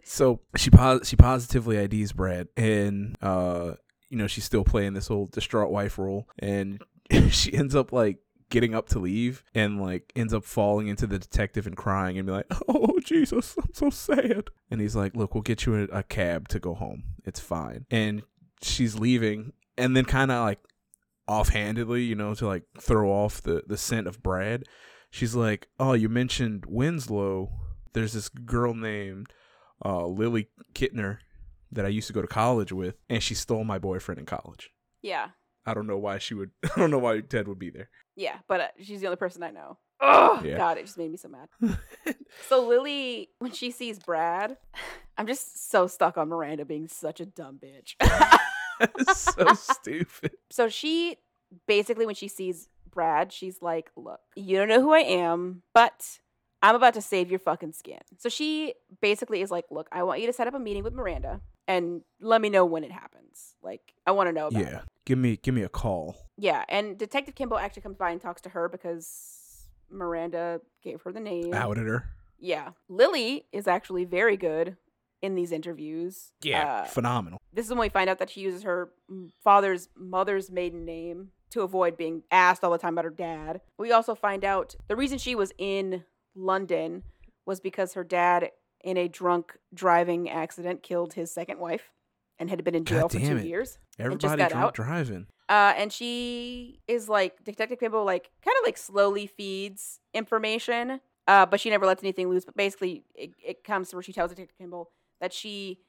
Speaker 1: so she pos- she positively IDs Brad, and uh, you know she's still playing this old distraught wife role, and she ends up like getting up to leave, and like ends up falling into the detective and crying, and be like, "Oh Jesus, I'm so sad." And he's like, "Look, we'll get you a, a cab to go home. It's fine." And she's leaving, and then kind of like offhandedly, you know, to like throw off the the scent of Brad she's like, "Oh, you mentioned Winslow. There's this girl named uh, Lily Kintner that I used to go to college with, and she stole my boyfriend in college.
Speaker 2: Yeah.
Speaker 1: I don't know why she would. I don't know why Ted would be there.
Speaker 2: Yeah, but uh, she's the only person I know. Oh
Speaker 1: Yeah.
Speaker 2: God, it just made me so mad. so Lily, when she sees Brad, I'm just so stuck on Miranda being such a dumb bitch.
Speaker 1: so stupid.
Speaker 2: so she basically, when she sees Brad, she's like, "Look, you don't know who I am, but I'm about to save your fucking skin." So she basically is like, "Look, I want you to set up a meeting with Miranda and let me know when it happens. Like, I want to know about it."
Speaker 1: Yeah, give me give me a call.
Speaker 2: Yeah, and Detective Kimball actually comes by and talks to her because Miranda gave her the name.
Speaker 1: Outed her.
Speaker 2: Yeah. Lily is actually very good in these interviews. Uh,
Speaker 1: phenomenal.
Speaker 2: this is when we find out that she uses her father's mother's maiden name to avoid being asked all the time about her dad. We also find out the reason she was in London was because her dad, in a drunk driving accident, killed his second wife and had been in jail
Speaker 1: God
Speaker 2: for two
Speaker 1: it.
Speaker 2: years.
Speaker 1: Everybody
Speaker 2: got out.
Speaker 1: driving.
Speaker 2: Uh, and she is like Detective Kimball, like kind of like slowly feeds information, uh, but she never lets anything loose. But basically, it, it comes to where she tells Detective Kimball that she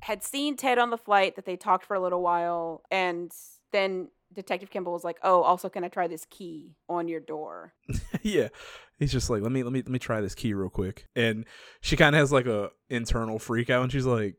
Speaker 2: had seen Ted on the flight, that they talked for a little while, and then Detective Kimball was like, "Oh, also, can I try this key on your door?"
Speaker 1: yeah, he's just like, let me let me let me try this key real quick. And she kind of has like a internal freak out, and she's like,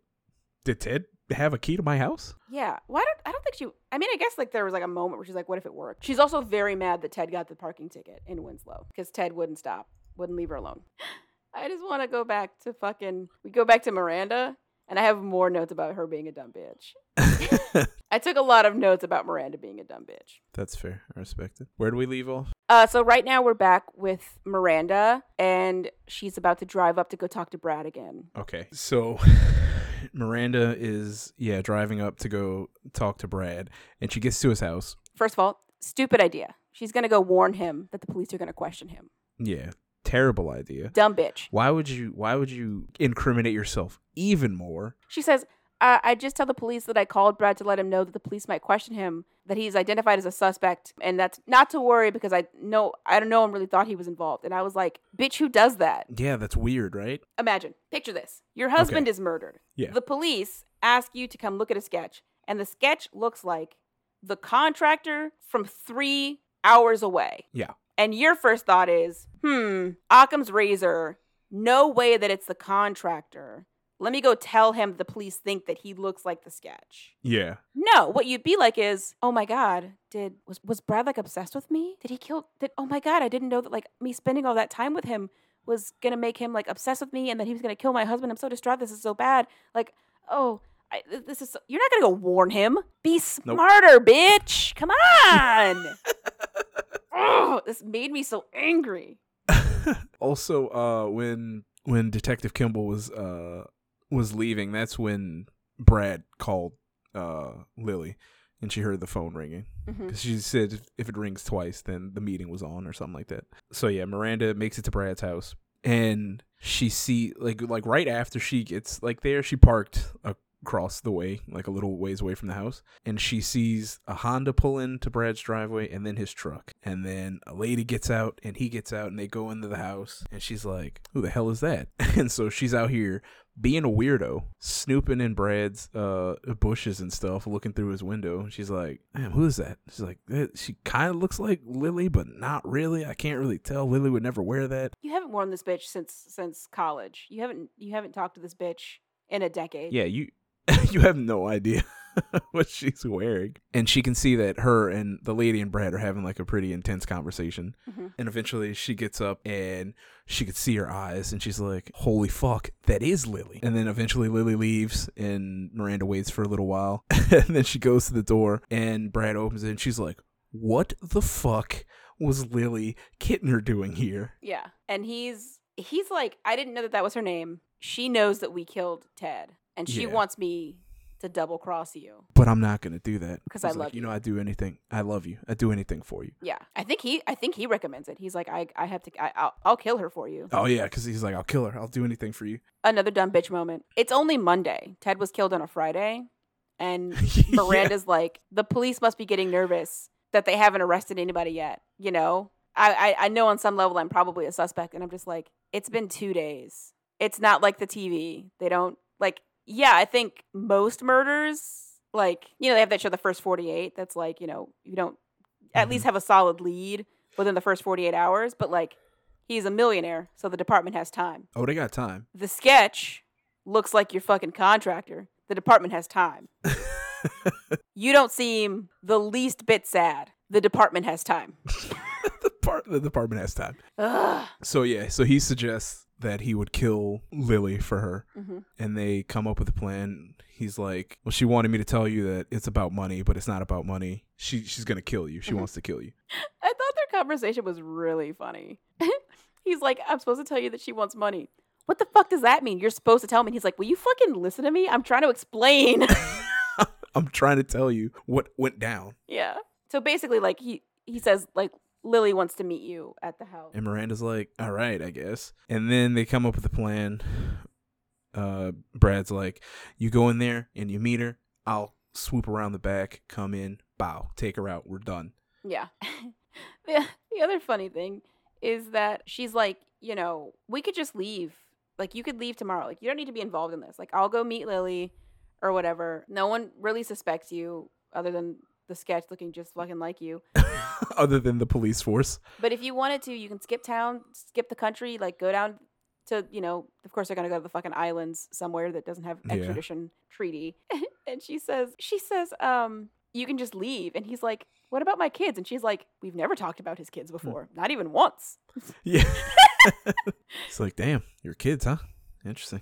Speaker 1: did Ted have a key to my house?
Speaker 2: Yeah. Why don't I don't think she? I mean, I guess like there was like a moment where she's like, "What if it worked?" She's also very mad that Ted got the parking ticket in Winslow because Ted wouldn't stop, wouldn't leave her alone. I just want to go back to fucking. We go back to Miranda, and I have more notes about her being a dumb bitch. I took a lot of notes about Miranda being a dumb bitch.
Speaker 1: That's fair. I respect it. Where do we leave off?
Speaker 2: Uh, so right now we're back with Miranda, and she's about to drive up to go talk to Brad again.
Speaker 1: Okay. So Miranda is yeah driving up to go talk to Brad, and she gets to his house.
Speaker 2: First of all, stupid idea. She's gonna go warn him that the police are gonna question him.
Speaker 1: Yeah, terrible idea.
Speaker 2: Dumb bitch.
Speaker 1: Why would you? Why would you incriminate yourself even more?
Speaker 2: She says, uh, I just tell the police that I called Brad to let him know that the police might question him, that he's identified as a suspect, and that's not to worry because I know I don't know one really thought he was involved. And I was like, bitch, who does that?
Speaker 1: Yeah, that's weird, right?
Speaker 2: Imagine, picture this. Your husband is murdered.
Speaker 1: Yeah.
Speaker 2: The police ask you to come look at a sketch, and the sketch looks like the contractor from three hours away.
Speaker 1: Yeah.
Speaker 2: And your first thought is, hmm, Occam's razor, no way that it's the contractor. Let me go tell him the police think that he looks like the sketch.
Speaker 1: Yeah.
Speaker 2: No, what you'd be like is, oh my god, did was was Brad like obsessed with me? Did he kill? Did oh my god, I didn't know that like me spending all that time with him was gonna make him like obsessed with me, and that he was gonna kill my husband. I'm so distraught. This is so bad. Like, oh, I, this is. So, you're not gonna go warn him. Be
Speaker 1: Nope.
Speaker 2: smarter, bitch. Come on. oh, this made me so angry.
Speaker 1: also, uh, when when Detective Kimball was uh was leaving, that's when Brad called uh Lily, and she heard the phone ringing.
Speaker 2: Mhm.
Speaker 1: 'Cause she said if- if it rings twice, then the meeting was on or something like that. So yeah, Miranda makes it to Brad's house, and she see like like right after she gets like there, she parked across the way, like a little ways away from the house, and she sees a Honda pull into Brad's driveway, and then his truck, and then a lady gets out, and he gets out, and they go into the house, and she's like, "Who the hell is that?" And so she's out here being a weirdo, snooping in Brad's uh bushes and stuff, looking through his window. She's like, "Man, who is that?" She's like, "Eh, "She kind of looks like Lily, but not really. I can't really tell. Lily would never wear that."
Speaker 2: You haven't worn this bitch since since college. You haven't you haven't talked to this bitch in a decade.
Speaker 1: Yeah, you you have no idea what she's wearing, and she can see that her and the lady and Brad are having like a pretty intense conversation.
Speaker 2: Mhm.
Speaker 1: And eventually, she gets up and she could see her eyes, and she's like, "Holy fuck, that is Lily!" And then eventually, Lily leaves, and Miranda waits for a little while, and then she goes to the door, and Brad opens it, and she's like, "What the fuck was Lily Kintner doing here?"
Speaker 2: Yeah. And he's he's like, I didn't know that that was her name. She knows that we killed Ted, and she
Speaker 1: Yeah.
Speaker 2: wants me to double cross you.
Speaker 1: But I'm not gonna do that
Speaker 2: because I
Speaker 1: like,
Speaker 2: love
Speaker 1: you.
Speaker 2: you.
Speaker 1: know, I do anything. I love you. I do anything for you.
Speaker 2: Yeah. I think he I think he recommends it. He's like, I I have to I, I'll, I'll kill her for you.
Speaker 1: Oh yeah, because he's like, I'll kill her. I'll do anything for you.
Speaker 2: Another dumb bitch moment. It's only Monday. Ted was killed on a Friday, and
Speaker 1: Yeah.
Speaker 2: Miranda's like, the police must be getting nervous that they haven't arrested anybody yet. You know. I, I I know on some level I'm probably a suspect, and I'm just like, it's been two days. It's not like the TV. They don't like. Yeah, I think most murders, like you know, they have that show, The First Forty Eight. That's like you know, you don't at least mm-hmm. have a solid lead within the first 48 hours. But like, he's a millionaire, so the department has time.
Speaker 1: Oh, they got time.
Speaker 2: The sketch looks like your fucking contractor. The department has time. You don't seem the least bit sad. The department has time.
Speaker 1: the part the department has time.
Speaker 2: Ugh.
Speaker 1: So yeah, so he suggests that he would kill Lily for her,
Speaker 2: hmm
Speaker 1: and they come up with a plan. He's like, "Well, she wanted me to tell you that it's about money, but it's not about money. She she's gonna kill you. She
Speaker 2: Mhm.
Speaker 1: wants to kill you."
Speaker 2: I thought their conversation was really funny. he's like, I'm supposed to tell you that she wants money. What the fuck does that mean? You're supposed to tell me. He's like, Will you fucking listen to me? I'm trying to explain.
Speaker 1: I'm trying to tell you what went down.
Speaker 2: yeah. So basically, like he he says, like Lily wants to meet you at the house.
Speaker 1: And Miranda's like, "All right, I guess." And then they come up with a plan. Uh, Brad's like, "You go in there and you meet her. I'll swoop around the back, come in, bow, take her out. We're done."
Speaker 2: Yeah. the the other funny thing is that she's like, you know, we could just leave. Like you could leave tomorrow. Like you don't need to be involved in this. Like I'll go meet Lily or whatever. No one really suspects you other than the sketch looking just fucking like you.
Speaker 1: Other than the police force.
Speaker 2: But if you wanted to, you can skip town, skip the country, like go down to, you know, of course they're gonna go to the fucking islands somewhere that doesn't have
Speaker 1: Yeah.
Speaker 2: extradition treaty. and she says, she says, um, you can just leave. And he's like, what about my kids? And she's like, we've never talked about his kids before, not even once.
Speaker 1: Yeah. it's like, damn, your kids, huh? Interesting.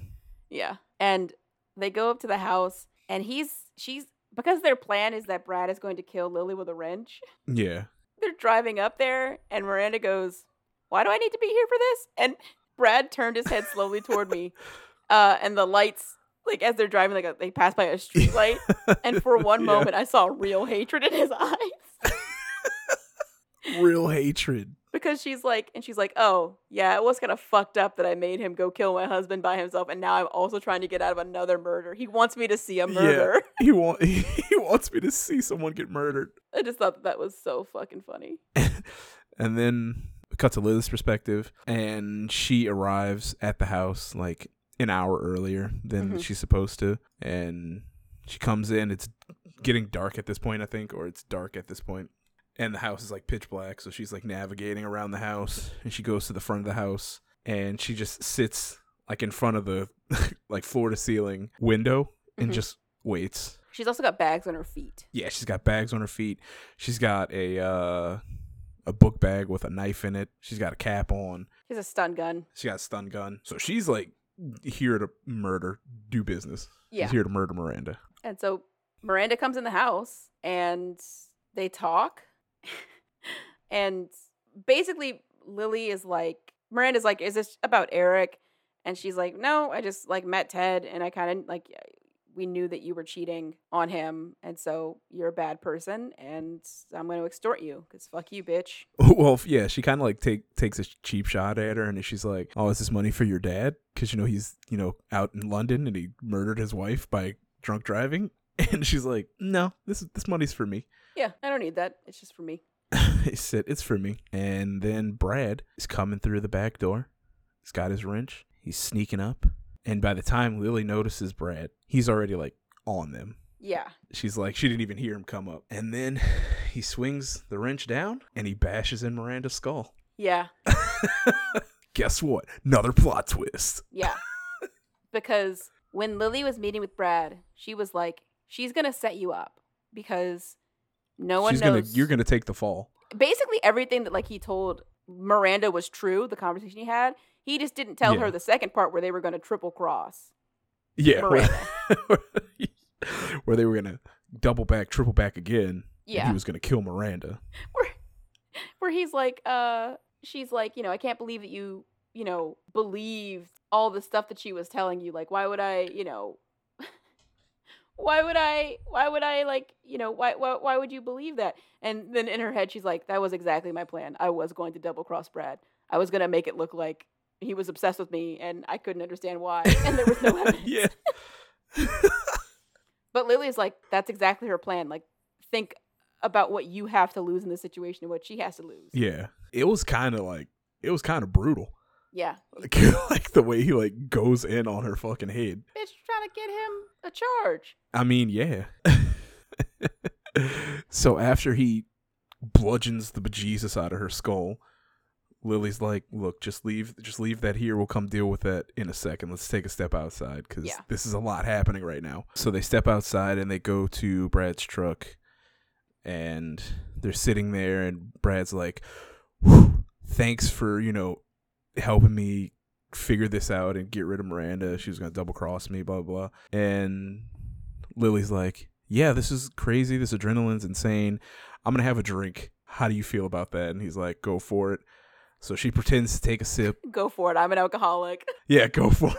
Speaker 2: Yeah. And they go up to the house, and he's, she's, because their plan is that Brad is going to kill Lily with a wrench.
Speaker 1: Yeah.
Speaker 2: they're driving up there and Miranda goes, "Why do I need to be here for this?" And Brad turned his head slowly toward me, uh, and the lights, like as they're driving, like they pass by a street light, and for one
Speaker 1: Yeah.
Speaker 2: moment I saw real hatred in his eyes
Speaker 1: Real hatred.
Speaker 2: Because she's like, and she's like, "Oh yeah, it was kind of fucked up that I made him go kill my husband by himself, and now I'm also trying to get out of another murder. He wants me to see a murder."
Speaker 1: Yeah, He want he wants me to see someone get murdered.
Speaker 2: I just thought that, that was so fucking funny.
Speaker 1: and then cut to Lily's perspective, and she arrives at the house like an hour earlier than
Speaker 2: Mhm.
Speaker 1: she's supposed to, and she comes in. It's getting dark at this point, I think, or it's dark at this point, and the house is like pitch black. So she's like navigating around the house, and she goes to the front of the house, and she just sits like in front of the like floor to ceiling window and
Speaker 2: Mhm.
Speaker 1: just waits.
Speaker 2: She's also got bags on her feet.
Speaker 1: Yeah, she's got bags on her feet. She's got a uh a book bag with a knife in it. She's got a cap on.
Speaker 2: she's a stun gun.
Speaker 1: She got a stun gun. So she's like here to murder, do business.
Speaker 2: Yeah.
Speaker 1: She's here to murder Miranda.
Speaker 2: And so Miranda comes in the house and they talk. and basically Lily is like Miranda's like, "Is this about Eric?" And she's like, "No, I just like met Ted and I kind of like we knew that you were cheating on him and so you're a bad person and I'm going to extort you cuz fuck you, bitch."
Speaker 1: well, yeah, she kind of like take takes a cheap shot at her, and she's like, "Oh, is this money for your dad? Because you know he's you know out in London and he murdered his wife by drunk driving." And she's like, "No, this this money's for me."
Speaker 2: Yeah, I don't need that. It's just for me.
Speaker 1: he said, It's for me. And then Brad is coming through the back door. He's got his wrench. He's sneaking up. And by the time Lily notices Brad, he's already like on them.
Speaker 2: Yeah.
Speaker 1: She's like, she didn't even hear him come up. And then he swings the wrench down and he bashes in Miranda's skull.
Speaker 2: Yeah.
Speaker 1: Guess what? Another plot twist.
Speaker 2: Yeah. because when Lily was meeting with Brad, she was like, she's going to set you up because no one
Speaker 1: She's
Speaker 2: knows.
Speaker 1: gonna you're gonna take the fall.
Speaker 2: Basically, everything that like he told Miranda was true, the conversation he had. He just didn't tell
Speaker 1: Yeah.
Speaker 2: her the second part where they were going to triple cross.
Speaker 1: Yeah. Where, where they were gonna double back, triple back again.
Speaker 2: Yeah.
Speaker 1: he was gonna kill Miranda.
Speaker 2: where, where he's like, uh, she's like, you know, I can't believe that you, you know, believed all the stuff that she was telling you. Like, why would I, you know, why would I, why would I, like, you know, why, why, why would you believe that? And then in her head, she's like, that was exactly my plan. I was going to double cross Brad. I was going to make it look like he was obsessed with me and I couldn't understand why. And there was no evidence.
Speaker 1: yeah.
Speaker 2: But Lily's like, that's exactly her plan. Like, think about what you have to lose in this situation and what she has to lose.
Speaker 1: Yeah. It was kind of like it was kind of brutal.
Speaker 2: Yeah.
Speaker 1: Like, like the way he like goes in on her fucking head.
Speaker 2: Bitch trying to get him a charge.
Speaker 1: I mean, yeah. so after he bludgeons the bejesus out of her skull, Lily's like, "Look, just leave, just leave that here. We'll come deal with that in a second. Let's take a step outside because
Speaker 2: Yeah.
Speaker 1: this is a lot happening right now." So they step outside and they go to Brad's truck, and they're sitting there, and Brad's like, "Thanks for you know helping me figure this out and get rid of Miranda. She was gonna double cross me, blah blah." blah. And Lily's like, "Yeah, this is crazy. This adrenaline's insane. I'm gonna have a drink. How do you feel about that?" And he's like, "Go for it." So she pretends to take a sip.
Speaker 2: Go for it. I'm an alcoholic.
Speaker 1: Yeah, go for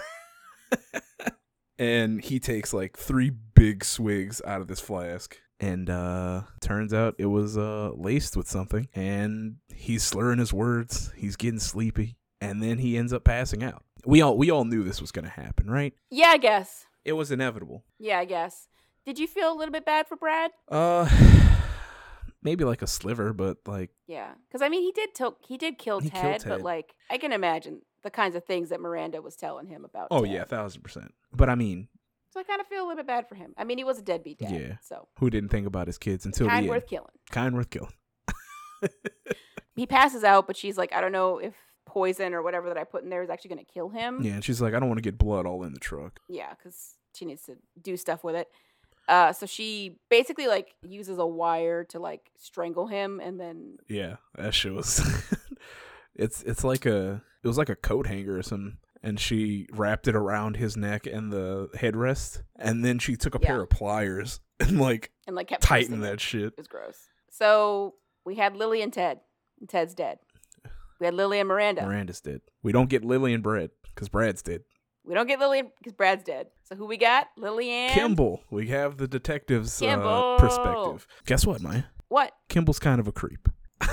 Speaker 1: it. and he takes like three big swigs out of this flask. And uh turns out it was uh laced with something. And he's slurring his words. He's getting sleepy. And then he ends up passing out. We all we all knew this was gonna happen, right?
Speaker 2: Yeah, I guess.
Speaker 1: It was inevitable.
Speaker 2: Yeah, I guess. Did you feel a little bit bad for Brad?
Speaker 1: Uh maybe like a sliver, but like
Speaker 2: Yeah, because I mean, he did to- he did kill
Speaker 1: He
Speaker 2: Ted,
Speaker 1: killed
Speaker 2: but like I can imagine the kinds of things that Miranda was telling him about.
Speaker 1: oh
Speaker 2: Ted.
Speaker 1: yeah, thousand percent. But I mean,
Speaker 2: So I kind of feel a little bit bad for him. I mean, he was a deadbeat dad.
Speaker 1: Yeah.
Speaker 2: So
Speaker 1: who didn't think about his kids until he.
Speaker 2: kind
Speaker 1: the
Speaker 2: worth
Speaker 1: end?
Speaker 2: killing.
Speaker 1: Kind worth killing.
Speaker 2: He passes out, but she's like, I don't know if poison or whatever that I put in there is actually going to kill him.
Speaker 1: Yeah, and she's like, I don't want to get blood all in the truck.
Speaker 2: Yeah, because she needs to do stuff with it. Uh, so she basically like uses a wire to like strangle him, and then
Speaker 1: Yeah, that shit was. it's it's like a it was like a coat hanger or something, and she wrapped it around his neck and the headrest, and then she took a pair of pliers and like
Speaker 2: and like kept
Speaker 1: tightened
Speaker 2: it.
Speaker 1: that shit.
Speaker 2: It was gross. So we had Lily and Ted, and Ted's dead. We had Lily and Miranda.
Speaker 1: Miranda's dead. We don't get Lily and Brad because Brad's dead.
Speaker 2: We don't get Lily because Brad's dead. So who we got? Lily and
Speaker 1: Kimball. We have the detective's uh,
Speaker 2: Kimball.
Speaker 1: perspective. Guess what, Maya?
Speaker 2: What?
Speaker 1: Kimball's kind of a creep.
Speaker 2: A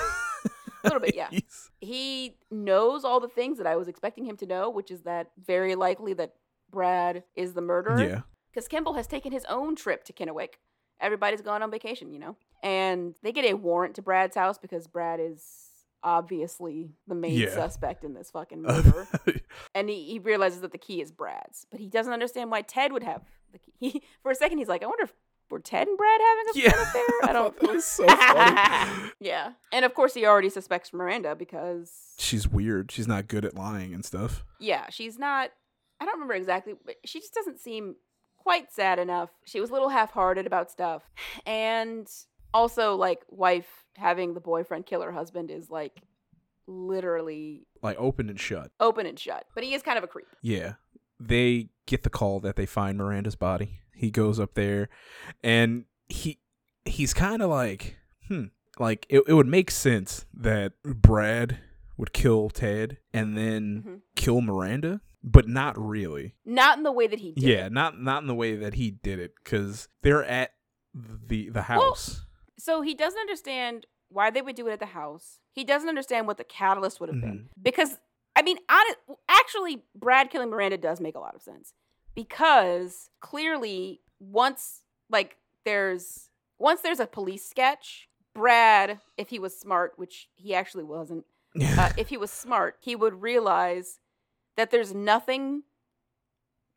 Speaker 2: little bit, yeah.
Speaker 1: He's-
Speaker 2: He knows all the things that I was expecting him to know, which is that very likely that Brad is the murderer.
Speaker 1: yeah.
Speaker 2: because Kimball has taken his own trip to Kennewick. Everybody's gone on vacation, you know, and they get a warrant to Brad's house because Brad is obviously the main
Speaker 1: Yeah.
Speaker 2: suspect in this fucking murder. and he, he realizes that the key is Brad's, but he doesn't understand why Ted would have the key. He, for a second, he's like, I wonder if were Ted and Brad having a
Speaker 1: Yeah.
Speaker 2: affair? I don't.
Speaker 1: thought that was so funny.
Speaker 2: yeah, and of course he already suspects Miranda because
Speaker 1: She's weird. She's not good at lying and stuff.
Speaker 2: yeah, she's not. I don't remember exactly, but she just doesn't seem quite sad enough. She was a little half-hearted about stuff, and also like wife having the boyfriend kill her husband is like literally
Speaker 1: Like open and shut.
Speaker 2: open and shut. But he is kind of a creep.
Speaker 1: Yeah. They get the call that they find Miranda's body. He goes up there and he he's kind of like, hmm, like it, it would make sense that Brad would kill Ted and then
Speaker 2: Mhm.
Speaker 1: kill Miranda, but not really.
Speaker 2: Not in the way that he did.
Speaker 1: Yeah, not not in the way that he did it cuz they're at the the house.
Speaker 2: So he doesn't understand why they would do it at the house. He doesn't understand what the catalyst would have been.
Speaker 1: Mm-hmm.
Speaker 2: Because, I mean, honest, actually, Brad killing Miranda does make a lot of sense. Because clearly, once, like, there's, once there's a police sketch, Brad, if he was smart, which he actually wasn't, uh, if he was smart, he would realize that there's nothing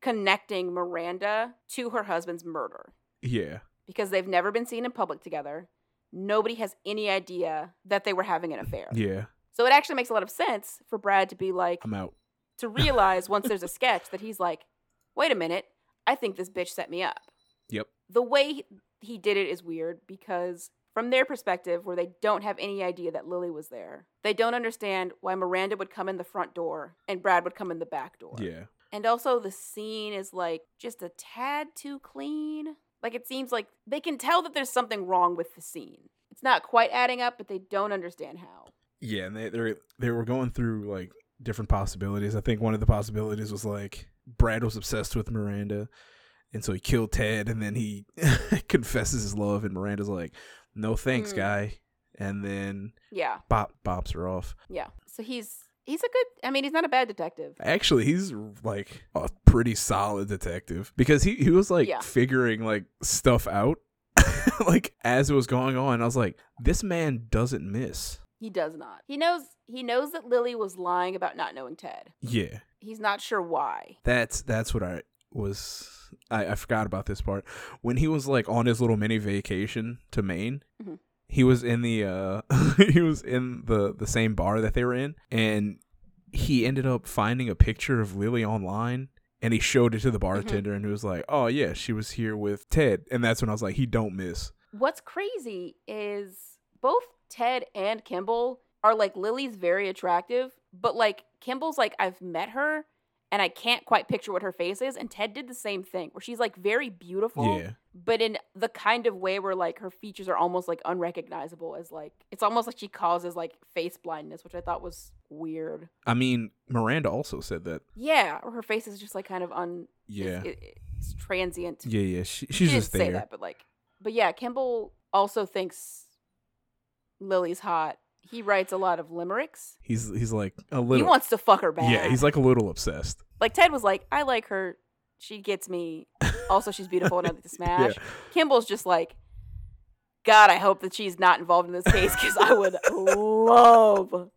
Speaker 2: connecting Miranda to her husband's murder
Speaker 1: yeah.
Speaker 2: Because they've never been seen in public together. Nobody has any idea that they were having an affair.
Speaker 1: Yeah.
Speaker 2: So it actually makes a lot of sense for Brad to be like,
Speaker 1: I'm out.
Speaker 2: to realize once there's a sketch that he's like, wait a minute, I think this bitch set me up.
Speaker 1: Yep.
Speaker 2: The way he- did it is weird because from their perspective, where they don't have any idea that Lily was there, they don't understand why Miranda would come in the front door and Brad would come in the back door.
Speaker 1: Yeah.
Speaker 2: And also, the scene is like just a tad too clean. Like, it seems like they can tell that there's something wrong with the scene. It's not quite adding up, but they don't understand how.
Speaker 1: Yeah, and they they they were going through like different possibilities. I think one of the possibilities was like Brad was obsessed with Miranda, and so he killed Ted, and then he confesses his love, and Miranda's like, "No thanks,
Speaker 2: Mm.
Speaker 1: guy," and then
Speaker 2: Yeah,
Speaker 1: bop bops her off.
Speaker 2: yeah. So he's he's a good. I mean, he's not a bad detective.
Speaker 1: Actually, he's like a pretty solid detective because he he was like
Speaker 2: Yeah.
Speaker 1: figuring like stuff out. like as it was going on, I was like, this man doesn't miss.
Speaker 2: He does not. He knows he knows that Lily was lying about not knowing Ted.
Speaker 1: Yeah.
Speaker 2: He's not sure why.
Speaker 1: That's that's what I was I, I forgot about this part. When he was like on his little mini vacation to Maine,
Speaker 2: Mhm.
Speaker 1: He was in the uh he was in the the same bar that they were in and he ended up finding a picture of Lily online and he showed it to the bartender and he was like, "Oh yeah, she was here with Ted." And that's when I was like, "He don't miss."
Speaker 2: What's crazy is both Ted and Kimball are like Lily's very attractive, but like Kimball's like I've met her and I can't quite picture what her face is and Ted did the same thing where she's like very beautiful
Speaker 1: Yeah.
Speaker 2: but in the kind of way where like her features are almost like unrecognizable as like it's almost like she causes like face blindness, which I thought was weird.
Speaker 1: I mean, Miranda also said that.
Speaker 2: Yeah, or her face is just like kind of un
Speaker 1: Yeah.
Speaker 2: it's, it- it's transient.
Speaker 1: Yeah, yeah. She,
Speaker 2: She
Speaker 1: she's
Speaker 2: didn't
Speaker 1: just
Speaker 2: say
Speaker 1: there.
Speaker 2: that, but like, but yeah, Kimball also thinks Lily's hot. He writes a lot of limericks.
Speaker 1: He's he's like a little.
Speaker 2: he wants to fuck her bad.
Speaker 1: Yeah, he's like a little obsessed.
Speaker 2: like Ted was like, I like her. She gets me. Also, she's beautiful and I like to smash. Kimball's just like, God, I hope that she's not involved in this case because I would love,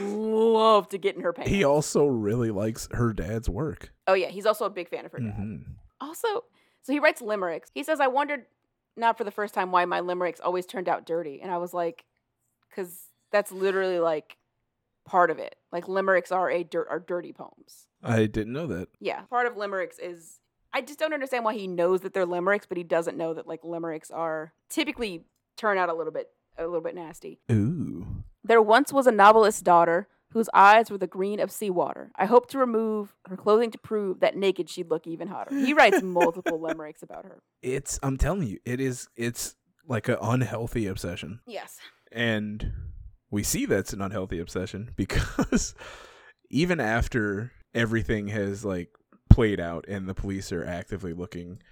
Speaker 2: love to get in her pants.
Speaker 1: He also really likes her dad's work.
Speaker 2: oh yeah, he's also a big fan of her dad.
Speaker 1: Mhm.
Speaker 2: Also, so he writes limericks. He says, I wondered, not for the first time, why my limericks always turned out dirty. And I was like, because that's literally like part of it. Like limericks are a dir- are dirty poems.
Speaker 1: I didn't know that.
Speaker 2: Yeah, part of limericks is I just don't understand why he knows that they're limericks, but he doesn't know that like limericks are typically turn out a little bit a little bit nasty.
Speaker 1: Ooh.
Speaker 2: There once was a novelist's daughter whose eyes were the green of seawater. I hope to remove her clothing to prove that naked she'd look even hotter. He writes multiple limericks about her.
Speaker 1: It's I'm telling you, it is it's like an unhealthy obsession.
Speaker 2: Yes.
Speaker 1: And we see that's an unhealthy obsession because even after everything has like played out and the police are actively looking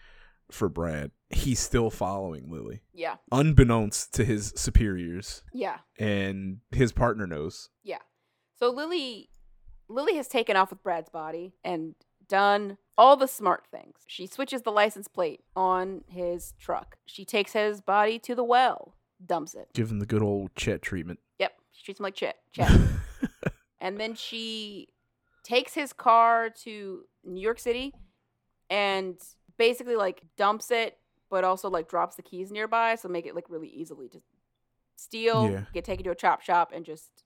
Speaker 1: for Brad, he's still following Lily.
Speaker 2: Yeah.
Speaker 1: Unbeknownst to his superiors
Speaker 2: Yeah.
Speaker 1: and his partner knows.
Speaker 2: Yeah. So Lily Lily has taken off with Brad's body and done all the smart things. She switches the license plate on his truck. She takes his body to the well, dumps it.
Speaker 1: Give him the good old Chet treatment.
Speaker 2: Yep. She treats him like Chet. Chet. and then she takes his car to New York City and basically like dumps it, but also like drops the keys nearby, so make it like really easily to steal,
Speaker 1: Yeah.
Speaker 2: get taken to a chop shop, and just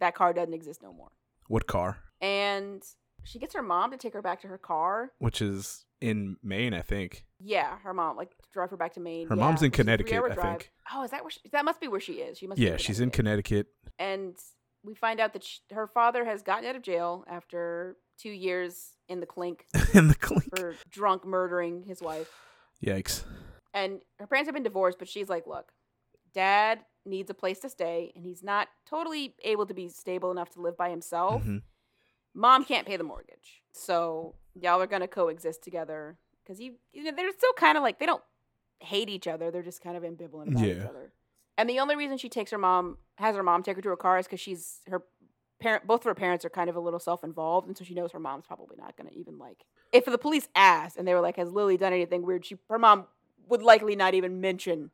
Speaker 2: that car doesn't exist no more.
Speaker 1: what car?
Speaker 2: And she gets her mom to take her back to her car.
Speaker 1: Which is in Maine, I think.
Speaker 2: Yeah, her mom like drive her back to Maine.
Speaker 1: Her
Speaker 2: Yeah,
Speaker 1: mom's in Connecticut, I
Speaker 2: drive.
Speaker 1: think.
Speaker 2: Oh, is that where? She, that must be where she is. She must. be
Speaker 1: Yeah, she's in Connecticut.
Speaker 2: and we find out that sh her father has gotten out of jail after two years in the clink
Speaker 1: in the clink.
Speaker 2: for drunk murdering his wife.
Speaker 1: Yikes.
Speaker 2: And her parents have been divorced, but she's like, look, dad needs a place to stay, and he's not totally able to be stable enough to live by himself.
Speaker 1: Mhm.
Speaker 2: Mom can't pay the mortgage, so y'all are gonna coexist together because you, you know, they're still kind of like they don't hate each other; they're just kind of ambivalent about each
Speaker 1: Yeah.
Speaker 2: other. And the only reason she takes her mom, has her mom take her to her car, is because she's her parent. Both of her parents are kind of a little self-involved, and so she knows her mom's probably not gonna even like. If the police asked and they were like, "Has Lily done anything weird?" She, her mom would likely not even mention.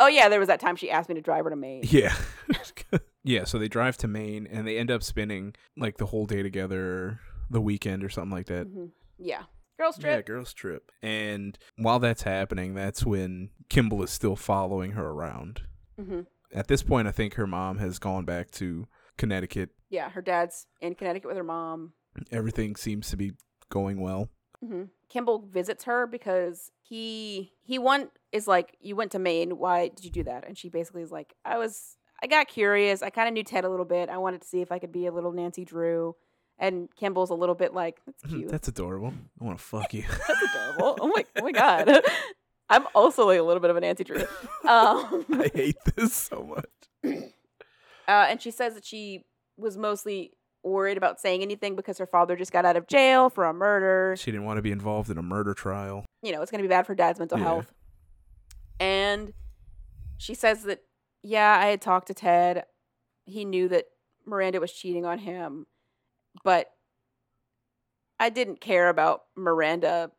Speaker 2: Oh yeah, there was that time she asked me to drive her to Maine.
Speaker 1: Yeah. yeah, so they drive to Maine and they end up spending like the whole day together, the weekend or something like that.
Speaker 2: Mhm. Yeah, girls trip.
Speaker 1: Yeah, girls trip. And while that's happening, that's when Kimball is still following her around.
Speaker 2: hmm
Speaker 1: At this point, I think her mom has gone back to Connecticut.
Speaker 2: Yeah, her dad's in Connecticut with her mom.
Speaker 1: Everything seems to be going well.
Speaker 2: hmm Kimball visits her because he he one is like, "You went to Maine. Why did you do that?" And she basically is like, "I was I got curious. I kind of knew Ted a little bit. I wanted to see if I could be a little Nancy Drew." And Kimball's a little bit like, "That's cute.
Speaker 1: That's adorable. I want to fuck you.
Speaker 2: That's adorable. oh my oh my god." I'm also like a little bit of a Nancy Drew. Um,
Speaker 1: I hate this so much.
Speaker 2: Uh, and she says that she was mostly worried about saying anything because her father just got out of jail for a murder.
Speaker 1: She didn't want to be involved in a murder trial.
Speaker 2: You know, it's going to be bad for dad's mental
Speaker 1: Yeah.
Speaker 2: health. And she says that, yeah, I had talked to Ted. He knew that Miranda was cheating on him, but I didn't care about Miranda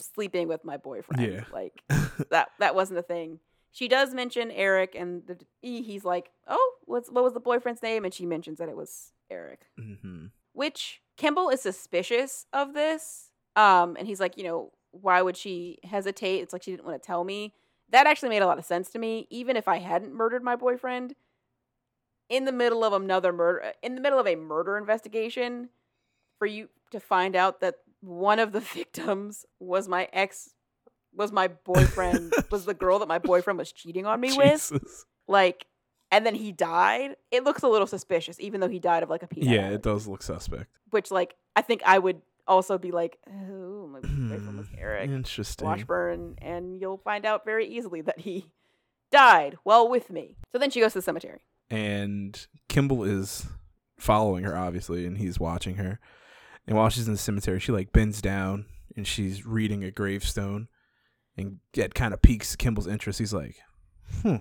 Speaker 2: sleeping with my boyfriend.
Speaker 1: Yeah.
Speaker 2: Like that that wasn't a thing. She does mention Eric, and the, he's like, "Oh, what's what was the boyfriend's name?" And she mentions that it was Eric,
Speaker 1: hmm
Speaker 2: which Kimball is suspicious of this. Um, and he's like, you know, why would she hesitate? It's like she didn't want to tell me. That actually made a lot of sense to me, even if I hadn't murdered my boyfriend. In the middle of another murder, uh, in the middle of a murder investigation, for you to find out that one of the victims was my ex was my boyfriend was the girl that my boyfriend was cheating on me with
Speaker 1: Jesus.
Speaker 2: like and then he died it looks a little suspicious even though he died of like a peanut
Speaker 1: Yeah,
Speaker 2: allergy,
Speaker 1: it does look suspect.
Speaker 2: which like i think i would also be like oh my boyfriend was eric.
Speaker 1: Interesting.
Speaker 2: washburn and you'll find out very easily that he died well with me. So then she goes to the cemetery.
Speaker 1: And Kimball is following her obviously and he's watching her. And while she's in the cemetery she like bends down and she's reading a gravestone. And that kind of piques Kimball's interest. He's like hmm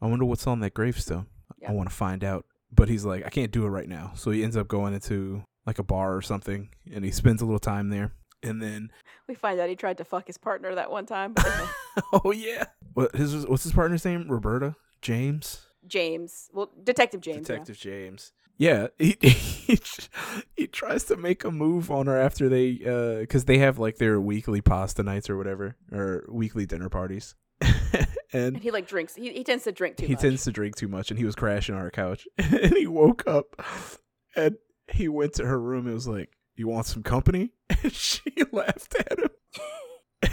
Speaker 1: I wonder what's on that gravestone.
Speaker 2: Yeah.
Speaker 1: I want to find out. But he's like I can't do it right now. So he ends up going into like a bar or something and he spends a little time there. And then
Speaker 2: we find out he tried to fuck his partner that one time
Speaker 1: oh yeah. What his what's his partner's name? Roberta? James?
Speaker 2: James. Well detective james yeah.
Speaker 1: Detective James. Yeah, he, he he tries to make a move on her after they uh cuz they have like their weekly pasta nights or whatever or weekly dinner parties.
Speaker 2: and
Speaker 1: and
Speaker 2: he like drinks he, he tends to drink too
Speaker 1: he
Speaker 2: much.
Speaker 1: tends to drink too much and he was crashing on her couch. And he woke up and he went to her room and was like, "You want some company?" And she laughed at him.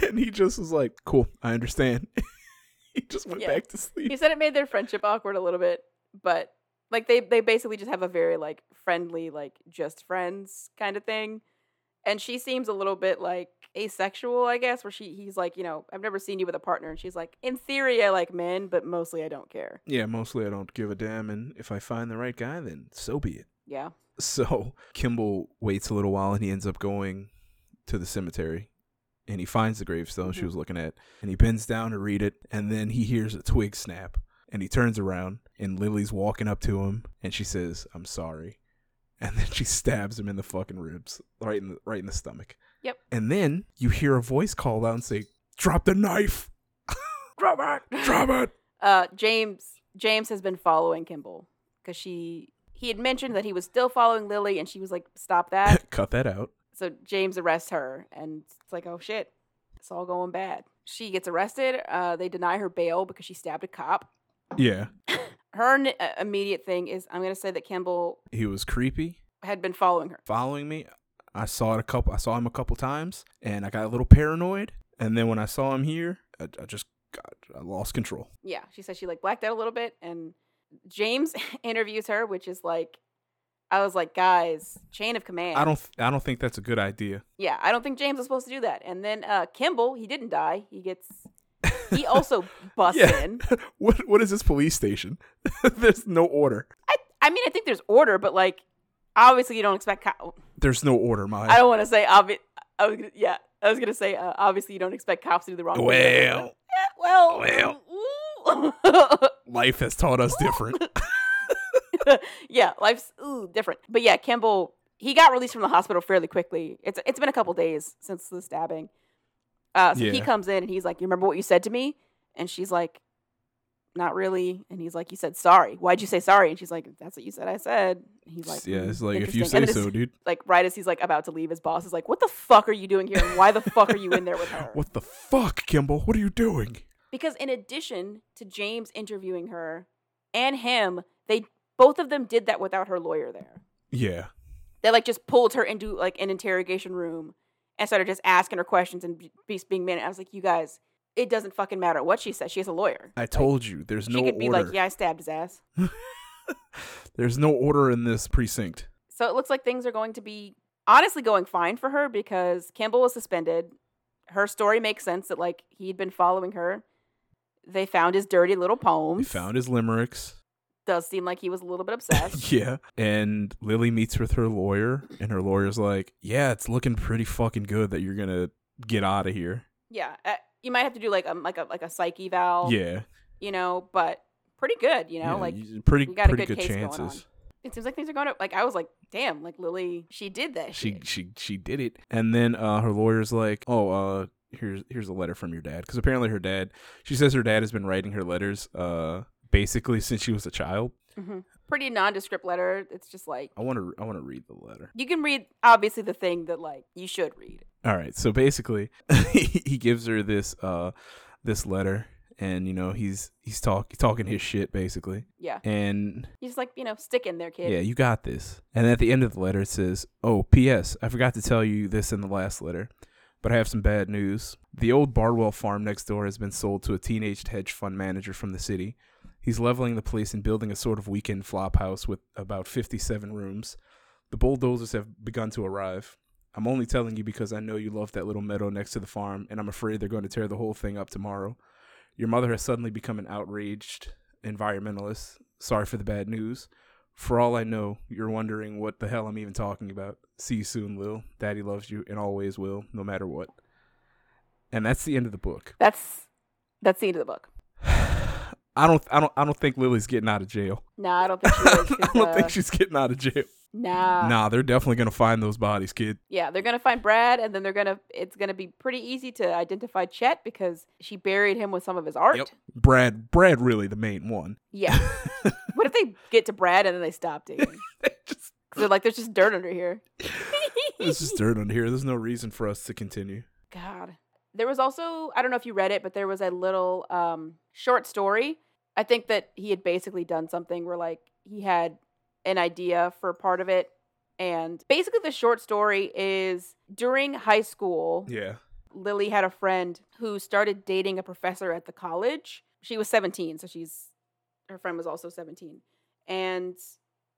Speaker 1: And he just was like, "Cool, I understand." he just went
Speaker 2: Yeah.
Speaker 1: back to sleep.
Speaker 2: he said it made their friendship awkward a little bit but like they they basically just have a very like friendly like just friends kind of thing and she seems a little bit like asexual i guess where she he's like you know i've never seen you with a partner and she's like in theory i like men but mostly i don't care
Speaker 1: Yeah, mostly I don't give a damn, and if I find the right guy, then so be it.
Speaker 2: Yeah
Speaker 1: So Kimball waits a little while, and he ends up going to the cemetery, and he finds the gravestone she
Speaker 2: Mhm.
Speaker 1: was looking at, and he bends down to read it, and then he hears a twig snap, and he turns around, and Lily's walking up to him, and she says, "I'm sorry," and then she stabs him in the fucking ribs, right in the right in the stomach.
Speaker 2: Yep.
Speaker 1: And then you hear a voice call out and say, "Drop the knife!
Speaker 2: drop it
Speaker 1: Drop it!"
Speaker 2: uh james james has been following kimball because she he had mentioned that he was still following lily and she was like stop that
Speaker 1: Cut that out.
Speaker 2: So James arrests her, and it's like, oh shit, it's all going bad. She gets arrested. Uh, they deny her bail because she stabbed a cop.
Speaker 1: Yeah.
Speaker 2: Her n- uh, immediate thing is, I'm gonna say that Kimball
Speaker 1: He was creepy.
Speaker 2: had been following her.
Speaker 1: following me. I saw it a couple. I saw him a couple times, and I got a little paranoid. And then when I saw him here, I, I just got I lost control.
Speaker 2: Yeah, she says she like blacked out a little bit, and James interviews her, which is like, I was like, guys, chain of command.
Speaker 1: I don't. I don't think that's a good idea.
Speaker 2: Yeah, I don't think James was supposed to do that. And then uh, Kimball, he didn't die. He gets. He also busts
Speaker 1: Yeah.
Speaker 2: in.
Speaker 1: what What is this police station? There's no order.
Speaker 2: I, I mean, I think there's order, but like, obviously, you don't expect. Co-
Speaker 1: There's no order, Maya.
Speaker 2: I don't want to say obvious. I was gonna, yeah, I was gonna say uh, obviously you don't expect cops to do the wrong thing.
Speaker 1: well,
Speaker 2: Yeah, well, well.
Speaker 1: life has taught us different.
Speaker 2: yeah, life's ooh, different. But yeah, Kimball he got released from the hospital fairly quickly. It's it's been a couple days since the stabbing. Uh, so he comes in and he's like, "You remember what you said to me?" And she's like, "Not really." And he's like, "You said sorry. Why'd you say sorry?" And she's like, "That's what you said. I said." And he's like,
Speaker 1: yeah,
Speaker 2: "Hmm,
Speaker 1: it's like if you say so, dude.
Speaker 2: Like right as he's like about to leave, his boss is like, "What the fuck are you doing here? And why the fuck are you in there with her?"
Speaker 1: What the fuck, Kimball? What are you doing?
Speaker 2: Because in addition to James interviewing her and him, they both of them did that without her lawyer there.
Speaker 1: Yeah,
Speaker 2: They like just pulled her into like an interrogation room and started just asking her questions and be, be- being mean. I was like, you guys, it doesn't fucking matter what she says. She has a lawyer.
Speaker 1: I
Speaker 2: Like,
Speaker 1: told you. There's no.
Speaker 2: she could be like, yeah, I stabbed his ass.
Speaker 1: There's no order in this precinct.
Speaker 2: So it looks like things are going to be honestly going fine for her because Kimball was suspended. Her story makes sense that like he'd been following her. They found his dirty little poems.
Speaker 1: found his limericks.
Speaker 2: Does seem like he was a little bit obsessed.
Speaker 1: Yeah. And Lily meets with her lawyer, and her lawyer's like, Yeah, it's looking pretty fucking good that you're going to get out of here.
Speaker 2: yeah, uh, you might have to do like a like a like a psych eval.
Speaker 1: Yeah.
Speaker 2: you know, but pretty good. You know,
Speaker 1: yeah,
Speaker 2: like
Speaker 1: pretty,
Speaker 2: got a
Speaker 1: pretty
Speaker 2: good
Speaker 1: good,
Speaker 2: case going on.
Speaker 1: chances.
Speaker 2: it seems like things are going up. Like I was like, damn, like Lily, she did that.
Speaker 1: She
Speaker 2: shit.
Speaker 1: she she did it. And then uh her lawyer's like, "Oh, uh here's here's a letter from your dad." Cuz apparently her dad, she says her dad has been writing her letters uh basically since she was a child.
Speaker 2: Mhm. pretty nondescript letter. It's just like
Speaker 1: I want to I want to read the letter.
Speaker 2: you can read obviously the thing that like you should read.
Speaker 1: All right. So basically, he gives her this uh this letter and you know, he's he's talk talking his shit basically.
Speaker 2: Yeah,
Speaker 1: And
Speaker 2: he's like you know, stick in there, kid.
Speaker 1: Yeah, you got this. And at the end of the letter, it says, Oh, P.S. I forgot to tell you this in the last letter, but I have some bad news. The old Bardwell farm next door has been sold to a teenage hedge fund manager from the city. He's leveling the place and building a sort of weekend flop house with about 57 rooms. The bulldozers have begun to arrive. I'm only telling you because I know you love that little meadow next to the farm, and I'm afraid they're going to tear the whole thing up tomorrow. Your mother has suddenly become an outraged environmentalist. Sorry for the bad news. For all I know, you're wondering what the hell I'm even talking about. See you soon, Lil. Daddy loves you and always will, no matter what. And that's the end of the book.
Speaker 2: That's that's the end of the book.
Speaker 1: I don't, I don't, I don't think Lily's getting out of jail.
Speaker 2: No, I don't think she is.
Speaker 1: I don't
Speaker 2: uh,
Speaker 1: think she's getting out of jail.
Speaker 2: Nah.
Speaker 1: nah, they're definitely gonna find those bodies, kid.
Speaker 2: Yeah, they're gonna find Brad, and then they're gonna. It's gonna be pretty easy to identify Chet because she buried him with some of his art.
Speaker 1: Yep. Brad, Brad, really the main one.
Speaker 2: Yeah. what if they get to Brad and then they stop dating?
Speaker 1: just,
Speaker 2: 'Cause they're like, there's just dirt under here.
Speaker 1: there's just dirt under here. There's no reason for us to continue.
Speaker 2: God. There was also, I don't know if you read it, but there was a little um, short story. I think that he had basically done something where, like, he had an idea for part of it. And basically, the short story is during high school,
Speaker 1: Yeah.
Speaker 2: Lily had a friend who started dating a professor at the college. She was 17, so she's her friend was also 17. And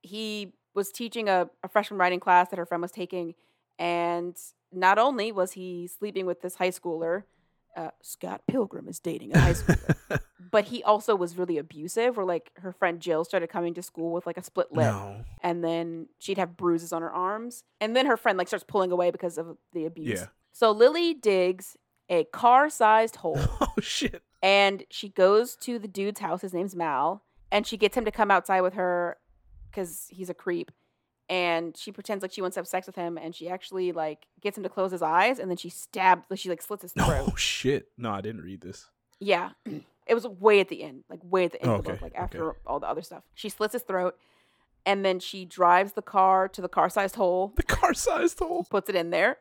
Speaker 2: he was teaching a, a freshman writing class that her friend was taking. And not only was he sleeping with this high schooler, uh, Scott Pilgrim is dating a high schooler, but he also was really abusive. Where like her friend Jill started coming to school with like a split lip
Speaker 1: no.
Speaker 2: and then she'd have bruises on her arms and then her friend like starts pulling away because of the abuse
Speaker 1: Yeah.
Speaker 2: so lily digs a car-sized hole
Speaker 1: Oh shit.
Speaker 2: and she goes to the dude's house his name's mal and she gets him to come outside with her because he's a creep and she pretends like she wants to have sex with him and she actually like gets him to close his eyes and then she stabs she like slits his throat
Speaker 1: Oh shit. No, I didn't read this.
Speaker 2: yeah. It was way at the end, like way at the end of the book, like
Speaker 1: okay.
Speaker 2: after all the other stuff. She slits his throat and then she drives the car to the car sized hole,
Speaker 1: The car sized hole.
Speaker 2: puts it in there,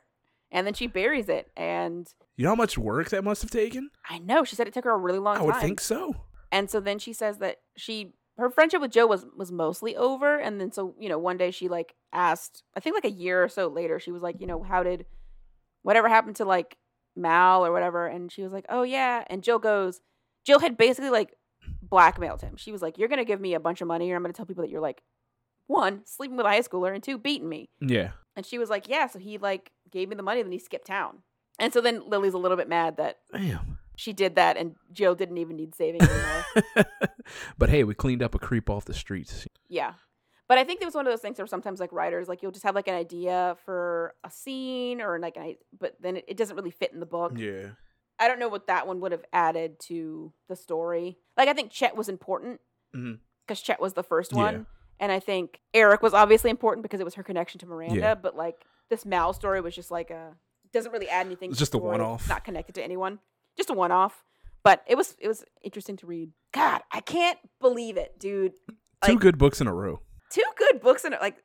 Speaker 2: and then she buries it. And
Speaker 1: You know how much work that must have taken?
Speaker 2: I know, she said it took her a really long
Speaker 1: I
Speaker 2: time.
Speaker 1: I would think so.
Speaker 2: And so then she says that she her friendship with Joe was was mostly over and then so, you know, one day she like asked, I think like a year or so later, she was like, you know, how did whatever happened to like Mal or whatever and she was like, "Oh yeah." And Jill goes, Jill had basically like blackmailed him. She was like, "You're going to give me a bunch of money or I'm going to tell people that you're like one, sleeping with a high schooler and two, beating me."
Speaker 1: Yeah.
Speaker 2: And she was like, "Yeah." So he like gave me the money then he skipped town. And so then Lily's a little bit mad that
Speaker 1: Damn.
Speaker 2: She did that and Jill didn't even need saving anymore.
Speaker 1: but hey, we cleaned up a creep off the streets.
Speaker 2: Yeah. But I think it was one of those things where sometimes like writers like you'll just have like an idea for a scene or like an but then it, it doesn't really fit in the book.
Speaker 1: Yeah.
Speaker 2: I don't know what that one would have added to the story. Like I think Chet was important
Speaker 1: mm-hmm.
Speaker 2: because Chet was the first
Speaker 1: Yeah.
Speaker 2: one, and I think Eric was obviously important because it was her connection to Miranda.
Speaker 1: Yeah.
Speaker 2: But like this Mal story was just like a doesn't really add anything.
Speaker 1: It's just a one-off.
Speaker 2: not connected to anyone, just a one off. But it was it was interesting to read. God, I can't believe it, dude.
Speaker 1: Two good books in a row.
Speaker 2: Two good books in it, like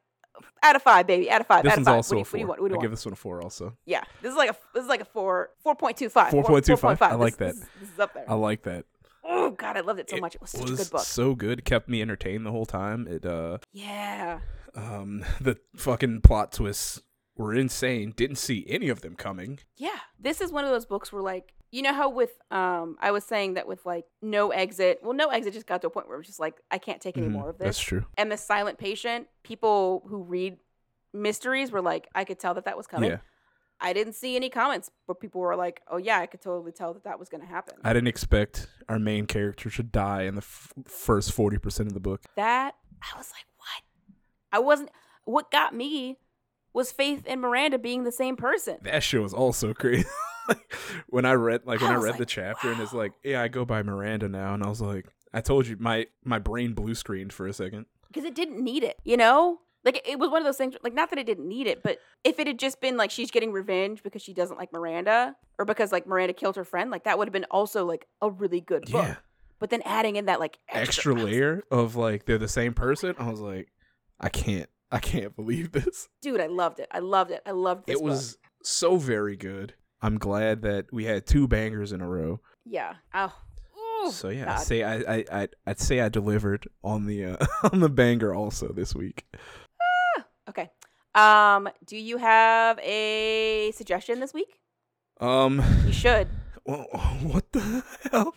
Speaker 2: out of five, baby, out of five.
Speaker 1: This
Speaker 2: out
Speaker 1: one's
Speaker 2: of five.
Speaker 1: also
Speaker 2: what, do
Speaker 1: a four.
Speaker 2: what do you want? What do you
Speaker 1: I
Speaker 2: want?
Speaker 1: give this one a four also.
Speaker 2: Yeah, this is like a this is like a four four point two five.
Speaker 1: 4.25? I like
Speaker 2: This-
Speaker 1: that.
Speaker 2: This, this is up there.
Speaker 1: I like that.
Speaker 2: Oh God, I loved it so much. It was such a good book.
Speaker 1: so good. It kept me entertained the whole time. It uh
Speaker 2: Yeah.
Speaker 1: um the fucking plot twists were insane. Didn't see any of them coming.
Speaker 2: Yeah. This is one of those books where like you know how with um I was saying that with like no exit. Well, no exit just got to a point where it was just like I can't take any
Speaker 1: Mhm,
Speaker 2: more of this.
Speaker 1: That's true.
Speaker 2: And the silent patient, people who read mysteries were like I could tell that that was coming.
Speaker 1: Yeah.
Speaker 2: I didn't see any comments but people were like, "Oh yeah, I could totally tell that that was going to happen."
Speaker 1: I didn't expect our main character to die in the f- first 40% of the book.
Speaker 2: that I was like, "What?" I wasn't what got me was Faith and Miranda being the same person.
Speaker 1: That show is also crazy. Like, when I read like when
Speaker 2: I
Speaker 1: I, read
Speaker 2: like,
Speaker 1: the chapter and it's like, yeah, I go by Miranda now and I was like, I told you my my brain blue screened for a second.
Speaker 2: because it didn't need it, you know? Like it was one of those things like not that it didn't need it, but if it had just been like she's getting revenge because she doesn't like Miranda or because like Miranda killed her friend, like that would have been also like a really good book.
Speaker 1: Yeah.
Speaker 2: But then adding in that like
Speaker 1: Extra
Speaker 2: was-
Speaker 1: layer of like they're the same person. I was like, I can't, I can't believe this.
Speaker 2: dude, I loved it. I loved it. I loved this
Speaker 1: it
Speaker 2: book.
Speaker 1: was so very good. I'm glad that we had two bangers in a row.
Speaker 2: yeah. Oh. Ooh,
Speaker 1: so yeah,
Speaker 2: God.
Speaker 1: I say I, I I I'd say I delivered on the uh, on the banger also this week.
Speaker 2: Ah, Okay. Um, do you have a suggestion this week?
Speaker 1: Um,
Speaker 2: You should.
Speaker 1: well, what the hell?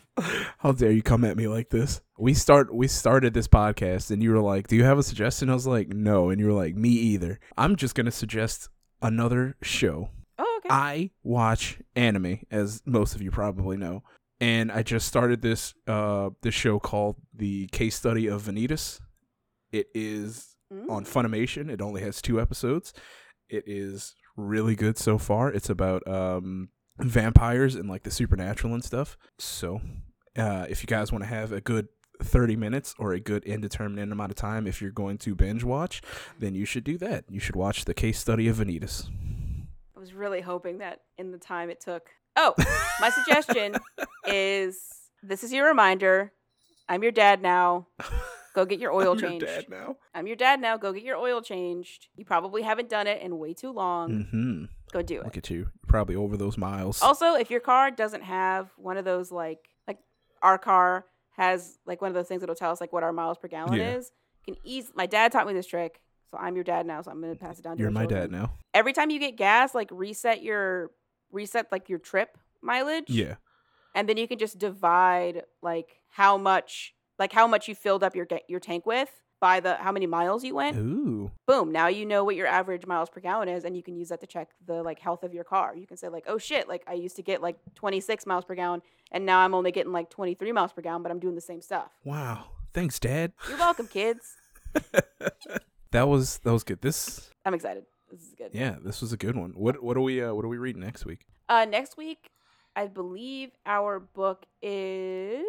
Speaker 1: How dare you come at me like this? We start we started this podcast and you were like, "Do you have a suggestion?" I was like, "No," and you were like, "Me either." I'm just gonna suggest another show.
Speaker 2: Okay.
Speaker 1: I watch anime, as most of you probably know, and I just started this uh this show called The Case Study of Vanitas. It is
Speaker 2: Mm.
Speaker 1: on Funimation. It only has two episodes. It is really good so far. It's about um vampires and like the supernatural and stuff. So, uh if you guys want to have a good 30 minutes or a good indeterminate amount of time if you're going to binge watch, then you should do that. You should watch The Case Study of Vanitas.
Speaker 2: Was really hoping that in the time it took. Oh, my suggestion is this is your reminder. I'm your dad now. Go get your oil
Speaker 1: I'm your
Speaker 2: changed.
Speaker 1: dad now.
Speaker 2: I'm your dad now. Go get your oil changed. You probably haven't done it in way too long.
Speaker 1: Mm-hmm.
Speaker 2: Go do it.
Speaker 1: Look at you. You're probably over those miles.
Speaker 2: Also, if your car doesn't have one of those like like our car has like one of those things that'll tell us like what our miles per gallon
Speaker 1: Yeah.
Speaker 2: is, you can ease my dad taught me this trick. So I'm your dad now, so I'm gonna pass it down to
Speaker 1: You're
Speaker 2: my
Speaker 1: my
Speaker 2: children.
Speaker 1: dad now.
Speaker 2: Every time you get gas, like reset your reset like your trip mileage.
Speaker 1: Yeah.
Speaker 2: And then you can just divide like how much like how much you filled up your your tank with by the how many miles you went.
Speaker 1: Ooh.
Speaker 2: Boom, now you know what your average miles per gallon is and you can use that to check the like health of your car. You can say like, "Oh shit, like I used to get like 26 miles per gallon and now I'm only getting like 23 miles per gallon, but I'm doing the same stuff."
Speaker 1: Wow. Thanks, Dad.
Speaker 2: You're welcome, kids.
Speaker 1: That was that was good. This
Speaker 2: I'm excited. This is good.
Speaker 1: yeah, this was a good one. What what do we uh what do we read next week?
Speaker 2: Uh, next week, I believe our book is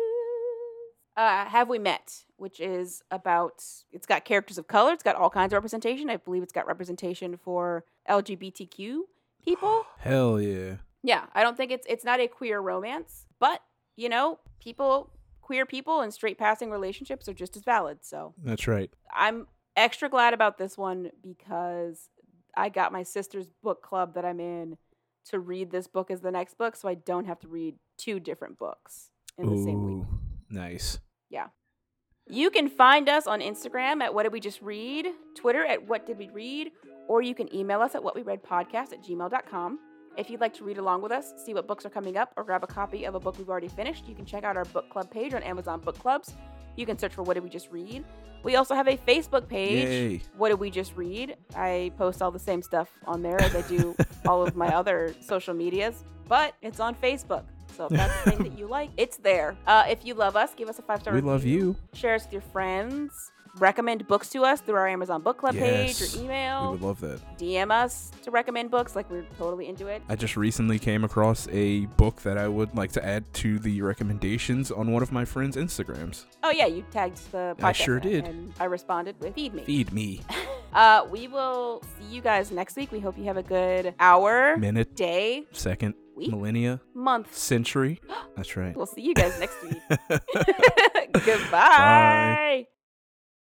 Speaker 2: uh, "Have We Met," which is about. It's got characters of color. It's got all kinds of representation. I believe it's got representation for LGBTQ people.
Speaker 1: Hell yeah.
Speaker 2: yeah, I don't think it's it's not a queer romance, but you know, people, queer people, and straight passing relationships are just as valid. So
Speaker 1: That's right.
Speaker 2: I'm extra glad about this one because I got my sister's book club that I'm in to read this book as the next book, so I don't have to read two different books in the same week.
Speaker 1: Nice. Yeah.
Speaker 2: You can find us on Instagram at What Did We Just Read, Twitter at What Did We Read, or you can email us at What We Read Podcast at gmail.com. If you'd like to read along with us, see what books are coming up, or grab a copy of a book we've already finished, you can check out our book club page on Amazon Book Clubs. You can search for What Did We Just Read. We also have a Facebook page.
Speaker 1: Yay.
Speaker 2: What did we just read? I post all the same stuff on there as I do all of my other social medias, but it's on Facebook. So if that's the thing that you like, it's there. Uh, if you love us, give us a five star
Speaker 1: We love you.
Speaker 2: Share us with your friends. Recommend books to us through our Amazon Book Club page
Speaker 1: Yes.
Speaker 2: or
Speaker 1: We
Speaker 2: email.
Speaker 1: would love that.
Speaker 2: DM us to recommend books. Like we're totally into it.
Speaker 1: I just recently came across a book that I would like to add to the recommendations on one of my friends' Instagrams.
Speaker 2: Oh yeah, you tagged the podcast.
Speaker 1: I sure did.
Speaker 2: And I responded with feed me.
Speaker 1: Feed me.
Speaker 2: Uh, we will see you guys next week. We hope you have a good hour,
Speaker 1: Minute,
Speaker 2: day,
Speaker 1: second,
Speaker 2: week,
Speaker 1: millennia,
Speaker 2: month.
Speaker 1: century. That's right.
Speaker 2: We'll see you guys next week. Goodbye.